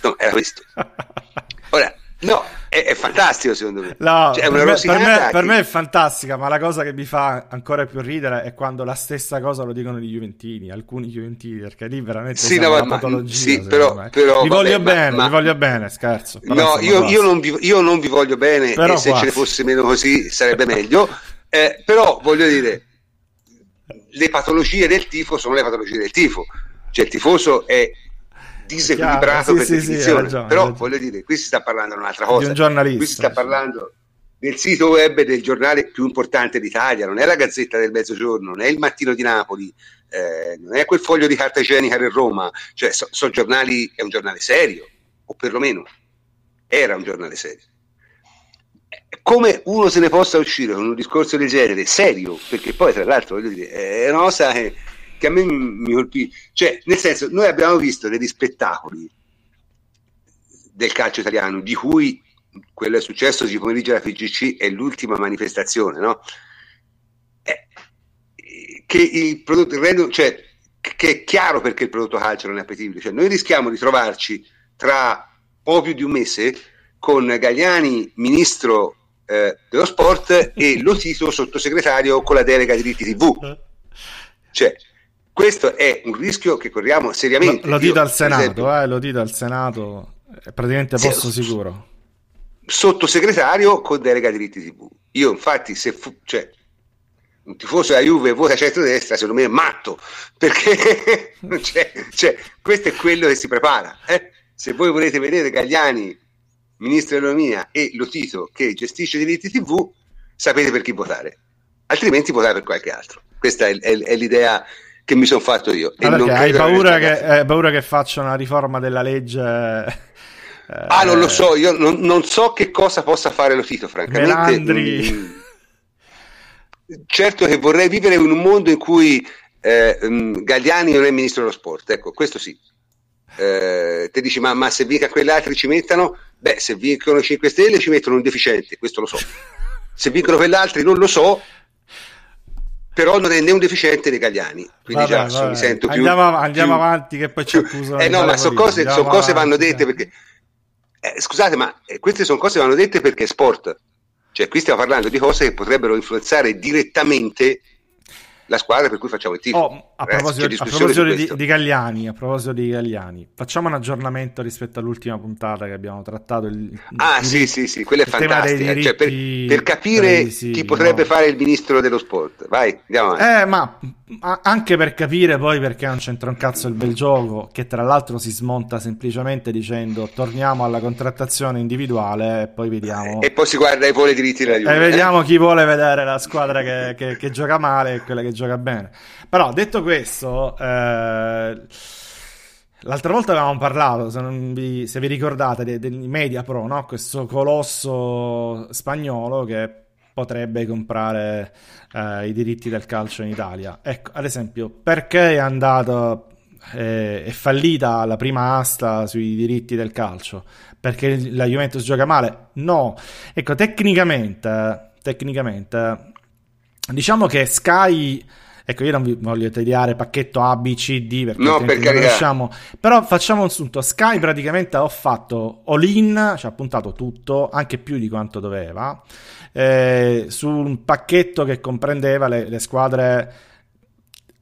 No, era questo. Ora, no, è, è fantastico secondo me. No, cioè, per, me, per, me, per, me, è fantastica, ma la cosa che mi fa ancora più ridere è quando la stessa cosa lo dicono i Juventini, alcuni Juventini, perché lì veramente sì, no, una ma, patologia. Sì, però, però, vi vabbè, voglio ma, bene, ma, vi voglio bene, scherzo. No, io, io, non vi, io, non vi, voglio bene però e se ce ne fosse meno così sarebbe meglio, eh, però voglio dire, le patologie del tifo sono le patologie del tifo cioè il tifoso è disequilibrato per sì, definizione, sì, ragione, però voglio dire, qui si sta parlando di un'altra cosa, di un giornalista, qui si sta parlando del sito web del giornale più importante d'Italia, non è la Gazzetta del Mezzogiorno, non è il Mattino di Napoli, eh, non è quel foglio di carta igienica del Roma, cioè sono so giornali, è un giornale serio, o perlomeno era un giornale serio. Come uno se ne possa uscire con un discorso del genere, serio, perché poi tra l'altro voglio dire, è una cosa che che a me mi colpì. Cioè, nel senso, noi abbiamo visto degli spettacoli del calcio italiano, di cui quello è successo oggi pomeriggio alla FGC è l'ultima manifestazione, no? Eh, che il prodotto rendo, cioè, che è chiaro perché il prodotto calcio non è appetibile. Cioè, noi rischiamo di trovarci tra poco più di un mese con Gagliani, ministro eh, dello sport, e Lotito, sottosegretario con la delega diritti TV. Cioè, questo è un rischio che corriamo seriamente. Lo, lo dite al Senato, esempio, eh, lo dite al Senato, è praticamente posto sì, sicuro. Sottosegretario con delega diritti TV. Io infatti, se fu, cioè, un tifoso della Juve vota centrodestra, secondo me è matto, perché cioè, cioè, questo è quello che si prepara. Eh? Se voi volete vedere Gagliani, ministro dell'economia, e Lotito che gestisce i diritti TV, sapete per chi votare, altrimenti votare per qualche altro. Questa è, è, è l'idea che mi sono fatto io. Ah, hai paura che, hai paura che faccia una riforma della legge? Eh, ah, non lo so, io non, non, so che cosa possa fare Lotito, francamente. Melandri. Mm, certo che vorrei vivere in un mondo in cui eh, mm, Gagliani non è ministro dello sport, ecco, questo sì. Eh, te dici, ma, ma se vinca quegli altri ci mettono? Beh, se vincono i 5 Stelle ci mettono un deficiente, questo lo so. Se vincono quegli altri non lo so, però non è né un deficiente né Gagliani. Quindi vabbè, già vabbè. mi sento più. Andiamo, andiamo più, avanti, che poi ci accusano. Eh no, ma sono cose, son cose vanno dette perché. Eh, scusate, ma eh, queste sono cose che vanno dette perché è sport. Cioè, qui stiamo parlando di cose che potrebbero influenzare direttamente la squadra per cui facciamo il tifo. Oh, a proposito, a proposito di, di, Gagliani, a proposito di Gagliani, facciamo un aggiornamento rispetto all'ultima puntata che abbiamo trattato. Il, ah, il, sì, sì, sì, quella è fantastica. Cioè, per, per, capire chi potrebbe no. fare il ministro dello sport. Vai, andiamo avanti. Eh, ma anche per capire poi perché non c'entra un cazzo il bel gioco, che tra l'altro si smonta semplicemente dicendo torniamo alla contrattazione individuale e poi vediamo. E poi si guarda i voli diritti della Juve. E vediamo chi vuole vedere la squadra che, che, che gioca male e quella che gioca bene. Però detto questo, eh, l'altra volta avevamo parlato, se, vi, se vi, ricordate, dei, dei Media Pro, no? questo colosso spagnolo che potrebbe comprare eh, i diritti del calcio in Italia. Ecco, ad esempio, perché è andato eh, è fallita la prima asta sui diritti del calcio? Perché la Juventus gioca male? No. Ecco, tecnicamente, tecnicamente diciamo che Sky Ecco, io non vi voglio tagliare pacchetto A, B, C, D perché no, per riusciamo. Però facciamo un sunto. Sky praticamente ho fatto all-in, ci ha puntato tutto, anche più di quanto doveva, eh, su un pacchetto che comprendeva le, le squadre.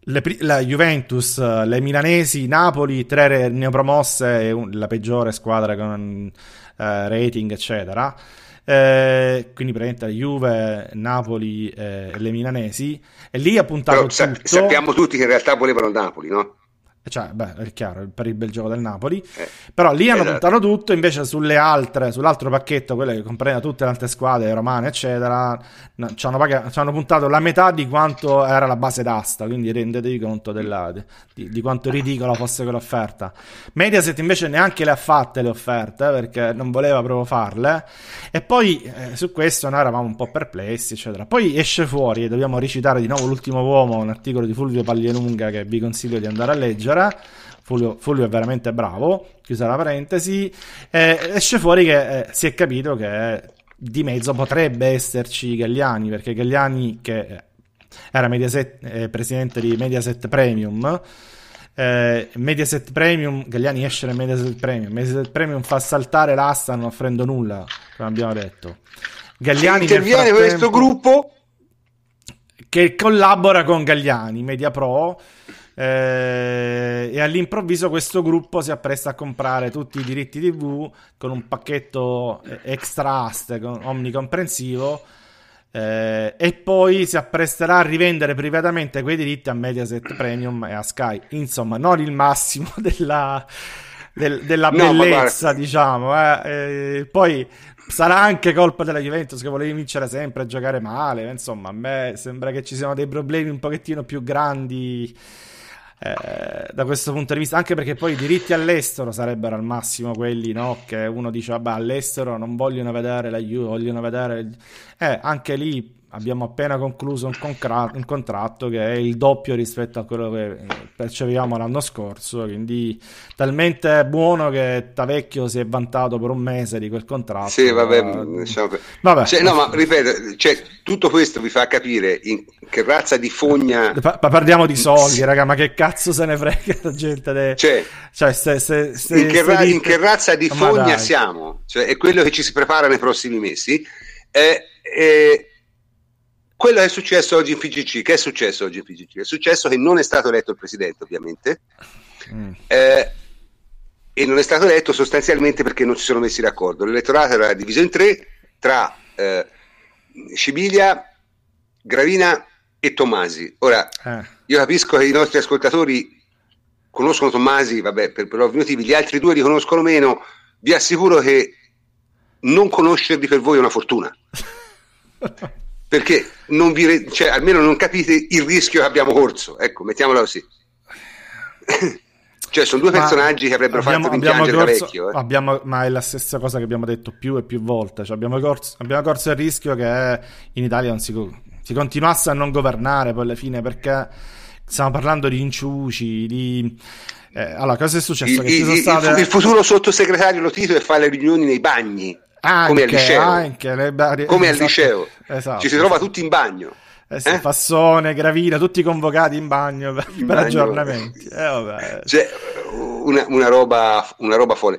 Le, la Juventus, le milanesi, Napoli, tre neopromosse e un, la peggiore squadra con eh, rating, eccetera eh, quindi praticamente la Juve, Napoli eh, e le milanesi, e lì ha puntato Però, tutto. sappiamo tutti che in realtà volevano il Napoli, no? Cioè, beh, è chiaro, per il bel gioco del Napoli. Eh, Però lì hanno esatto. puntato tutto, invece sulle altre, sull'altro pacchetto, quelle che comprende tutte le altre squadre romane, eccetera, ci hanno, pagato, ci hanno, puntato la metà di quanto era la base d'asta, quindi rendetevi conto della, di, di, quanto ridicola fosse quell'offerta. Mediaset invece neanche le ha fatte le offerte, perché non voleva proprio farle, e poi eh, su questo noi eravamo un po' perplessi, eccetera. Poi esce fuori, e dobbiamo recitare di nuovo l'ultimo uomo, un articolo di Fulvio Paglienunga che vi consiglio di andare a leggere, leggera. Fulvio, Fulvio, è veramente bravo, chiusa la parentesi, eh, esce fuori che eh, si è capito che di mezzo potrebbe esserci Galliani, perché Galliani che era Mediaset, eh, presidente di Mediaset Premium, eh, Mediaset Premium, Galliani esce nel Mediaset Premium, Mediaset Premium fa saltare l'asta non offrendo nulla, come abbiamo detto. Galliani interviene questo gruppo che collabora con Gagliani, Media Pro, eh, e all'improvviso questo gruppo si appresta a comprare tutti i diritti TV con un pacchetto eh, extra aste omnicomprensivo eh, e poi si appresterà a rivendere privatamente quei diritti a Mediaset Premium e a Sky. Insomma, non il massimo della, del, della bellezza, no, diciamo. Eh. Eh, poi sarà anche colpa della Juventus che volevi vincere sempre e giocare male. Insomma, a me sembra che ci siano dei problemi un pochettino più grandi eh, da questo punto di vista, anche perché poi i diritti all'estero sarebbero al massimo quelli no? che uno dice, vabbè, all'estero non vogliono vedere la Juve, vogliono vedere... Eh, anche lì abbiamo appena concluso un, concra- un, contratto che è il doppio rispetto a quello che percepivamo l'anno scorso, quindi talmente buono che Tavecchio si è vantato per un mese di quel contratto. Sì, vabbè, diciamo... vabbè. Cioè, no, ma ripeto, cioè, tutto questo vi fa capire in che razza di fogna... Pa- parliamo di soldi, raga, ma che cazzo se ne frega la gente? De... Cioè, cioè se, se, se, in, che ra- in, che razza di fogna siamo? Cioè, è quello che ci si prepara nei prossimi mesi. Eh, eh, quello che è successo oggi in FIGC, che è successo oggi in FIGC? È successo che non è stato eletto il presidente, ovviamente, mm. eh, e non è stato eletto sostanzialmente perché non si sono messi d'accordo. L'elettorato era diviso in tre tra eh, Scibilia, Gravina e Tommasi. Ora, eh. io capisco che i nostri ascoltatori conoscono Tommasi, vabbè, per, per ovvi motivi, gli altri due li conoscono meno, vi assicuro che non conoscerli per voi è una fortuna. Perché non vi, cioè, almeno non capite il rischio che abbiamo corso, ecco, mettiamola così. cioè, sono due personaggi che avrebbero abbiamo, fatto rimpiangere da vecchio. Eh. Abbiamo, ma è la stessa cosa che abbiamo detto più e più volte. Cioè, abbiamo, corso, abbiamo corso il rischio che in Italia non si, si continuasse a non governare poi alla fine perché stiamo parlando di inciuci, di... Eh, allora, cosa è successo? Il, il, state... il, futuro sottosegretario lo titolo e fa le riunioni nei bagni, anche, come al liceo. Anche, le bar... come esatto, al liceo. Esatto, Ci si trova tutti in bagno. Eh sì, eh? Fassone, Gravina, tutti convocati in bagno per, in per bagno. aggiornamenti. Eh, cioè, una, una, roba, una roba folle.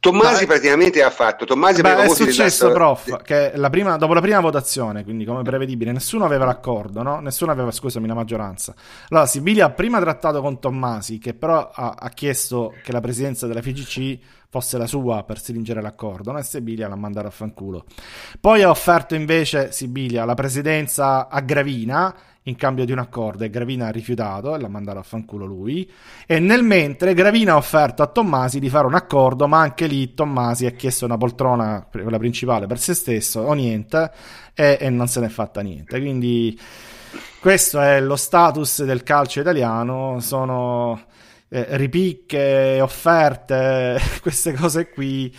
Tommasi no, praticamente ha fatto. Tommasi beh, è successo, prof, che la prima, dopo la prima votazione, quindi come prevedibile, nessuno aveva l'accordo, no? Nessuno aveva, scusami, la maggioranza. Allora, Sibilia ha prima trattato con Tommasi, che però ha, ha chiesto che la presidenza della FGC fosse la sua per stringere l'accordo, no? e Sibilia l'ha mandato a fanculo. Poi ha offerto invece Sibilia la presidenza a Gravina in cambio di un accordo e Gravina ha rifiutato e l'ha mandato a fanculo lui e nel mentre Gravina ha offerto a Tommasi di fare un accordo ma anche lì Tommasi ha chiesto una poltrona quella principale per se stesso o niente e, e non se n'è fatta niente. Quindi questo è lo status del calcio italiano sono eh, ripicche offerte queste cose qui.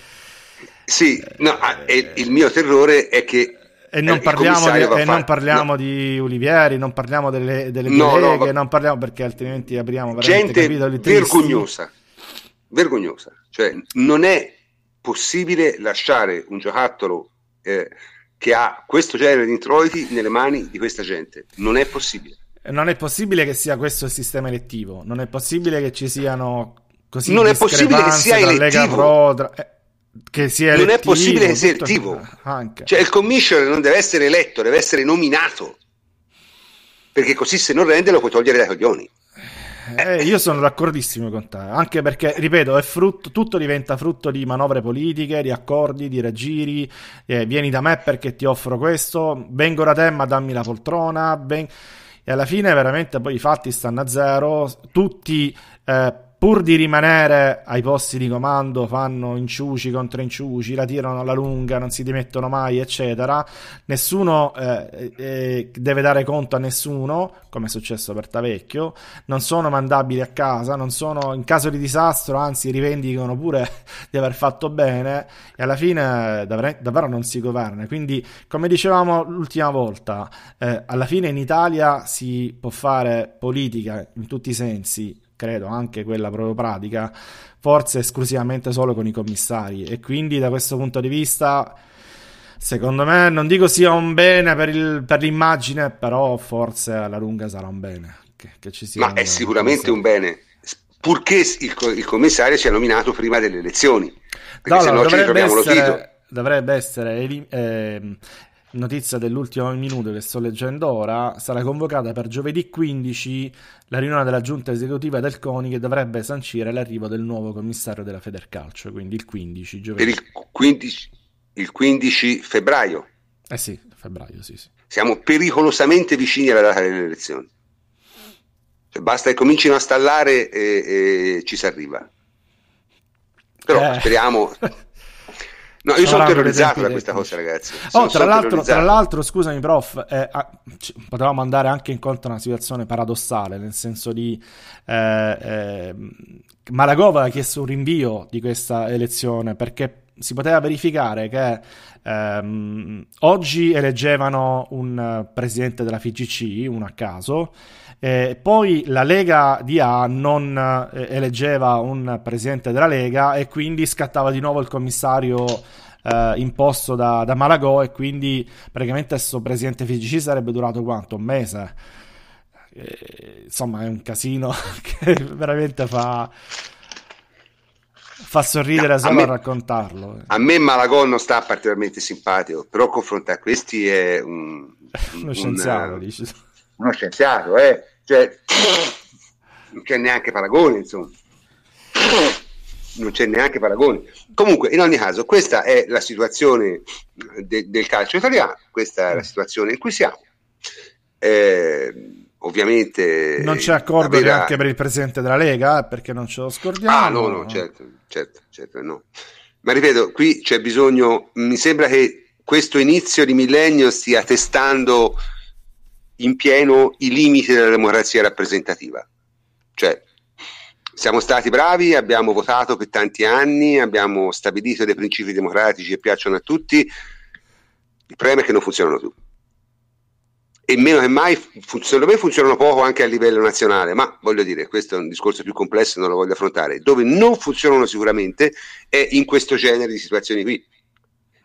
Sì, no, eh, il mio terrore è che e non, eh, parliamo, di, e non parliamo no. di Olivieri, non parliamo delle, delle no, colleghe, no, non parliamo perché altrimenti apriamo gente vergognosa, vergognosa. Cioè, non è possibile lasciare un giocattolo eh, che ha questo genere di introiti nelle mani di questa gente. Non è possibile. Non è possibile che sia questo il sistema elettivo. Non è possibile che ci siano così non è possibile che sia elettivo. Pro, tra... eh, che sia non è possibile che sia elettivo. Anche. Cioè, il commissioner non deve essere eletto, deve essere nominato. Perché così se non rende lo puoi togliere dai coglioni. Eh, io sono d'accordissimo con te, anche perché, ripeto, frutto, tutto diventa frutto di manovre politiche, di accordi, di raggiri. Eh, vieni da me perché ti offro questo, vengo da te ma dammi la poltrona. Ben... E alla fine veramente poi i fatti stanno a zero, tutti eh, pur di rimanere ai posti di comando, fanno inciuci contro inciuci, la tirano alla lunga, non si dimettono mai, eccetera. Nessuno eh, eh, deve dare conto a nessuno, come è successo per Tavecchio. Non sono mandabili a casa, non sono in caso di disastro, anzi, rivendicano pure di aver fatto bene. E alla fine davvero, davvero non si governa. Quindi, come dicevamo l'ultima volta, eh, alla fine in Italia si può fare politica in tutti i sensi credo anche quella proprio pratica, forse esclusivamente solo con i commissari e quindi da questo punto di vista secondo me non dico sia un bene per, il, per l'immagine, però forse alla lunga sarà un bene. Che, che ci sia Ma è sicuramente un bene, purché il, il, commissario sia nominato prima delle elezioni, perché no, se no ci ritroviamo essere, lo. Dovrebbe essere eh, notizia dell'ultimo minuto che sto leggendo ora, sarà convocata per giovedì 15 la riunione della giunta esecutiva del CONI che dovrebbe sancire l'arrivo del nuovo commissario della Federcalcio, quindi il 15 giovedì. Per il 15, il 15 febbraio. Eh sì, febbraio, sì, sì. Siamo pericolosamente vicini alla data delle elezioni. Cioè, basta che comincino a stallare e, e ci si arriva. Però eh. speriamo... No, io sono terrorizzato da questa cosa, ragazzi. Oh, tra, l'altro, tra, l'altro, scusami, prof, eh, ah, potevamo andare anche incontro a una situazione paradossale, nel senso di eh, eh, Malagova ha chiesto un rinvio di questa elezione perché si poteva verificare che ehm, oggi eleggevano un presidente della FGC, uno a caso, eh, poi la Lega di A non eh, eleggeva un presidente della Lega e quindi scattava di nuovo il commissario eh, imposto da, da Malagò e quindi praticamente questo presidente FGC sarebbe durato quanto? Un mese? Eh, insomma è un casino che veramente fa fa sorridere no, solo a, me, a, raccontarlo. A me Malagò non sta particolarmente simpatico, però confrontare questi è un, uno scienziato, un, dici. Uno scienziato, eh. Cioè, non c'è neanche paragone, insomma. Non c'è neanche paragone. Comunque, in ogni caso, questa è la situazione de- del calcio italiano, questa è la situazione in cui siamo. Eh, ovviamente non c'è accordo vera... neanche per il presidente della Lega perché non ce lo scordiamo. Ah no no certo certo certo no. Ma ripeto qui c'è bisogno mi sembra che questo inizio di millennio stia testando in pieno i limiti della democrazia rappresentativa. Cioè siamo stati bravi, abbiamo votato per tanti anni, abbiamo stabilito dei principi democratici che piacciono a tutti, il problema è che non funzionano più e meno che mai, secondo me funzionano poco anche a livello nazionale, ma voglio dire, questo è un discorso più complesso non lo voglio affrontare. Dove non funzionano sicuramente è in questo genere di situazioni qui,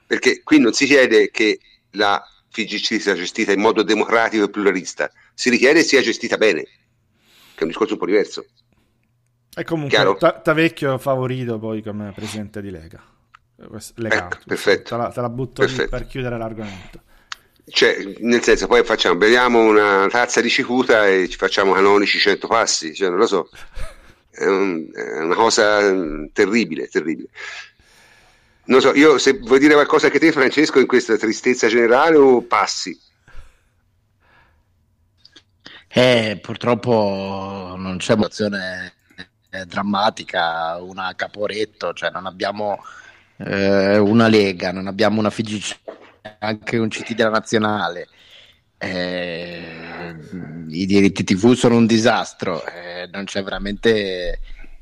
perché qui non si chiede che la FIGC sia gestita in modo democratico e pluralista, si richiede sia gestita bene, che è un discorso un po' diverso. E comunque ta- Tavecchio favorito poi come presidente di Lega. Lega ecco, perfetto. Te la, te la butto per chiudere l'argomento. Cioè, nel senso, poi facciamo, beviamo una tazza di cicuta e ci facciamo canonici 100 passi, cioè, non lo so, è, un, è una cosa terribile, terribile. Non so, io se vuoi dire qualcosa anche te, Francesco, in questa tristezza generale o passi? Eh, purtroppo non c'è emozione eh, drammatica, una caporetto, cioè non abbiamo eh, una lega, non abbiamo una FIGC anche un CT della nazionale. Eh, I diritti TV sono un disastro, eh, non c'è veramente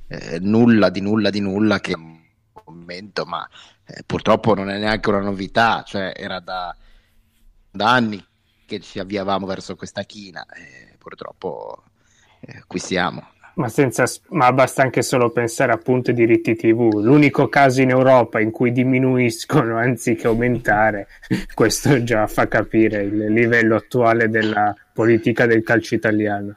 eh, nulla di nulla di nulla che commento, ma eh, purtroppo non è neanche una novità, cioè era da, da anni che ci avviavamo verso questa china e purtroppo eh, qui siamo. Ma, senza, ma basta anche solo pensare appunto ai diritti TV. L'unico caso in Europa in cui diminuiscono anziché aumentare, questo già fa capire il livello attuale della politica del calcio italiano.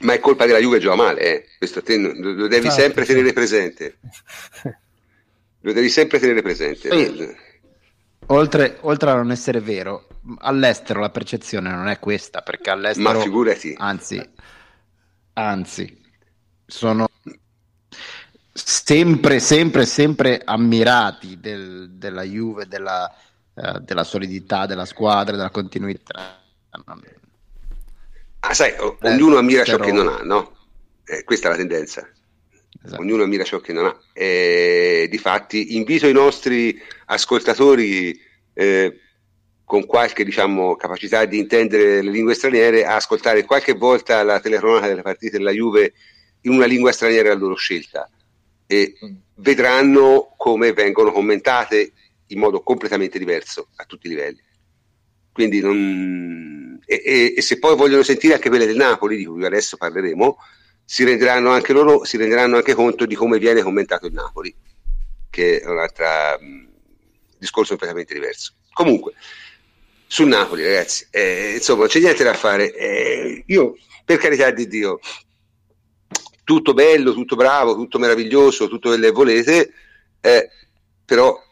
Ma è colpa della Juve gioca male, eh? questo te, lo devi Infatti, sempre tenere presente. Lo devi sempre tenere presente. Sì. Oltre, oltre, a non essere vero, all'estero la percezione non è questa, perché all'estero... Ma figurati. Anzi, anzi, sono sempre, sempre, sempre ammirati del, della Juve, della, uh, della, solidità della squadra, della continuità. Ah, sai, o- eh, ognuno ammira però... ciò che non ha, no? Eh, questa è la tendenza. Esatto. Ognuno ammira ciò che non ha. E, difatti, invito i nostri ascoltatori eh, con qualche diciamo, capacità di intendere le lingue straniere a ascoltare qualche volta la telecronaca delle partite della Juve in una lingua straniera a loro scelta e vedranno come vengono commentate in modo completamente diverso a tutti i livelli. Quindi non... e, e, e, se poi vogliono sentire anche quelle del Napoli, di cui adesso parleremo, si renderanno anche loro si renderanno anche conto di come viene commentato il Napoli, che è un altro discorso completamente diverso. Comunque, sul Napoli, ragazzi. Eh, insomma, c'è niente da fare. Eh, io, per carità di Dio, tutto bello, tutto bravo, tutto meraviglioso, tutto quello che volete, eh, però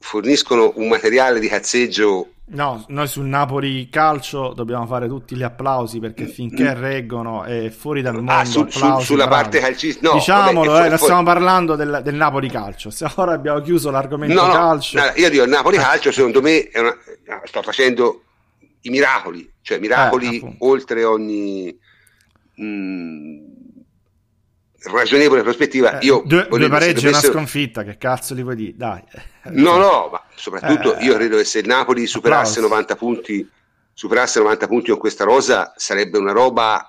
forniscono un materiale di cazzeggio. No, noi sul Napoli calcio dobbiamo fare tutti gli applausi perché finché reggono è fuori dal ah, mondo. Ah, su, su, sulla parte calcistica, no, diciamolo, vabbè, eh, fuori, stiamo parlando del, del, Napoli calcio. Se ora abbiamo chiuso l'argomento no, calcio. No, io dico il Napoli calcio, secondo me, una, sta facendo i miracoli, cioè miracoli eh, oltre ogni. Mh, mm, ragionevole prospettiva. Eh, io due, due pareggi e una sconfitta, che cazzo li vuoi dire? Dai. No, no, ma soprattutto eh, io credo che se il Napoli superasse applauso. 90 punti, superasse 90 punti con questa rosa sarebbe una roba.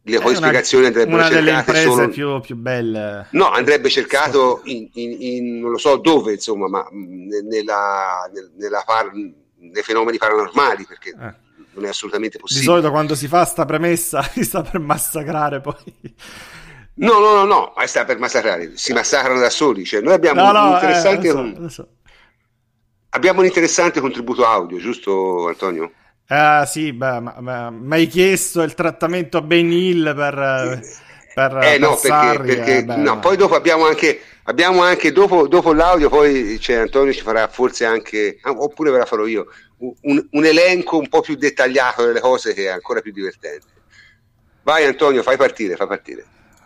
Le poi spiegazioni andrebbero una cercate delle solo... più, più belle. No, andrebbe cercato in, in, in, non lo so dove, insomma, ma nella, nella par... nei fenomeni paranormali, perché eh. non è assolutamente possibile. Di solito quando si fa sta premessa si sta per massacrare poi. No, no, no, no, ma sta per massacrare, si massacrano da soli. Cioè, noi abbiamo no, un interessante. Eh, lo so, lo so. Abbiamo un interessante contributo audio, giusto Antonio? Ah, sì, beh, ma, mi hai chiesto il trattamento Ben Hill per. per eh, no, perché, perché eh, beh, no, poi dopo abbiamo anche, abbiamo anche dopo, dopo, l'audio, poi cioè, Antonio ci farà forse anche, ah, oppure ve la farò io, un, un elenco un po' più dettagliato delle cose che è ancora più divertente. Vai Antonio, fai partire, fai partire.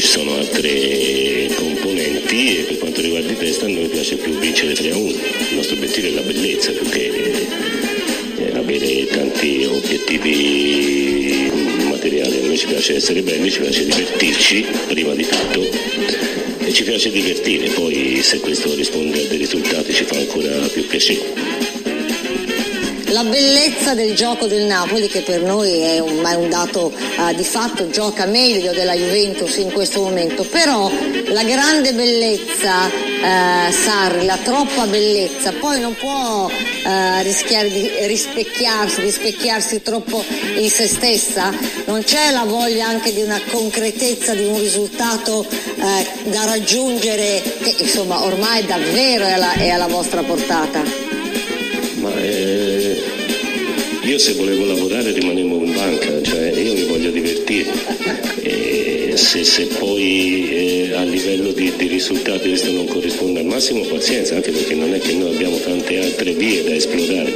ci sono altre componenti e per quanto riguarda i test a noi piace più vincere 3 a 1. Il nostro obiettivo è la bellezza più che eh, avere tanti obiettivi materiali. A noi ci piace essere belli, ci piace divertirci prima di tutto e ci piace divertire, poi se questo risponde a dei risultati ci fa ancora più piacere la bellezza del gioco del Napoli, che per noi è un, è un dato uh, di fatto, gioca meglio della Juventus in questo momento, però la grande bellezza, uh, Sarri, la troppa bellezza, poi non può uh, rischiare di rispecchiarsi, rispecchiarsi troppo in se stessa, non c'è la voglia anche di una concretezza, di un risultato da raggiungere che insomma ormai davvero è alla, è alla vostra portata. Io se volevo lavorare rimanevo in banca, cioè io mi voglio divertire. E se, se poi eh, a livello di, di, risultati questo non corrisponde al massimo, pazienza, anche perché non è che noi abbiamo tante altre vie da esplorare.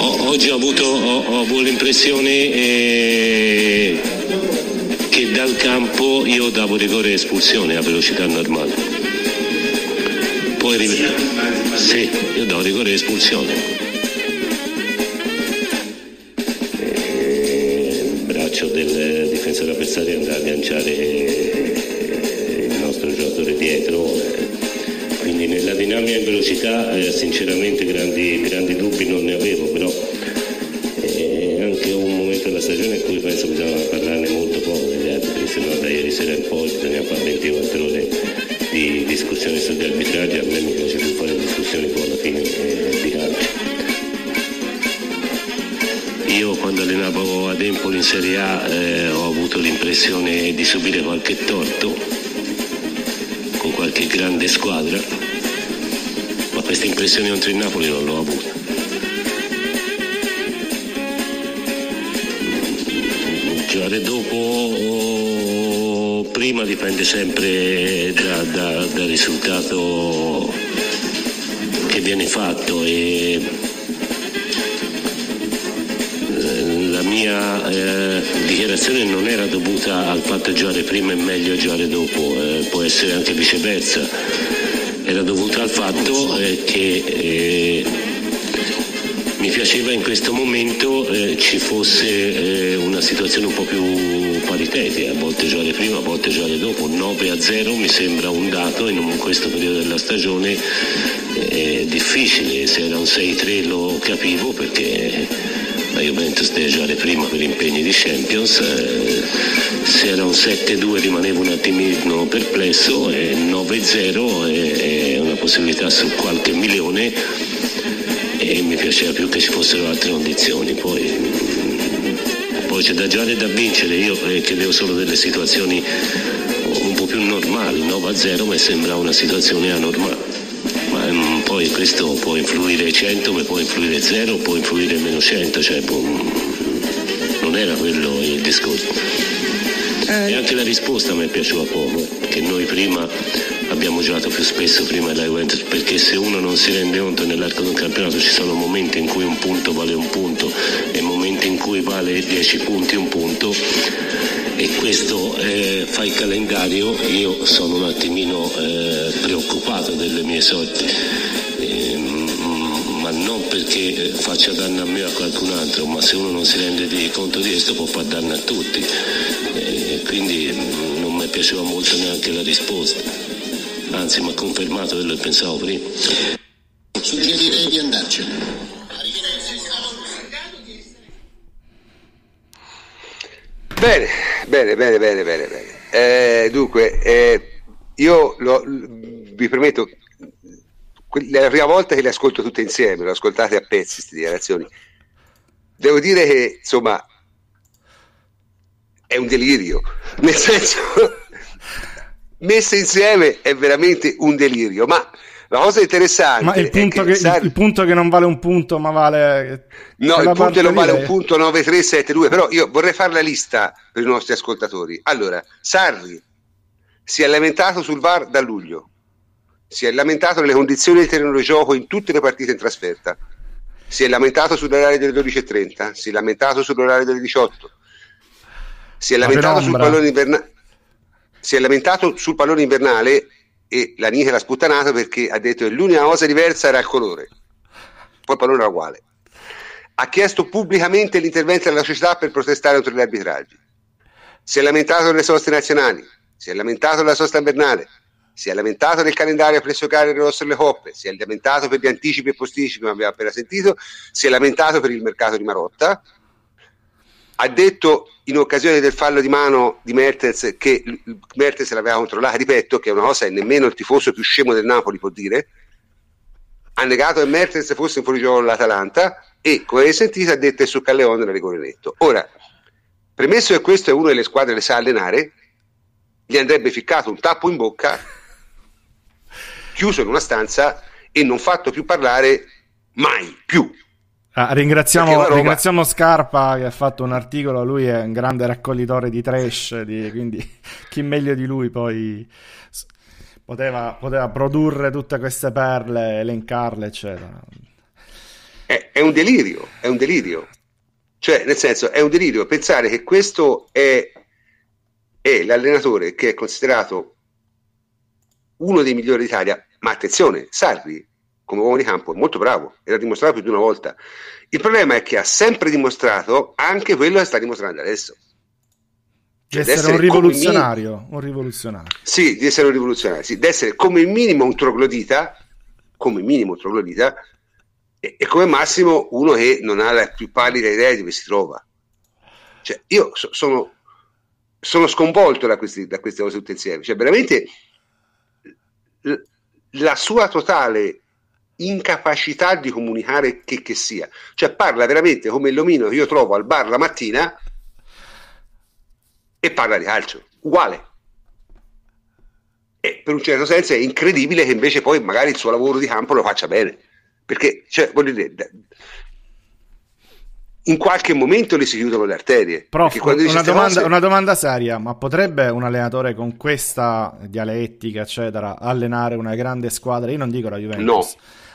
O, oggi ho avuto, ho, ho avuto l'impressione eh, che dal campo io davo rigore e espulsione a velocità normale poi. Sì, io do rigore e espulsione. il braccio del difensore avversario andrà a agganciare il nostro giocatore dietro. Quindi nella dinamica in velocità eh, sinceramente squadra, ma questa impressione contro il Napoli non l'ho avuta. Giocare dopo prima dipende sempre da, da, dal risultato che viene fatto e dichiarazione non era dovuta al fatto di giocare prima e meglio giocare dopo, eh, può essere anche viceversa, era dovuta al fatto eh, che eh, mi piaceva in questo momento eh, ci fosse eh, una situazione un po' più paritetica, a volte giocare prima, a volte giocare dopo. 9 a 0 mi sembra un dato in questo periodo della stagione eh, difficile, se era un 6-3 lo capivo perché deve giocare prima per impegni di Champions, eh, se era un 7-2 rimanevo un attimino perplesso e 9-0 è una possibilità su qualche milione e mi piaceva più che ci fossero altre condizioni. Poi, poi c'è da giocare e da vincere, io eh, chiedevo solo delle situazioni un po' più normali, 9 a 0 mi sembra una situazione anormale. Questo può influire 100, ma può influire 0, può influire meno 100, cioè può, non era quello il discorso. E anche la risposta mi è piaciuta poco, che noi prima abbiamo giocato più spesso prima della Juventus perché se uno non si rende conto nell'arco di un campionato ci sono momenti in cui un punto vale un punto e momenti in cui vale 10 punti un punto e questo eh, fa il calendario io sono un attimino eh, preoccupato delle mie sorti non perché faccia danno a me o a qualcun altro ma se uno non si rende conto di questo può far danno a tutti eh, quindi non mi piaceva molto neanche la risposta anzi mi ha confermato quello che pensavo prima. Suggerirei di andarcene. Bene, bene, bene, bene, bene. bene. Eh, dunque, eh, io lo, vi prometto, è la prima volta che le ascolto tutte insieme, le ascoltate a pezzi queste dichiarazioni. Devo dire che, insomma, è un delirio, nel senso messe insieme è veramente un delirio. Ma la cosa interessante ma il punto, che, che, il punto che non vale un punto, ma vale. No, il punto non vale un punto 9372. Però io vorrei fare la lista per i nostri ascoltatori. Allora, Sarri si è lamentato sul VAR da luglio, si è lamentato nelle condizioni del terreno di gioco in tutte le partite in trasferta. si è lamentato sull'orario delle 12.30, si è lamentato sull'orario delle 18, si è lamentato sul pallone invernale. Si è lamentato sul pallone invernale e la Nike l'ha sputtanato perché ha detto che l'unica cosa diversa era il colore, poi il pallone era uguale. Ha chiesto pubblicamente l'intervento della società per protestare contro gli arbitraggi. Si è lamentato delle soste nazionali, si è lamentato della sosta invernale, si è lamentato del calendario pressoché rosso delle coppe, si è lamentato per gli anticipi e posticipi, come abbiamo appena sentito, si è lamentato per il mercato di Marotta, ha detto in occasione del fallo di mano di Mertens che Mertens l'aveva controllata, ripeto, che è una cosa che nemmeno il tifoso più scemo del Napoli può dire, ha negato che Mertens fosse in fuorigioco l'Atalanta e, come avete sentito, ha detto che su Calleone era rigore netto. Ora, premesso che questo è una delle squadre che sa allenare, gli andrebbe ficcato un tappo in bocca, chiuso in una stanza e non fatto più parlare mai più. Ah, ringraziamo, roba... ringraziamo, Scarpa che ha fatto un articolo, lui è un grande raccoglitore di trash, di, quindi chi meglio di lui poi poteva, poteva, produrre tutte queste perle, elencarle, eccetera. È, è, un delirio, è un delirio. Cioè, nel senso, è un delirio pensare che questo è, è l'allenatore che è considerato uno dei migliori d'Italia, ma attenzione, Sarri come uomo di campo, è molto bravo e l'ha dimostrato più di una volta. Il problema è che ha sempre dimostrato anche quello che sta dimostrando adesso. Cioè, di essere, un rivoluzionario, minimo, un rivoluzionario. Sì, di essere un rivoluzionario, sì, di essere come minimo un troglodita, come minimo un troglodita, e, e, come massimo uno che non ha la più pallida idea di dove si trova. Cioè, io so, sono, sono, sconvolto da, questi, da queste cose tutte insieme. Cioè, veramente la sua totale incapacità di comunicare che, che sia. Cioè parla veramente come l'omino che io trovo al bar la mattina e parla di calcio, uguale. E per un certo senso è incredibile che invece poi magari il suo lavoro di campo lo faccia bene. Perché, cioè, voglio dire, in qualche momento le si chiudono le arterie. Prof, una domanda, cose... una domanda, seria, ma potrebbe un allenatore con questa dialettica, eccetera, allenare una grande squadra? Io non dico la Juventus. No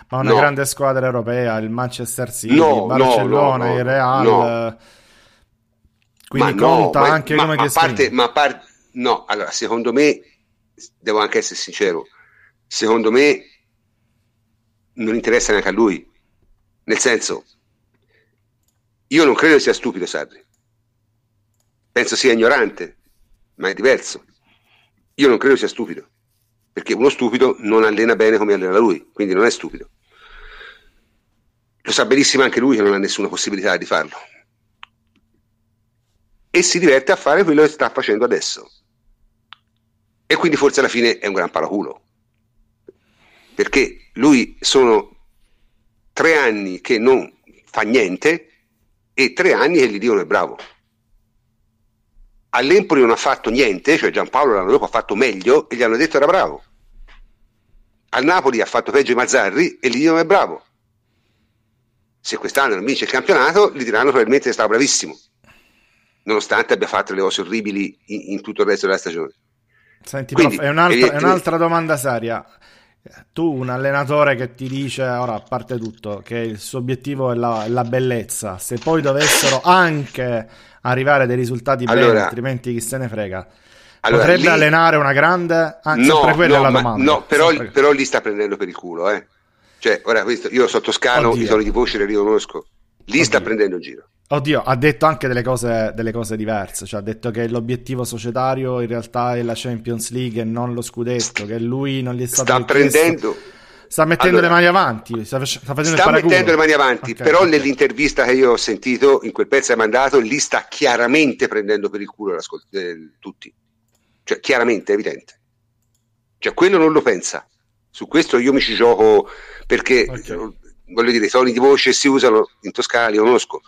ma una no. grande squadra europea, il Manchester City, no, il Barcellona, no, il Real. Quindi conta ma, anche ma, come ma, parte, ma parte, no, allora secondo me, devo anche essere sincero, secondo me non interessa neanche a lui. Nel senso, io non credo sia stupido Sarri. Penso sia ignorante, ma è diverso. Io non credo sia stupido, perché uno stupido non allena bene come allena lui, quindi non è stupido. Lo sa benissimo anche lui che non ha nessuna possibilità di farlo. E si diverte a fare quello che sta facendo adesso. E quindi forse alla fine è un gran paraculo. Perché lui sono tre anni che non fa niente e tre anni che gli dicono è bravo. All'Empoli non ha fatto niente, cioè Giampaolo l'anno dopo ha fatto meglio e gli hanno detto era bravo. Al Napoli ha fatto peggio i Mazzarri e gli dicono è bravo se quest'anno non vince il campionato, gli diranno probabilmente che stava bravissimo, nonostante abbia fatto le cose orribili in, in tutto il resto della stagione. Senti, Quindi, prof, è, un'altra, è un'altra domanda seria. Tu, un allenatore che ti dice, ora a parte tutto, che il suo obiettivo è la, la bellezza, se poi dovessero anche arrivare dei risultati allora, belli, altrimenti chi se ne frega, allora, potrebbe lì... allenare una grande... Ah, no, sempre quella no, è la domanda. No, però, però lì sta prendendo per il culo, eh. Cioè, ora questo, io sotto Toscano, Oddio. i toni di voce li riconosco. Lì Oddio. sta prendendo il giro. Oddio, ha detto anche delle cose, delle cose, diverse, cioè ha detto che l'obiettivo societario in realtà è la Champions League e non lo scudetto, che lui non gli è stato Sta prendendo... Sta mettendo allora, le mani avanti, sta, sta, sta mettendo le mani avanti, okay, però okay. nell'intervista che io ho sentito, in quel pezzo che hai mandato, lì sta chiaramente prendendo per il culo eh, tutti. Cioè, chiaramente, evidente. Cioè, quello non lo pensa. Su questo io mi ci gioco perché okay. voglio dire, i toni di voce si usano in Toscana, li conosco.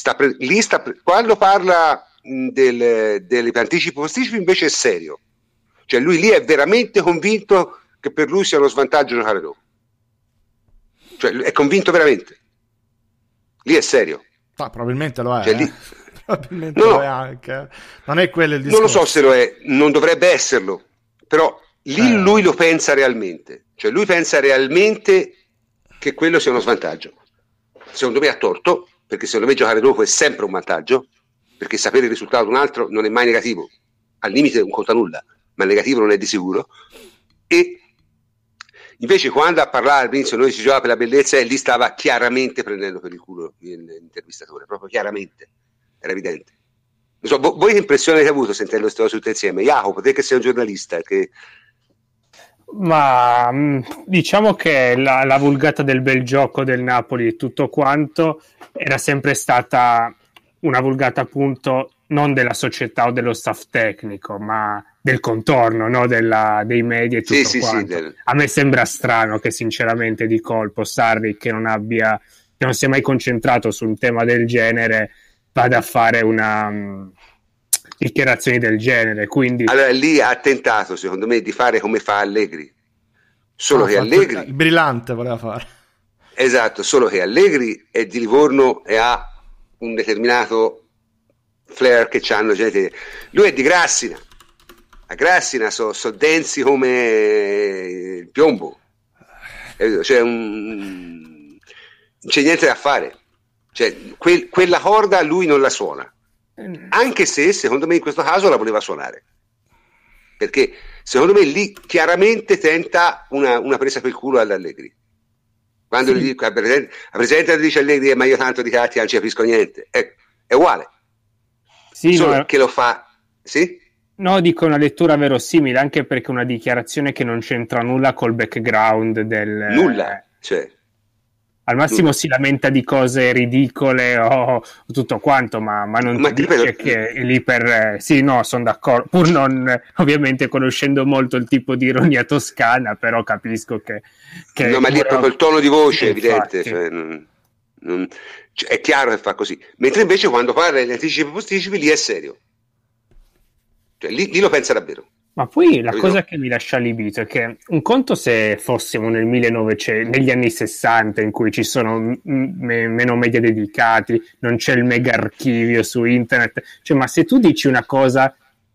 Sta pre- lì sta pre- quando parla del, degli anticipi posticipi invece è serio. Cioè lui lì è veramente convinto che per lui sia uno svantaggio giocare dopo. Cioè è convinto veramente. Lì è serio. Ah, probabilmente lo è. Cioè, lì... Eh. probabilmente no, lo è anche. Non è quello il discorso. Non lo so se lo è, non dovrebbe esserlo, però lì eh. lui lo pensa realmente. Cioè lui pensa realmente che quello sia uno svantaggio. secondo me ha torto, perché secondo me giocare dopo è sempre un vantaggio, perché sapere il risultato di un altro non è mai negativo, al limite non conta nulla, ma negativo non è di sicuro. E invece quando a parlare all'inizio noi si giocava per la bellezza e lì stava chiaramente prendendo per il culo l'intervistatore, proprio chiaramente, era evidente. So, voi che impressione avete avuto sentendo queste cose tutte insieme? Jacopo, te che sei un giornalista, che ma mm, diciamo che la, la, vulgata del bel gioco del Napoli e tutto quanto era sempre stata una vulgata appunto non della società o dello staff tecnico, ma del contorno, no? della, dei media e tutto sì, quanto. Sì, del... A me sembra strano che sinceramente di colpo Sarri che non abbia che non si è mai concentrato su un tema del genere vada a fare una mm, dichiarazioni del genere. Quindi... Allora lì ha tentato, secondo me, di fare come fa Allegri. Solo ah, che Allegri... Il brillante voleva fare. Esatto, solo che Allegri è di Livorno e ha un determinato flair che hanno gente. Lui è di Grassina. A Grassina sono so densi come il piombo. Cioè, un... non c'è niente da fare. Cioè, que- quella corda lui non la suona anche se secondo me in questo caso la voleva suonare. Perché secondo me lì chiaramente tenta una, una presa per il culo all'Allegri quando sì. gli dico, a presente dice Allegri eh, ma io tanto di catti non ci capisco niente. È, è uguale. Sì, solo no, che lo fa sì? No, dico una lettura verosimile, anche perché una dichiarazione che non c'entra nulla col background del... Nulla, cioè, al massimo si lamenta di cose ridicole o tutto quanto, ma, ma non ma ti dice che è lì per... Eh, sì, no, sono d'accordo, pur non ovviamente conoscendo molto il tipo di ironia toscana, però capisco che... che no, ma lì è proprio il tono di voce, evidente, cioè, non, non, cioè, è chiaro che fa così. Mentre invece quando parla degli anticipi e posticipi, lì è serio. Cioè, lì, lì lo pensa davvero. Ma poi la cosa che mi lascia allibito è che un conto se fossimo nel 1900, negli anni 60 in cui ci sono me, meno media dedicati, non c'è il mega archivio su internet, cioè, ma se tu dici una cosa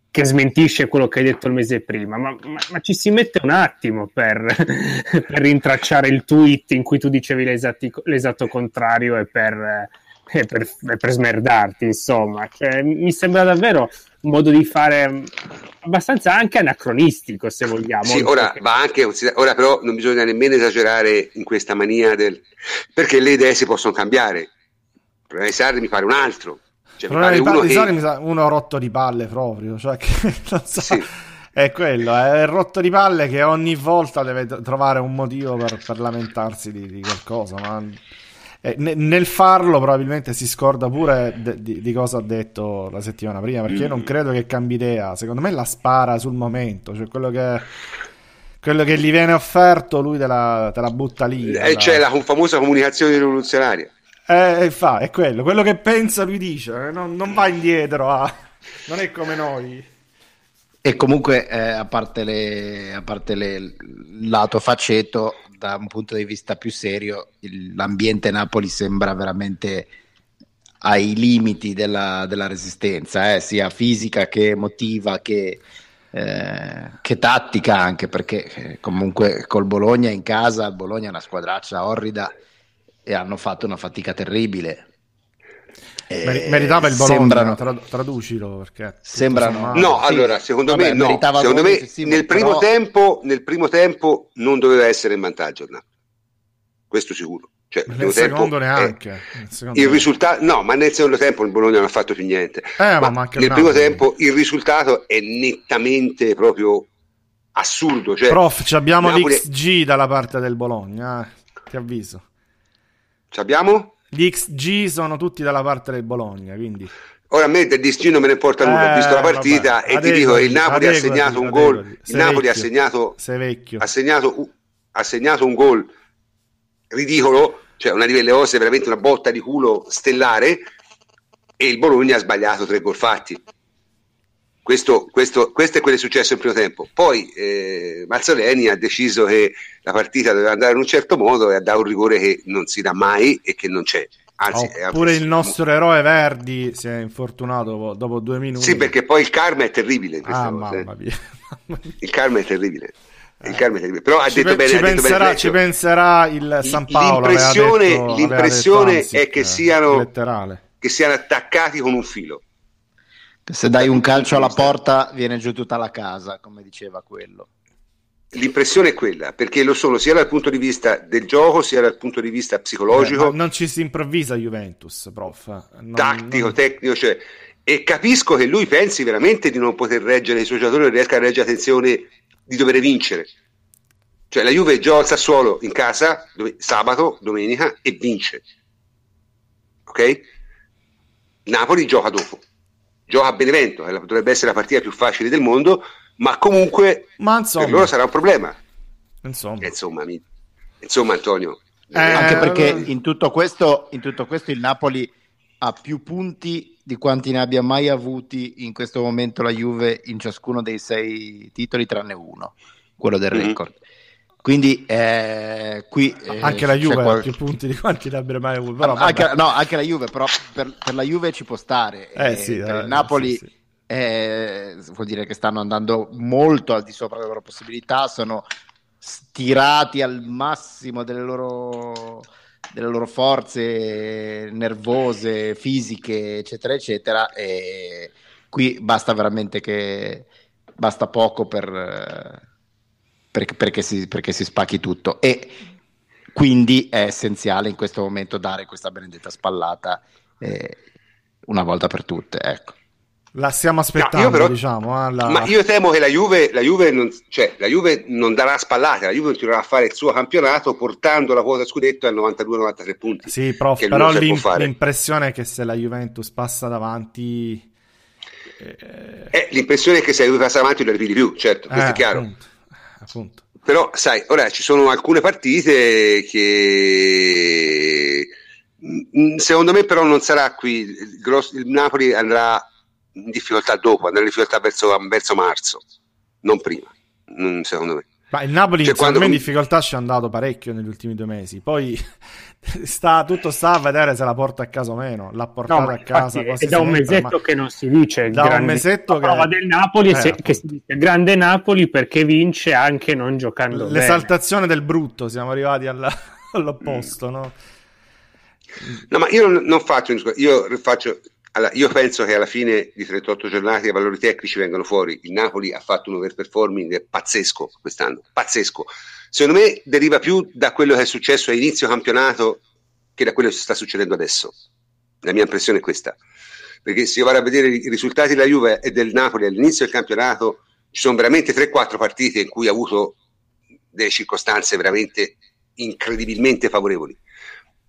che smentisce quello che hai detto il mese prima, ma, ma, ma ci si mette un attimo per, per, rintracciare il tweet in cui tu dicevi l'esatti, l'esatto contrario e per, per, per smerdarti, insomma. Cioè, mi sembra davvero un modo di fare abbastanza anche anacronistico, se vogliamo. Sì, ora, perché... va anche, ora però non bisogna nemmeno esagerare in questa mania del... perché le idee si possono cambiare. Il problema di Sarri mi pare un altro. Cioè, pare uno, che... mi sa uno rotto di palle proprio, cioè che non so... Sì. È quello, è il rotto di palle che ogni volta deve trovare un motivo per, per lamentarsi di, di qualcosa, ma eh, nel farlo probabilmente si scorda pure de- di-, di, cosa ha detto la settimana prima, perché io non mm. credo che cambi idea, secondo me la spara sul momento, cioè quello che, quello che gli viene offerto lui te la, te la butta lì. E eh, c'è la famosa comunicazione rivoluzionaria. Eh, fa, è quello, quello che pensa lui dice, eh, non, non va indietro, a... non è come noi. E comunque, eh, a parte, le, a parte le, il lato faceto, da un punto di vista più serio, il, l'ambiente Napoli sembra veramente ai limiti della, della resistenza, eh, sia fisica che emotiva che, eh, che tattica anche, perché eh, comunque col Bologna in casa, il Bologna è una squadraccia orrida e hanno fatto una fatica terribile. Eh, meritava il Bologna, sembrano, tra, traducilo perché sembrano no, sì, allora secondo vabbè, me no. secondo me nel primo, però... tempo, nel primo tempo non doveva essere in vantaggio no? questo sicuro. Cioè, nel secondo neanche il, secondo il risultato no ma nel secondo tempo il Bologna non ha fatto più niente. Eh, ma ma nel primo tempo il risultato è nettamente proprio assurdo cioè, prof abbiamo Napoli... l'XG dalla parte del Bologna eh, ti avviso. Ci abbiamo? Gli XG sono tutti dalla parte del Bologna, quindi... Ora a me del XG non me ne importa nulla, ho visto la eh, partita vabbè. e ti dico, il Napoli ha segnato un gol, il Napoli ha segnato, ha segnato, ha segnato un gol ridicolo, cioè una quelle cose veramente una botta di culo stellare e il Bologna ha sbagliato tre gol fatti. Questo, questo, questo, è quello che è successo in primo tempo. Poi eh, Marzoleni ha deciso che la partita doveva andare in un certo modo e ha dato un rigore che non si dà mai e che non c'è. Anzi, Oppure il nostro eroe Verdi si è infortunato dopo due minuti. Sì, perché poi il karma è terribile. In ah, mamma eh. mia. il karma è terribile. il Carme però ha Ci, detto bene, ci ha detto bene penserà, Fleccio. ci penserà il San Paolo. L'impressione- detto- l'impressione Hamsik, è che siano- che siano attaccati con un filo. Se dai un calcio alla porta viene giù tutta la casa, come diceva quello. L'impressione è quella, perché lo sono sia dal punto di vista del gioco, sia dal punto di vista psicologico, ma non ci si improvvisa Juventus, prof. Non- tattico, non- tecnico, cioè, e capisco che lui pensi veramente di non poter reggere i suoi giocatori, non riesca a reggere la tensione di dover vincere. Cioè la Juve gioca al Sassuolo in casa dove- sabato, domenica e vince. Ok? Napoli gioca dopo. Gioca a Benevento, che dovrebbe essere la partita più facile del mondo, ma comunque Ma per loro sarà un problema. insomma. Eh, Insomma, mi- insomma Antonio, Eh, Anche perché eh, in tutto, questo, in tutto questo il Napoli ha più punti di quanti ne abbia mai avuti in questo momento la Juve in ciascuno dei sei titoli, tranne uno, quello del Mhm. record. Quindi eh, qui eh, anche la Juve ha qual- più punti di quanti ne abbia mai avuto. Però, anche, vabbè. no, anche la Juve, però per, per la Juve ci può stare. Eh, Eh, sì, per eh, il Napoli sì, sì. eh, vuol dire che stanno andando molto al di sopra delle loro possibilità, sono stirati al massimo delle loro, delle loro forze nervose, fisiche, eccetera, eccetera. E qui basta veramente che basta poco per, eh, per- perché, si, perché si spacchi tutto. E quindi è essenziale in questo momento dare questa benedetta spallata eh, una volta per tutte. Ecco. La stiamo aspettando, No, però- diciamo. eh, la- Ma io temo che la Juve, la Juve non, cioè, la Juve non darà spallate, la Juve continuerà a fare il suo campionato portando la quota scudetto a 92-93 punti. Sì, prof, però l'im- l'impressione è che se la Juventus passa davanti... eh, Eh, l'impressione è che se la Juve passa avanti lo arrivi di più, certo, questo eh, è chiaro. Appunto, appunto. Però, sai, ora ci sono alcune partite che mm, secondo me però non sarà qui. Il, grosso- il Napoli andrà in difficoltà dopo, andrà in difficoltà verso, verso marzo, non prima, mm, secondo me. Ma il Napoli Cioè, secondo quando- me in difficoltà ci è andato parecchio negli ultimi due mesi. Poi sta, tutto sta a vedere se la porta a casa o meno. L'ha No, portata ma a casa. è da un sempre, mesetto ma- che non si dice il Da un grande- mesetto la che- prova del Napoli Eh, se- che si dice grande Napoli perché vince anche non giocando bene. L'esaltazione del brutto, siamo arrivati alla- all'opposto, no? No, ma io non, non faccio, un discorso- io faccio, allora, io penso che alla fine di 38 giornate i valori tecnici vengano fuori. Il Napoli ha fatto un overperforming pazzesco quest'anno, pazzesco. Secondo me deriva più da quello che è successo a inizio campionato che da quello che sta succedendo adesso. La mia impressione è questa. Perché se io vado a vedere i risultati della Juve e del Napoli all'inizio del campionato, ci sono veramente 3-4 partite in cui ha avuto delle circostanze veramente incredibilmente favorevoli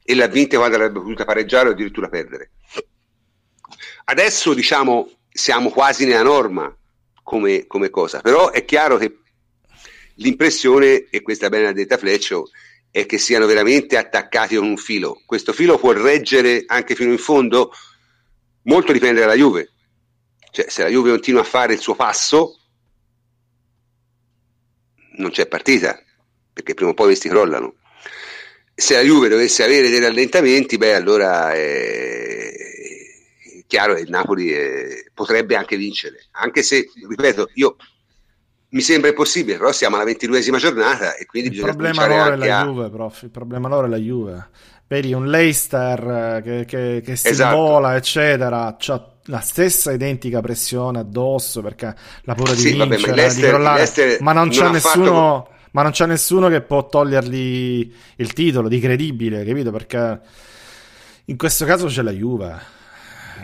e l'ha vinta quando avrebbe potuto pareggiare o addirittura perdere. Adesso diciamo siamo quasi nella norma come, come cosa, però è chiaro che l'impressione, e questa bene l'ha detta Fleccio, è che siano veramente attaccati con un filo. Questo filo può reggere anche fino in fondo, molto dipende dalla Juve. Cioè, se la Juve continua a fare il suo passo, non c'è partita, perché prima o poi questi crollano. Se la Juve dovesse avere dei rallentamenti, beh, allora è chiaro che il Napoli eh, potrebbe anche vincere, anche se, ripeto, io mi sembra impossibile, però siamo alla ventiduesima giornata e quindi Il bisogna problema loro è la a... Juve, prof. Il problema loro è la Juve. Vedi un Leicester eh, che, che, che si Esatto. vola, eccetera, c'ha la stessa identica pressione addosso perché la paura di Sì, vabbè, ma vincere, Leicester- di crollare, ma non non c'è nessuno ma non c'è nessuno che può togliergli il titolo di credibile, capito? Perché in questo caso c'è la Juve.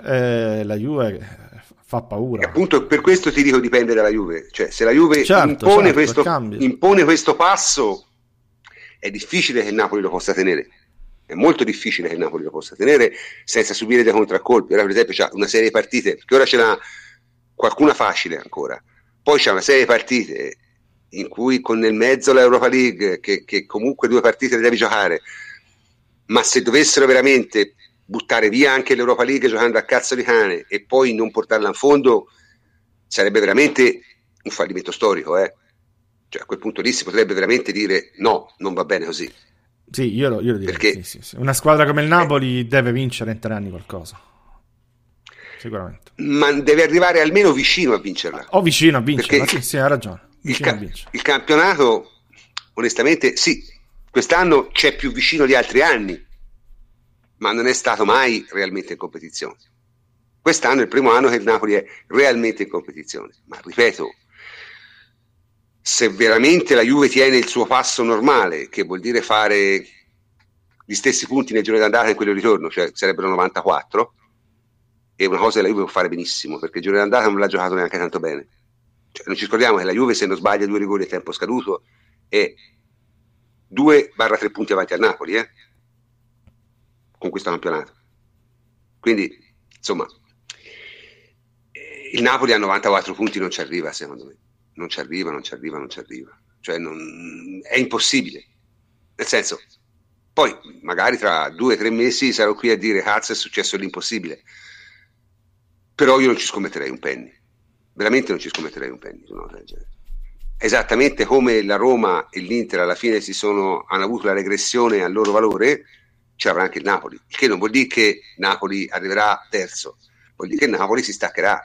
Eh, la Juve fa E paura. appunto per questo ti dico dipende dalla Juve, cioè se la Juve Certo, impone, certo, questo, impone questo passo è difficile che il Napoli lo possa tenere. È molto difficile che il Napoli lo possa tenere senza subire dei contraccolpi. Ora, per esempio, c'è una serie di partite, perché ora ce n'ha qualcuna facile ancora. Poi c'è una serie di partite in cui con nel mezzo l'Europa League, che, che comunque due partite le devi giocare, ma se dovessero veramente buttare via anche l'Europa League giocando a cazzo di cane e poi non portarla in fondo, sarebbe veramente un fallimento storico. Eh? Cioè, a quel punto lì si potrebbe veramente dire no, non va bene così. Sì, io lo, io lo direi. Perché- sì, sì, sì. Una squadra come il Napoli deve vincere in tre anni qualcosa. Sicuramente. Ma deve arrivare almeno vicino a vincerla. O vicino a vincere, Perché- sì, hai ragione. il, ca- il campionato, onestamente, sì, quest'anno c'è più vicino di altri anni, ma non è stato mai realmente in competizione. Quest'anno è il primo anno che il Napoli è realmente in competizione, ma ripeto, se veramente la Juve tiene il suo passo normale, che vuol dire fare gli stessi punti nel giorno d'andata e in quello di ritorno, cioè sarebbero 94, è una cosa che la Juve può fare benissimo, perché il giorno d'andata non l'ha giocato neanche tanto bene. Cioè, non ci scordiamo che la Juve, se non sbaglia due rigori a tempo scaduto, è 2-3 punti avanti al Napoli, eh? Con questo campionato. Quindi, insomma, il Napoli a 94 punti non ci arriva, secondo me. Non ci arriva, non ci arriva, non ci arriva. Cioè, non, è impossibile. Nel senso, poi magari tra due o tre mesi sarò qui a dire cazzo è successo l'impossibile. Però io non ci scommetterei un penny. Veramente non ci scommetterei un penny su. Esattamente come la Roma e l'Inter alla fine sono, hanno avuto la regressione al loro valore, ci avrà anche il Napoli. Il che non vuol dire che Napoli arriverà terzo, vuol dire che Napoli si staccherà.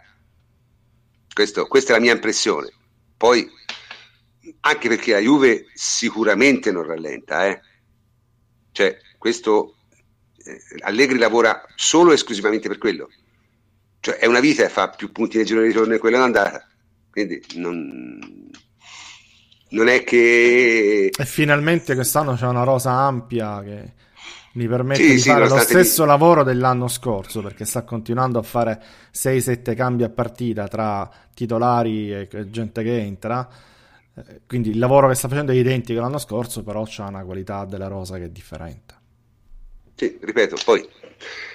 Questo, questa è la mia impressione. Poi, anche perché la Juve sicuramente non rallenta, eh? cioè questo eh, Allegri lavora solo e esclusivamente per quello. Cioè è una vita e fa più punti nel giro di ritorno e quella d'andata. Quindi non, non è che... E finalmente quest'anno c'è una rosa ampia che mi permette sì, di sì, fare lo stesso di... lavoro dell'anno scorso perché sta continuando a fare 6-7 cambi a partita tra titolari e gente che entra. Eh, quindi il lavoro che sta facendo è identico all'anno scorso però c'ha una qualità della rosa che è differente. Sì, ripeto, poi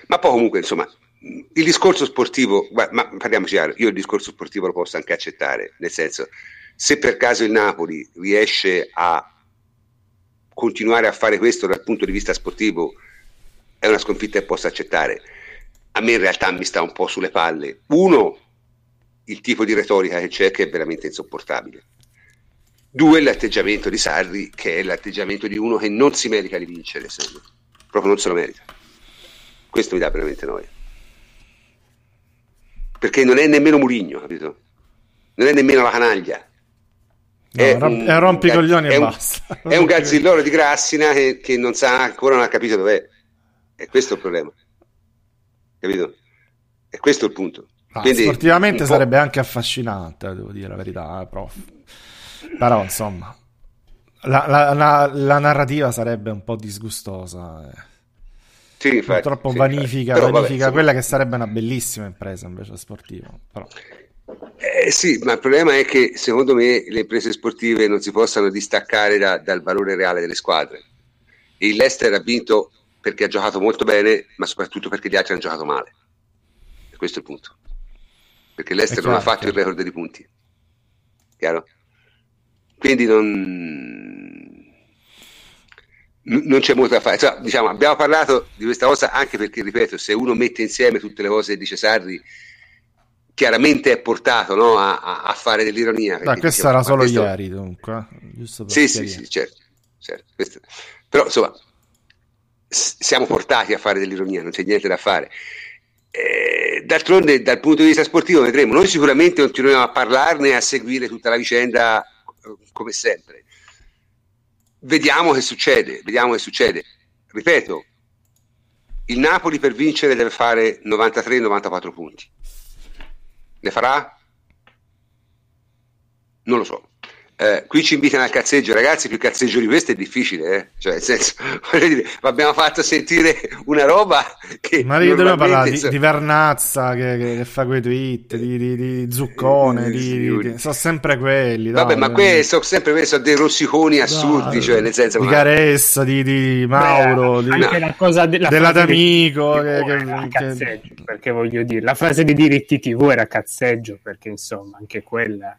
ma poi comunque insomma il discorso sportivo, ma parliamoci chiaro, io il discorso sportivo lo posso anche accettare, nel senso, se per caso il Napoli riesce a continuare a fare questo dal punto di vista sportivo è una sconfitta che posso accettare. A me in realtà mi sta un po' sulle palle. Uno, il tipo di retorica che c'è che è veramente insopportabile. Due, l'atteggiamento di Sarri che è l'atteggiamento di uno che non si merita di vincere, proprio non se lo merita. Questo mi dà veramente noia. Perché non è nemmeno Murigno, capito? Non è nemmeno la canaglia No, è, un, è rompicoglioni è e un, basta. È un gazzilloro di Grassina che, che non sa ancora, non ha capito dov'è. E questo è il problema. Capito? E questo è il punto. Ah, Quindi, sportivamente sarebbe anche affascinante, devo dire la verità, prof. Però, insomma, la, la, la, la, narrativa sarebbe un po' disgustosa. Eh. Sì, infatti, Purtroppo sì, vanifica, Però, vanifica vabbè, quella che sarebbe una bellissima impresa invece sportiva. Però. Eh, sì, ma il problema è che secondo me le imprese sportive non si possano distaccare da, dal valore reale delle squadre. Il Leicester ha vinto perché ha giocato molto bene, ma soprattutto perché gli altri hanno giocato male. E questo è il punto. Perché l'Ester non ha fatto il record di punti. Chiaro? Quindi non, non c'è molto da fare. Cioè, diciamo, abbiamo parlato di questa cosa anche perché, ripeto, se uno mette insieme tutte le cose che dice Sarri chiaramente è portato no, a, a, fare dell'ironia. Dai, questo era solo questo... ieri, dunque. Giusto sì, sì, sì, certo. certo. Questo... Però, insomma, s- siamo portati a fare dell'ironia, non c'è niente da fare. Eh, d'altronde, dal punto di vista sportivo, vedremo. Noi sicuramente continueremo a parlarne e a seguire tutta la vicenda eh, come sempre. Vediamo che succede, vediamo che succede. Ripeto, il Napoli per vincere deve fare 93-94 punti ne farà? Non lo so. Eh, qui ci invitano al cazzeggio, ragazzi. Più cazzeggio di questo è difficile, eh? cioè, nel senso, dire, abbiamo fatto sentire una roba che. Ma io devo parlare di, di, Vernazza che, che, fa quei tweet, di, di, di Zuccone, di, sono sempre quelli. Vabbè, ma quelli sono sempre quelli, sono dei rossiconi assurdi, dai, cioè, nel senso. Di ma... Caressa, di, Mauro, Beh, anche la cosa de, la dell'Adamico. Che, che, cazzeggio, perché voglio dire, la frase di diritti TV era cazzeggio, perché insomma, anche quella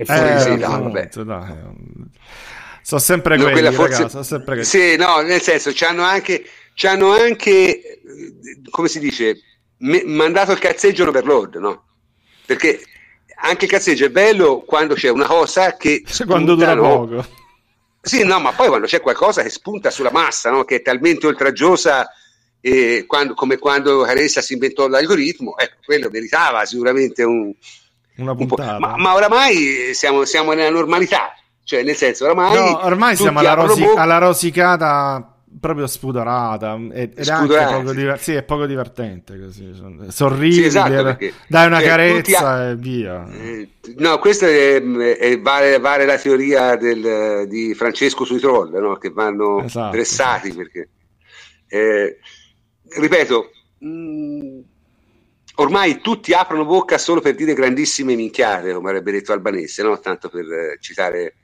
e fuori eh, sì, no, vabbè. Sono sempre no, quelli, forse... ragazzi, sono sempre quelli. Sì, no, nel senso, ci hanno anche, c'hanno anche come si dice, me, mandato il cazzeggio overload, no? Perché anche il cazzeggio è bello quando c'è una cosa che... Spunta, quando dura no? poco. Sì, no, ma poi quando c'è qualcosa che spunta sulla massa, no? Che è talmente oltraggiosa eh, quando, come quando Caressa si inventò l'algoritmo, ecco, quello meritava sicuramente un, Una puntata. Ma, ma oramai siamo, siamo nella normalità, cioè nel senso oramai... No, ormai siamo alla, rosi- bocca- alla rosicata proprio spudorata ed ed è anche poco, sì. diver- sì, è poco divertente così. Sorridi, Sì, esatto, perché- dai una cioè, carezza a- e via. Eh, No, questa è, è- vale, vale la teoria del- di Francesco sui troll, no? che vanno Esatto, dressati esatto. perché, eh, ripeto, mh, ormai tutti aprono bocca solo per dire grandissime minchiate, come avrebbe detto Albanese, no? tanto per eh, citare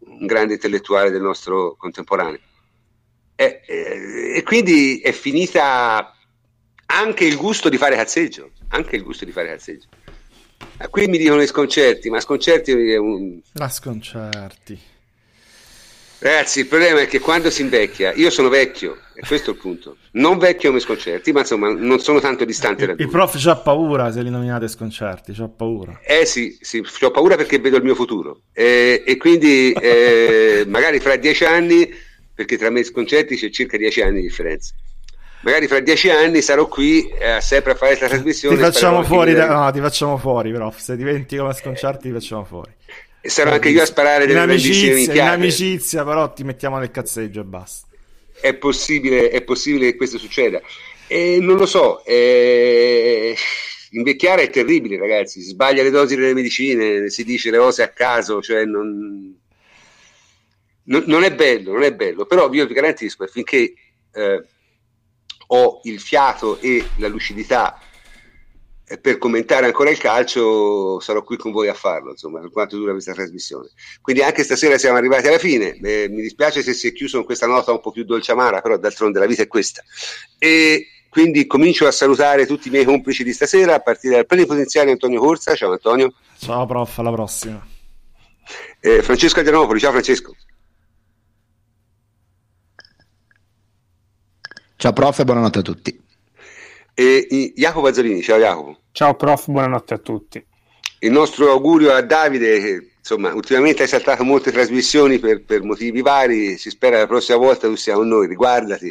un grande intellettuale del nostro contemporaneo. E, e- e quindi è finita anche il gusto di fare cazzeggio, anche il gusto di fare cazzeggio. Eh, Qui mi dicono i sconcerti, ma sconcerti è un... La sconcerti. Ragazzi, il problema è che quando si invecchia, io sono vecchio, e questo è il punto. Non vecchio come sconcerti, ma insomma non sono tanto distante da Il lui. prof c'ha paura se li nominate sconcerti, c'ha paura. Eh sì, sì, ho paura perché vedo il mio futuro. Eh, e quindi eh, magari fra dieci anni, perché tra me e sconcerti c'è circa dieci anni di differenza. Magari fra dieci anni sarò qui eh, sempre a fare questa trasmissione. Ti facciamo fuori, da- no, ti facciamo fuori, prof. Se diventi come sconcerti, ti facciamo fuori. E sarò anche io a sparare in delle amicizia, in minchiate. amicizia, però ti mettiamo nel cazzeggio e basta. è possibile, è possibile che questo succeda. E non lo so, eh, invecchiare è terribile, ragazzi. Sbaglia le dosi delle medicine, si dice le cose a caso, cioè non, non, non è bello, non è bello. Però io vi garantisco che finché eh, ho il fiato e la lucidità per commentare ancora il calcio, sarò qui con voi a farlo, insomma, per quanto dura questa trasmissione. Quindi anche stasera siamo arrivati alla fine. Eh, mi dispiace se si è chiuso con questa nota un po' più dolce amara, però d'altronde la vita è questa. E quindi comincio a salutare tutti i miei complici di stasera, a partire dal plenipotenziario Antonio Corsa. Ciao Antonio. Ciao, prof. Alla prossima. Eh, Francesco Adrianopoli. Ciao Francesco. Ciao prof e buonanotte a tutti. E i- Jacopo Azzolini. Ciao Jacopo. Ciao prof, buonanotte a tutti. Il nostro augurio a Davide, che insomma ultimamente hai saltato molte trasmissioni per, per motivi vari, si spera la prossima volta tu sia con noi, riguardati.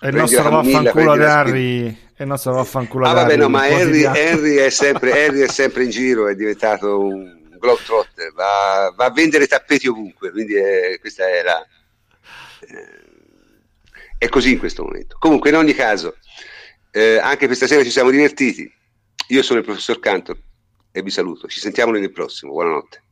E il nostro vaffanculo la Harry. E il nostro vaffanculo Ah vabbè Harry no, ma Henry, quotidiano. Henry è, sempre, Henry è sempre in giro, è diventato un globetrotter, va, va a vendere tappeti ovunque, quindi è- questa è la... eh, è così in questo momento. Comunque in ogni caso, eh, anche questa sera ci siamo divertiti. Io sono il professor Cantor e vi saluto. Ci sentiamo nel prossimo. Buonanotte.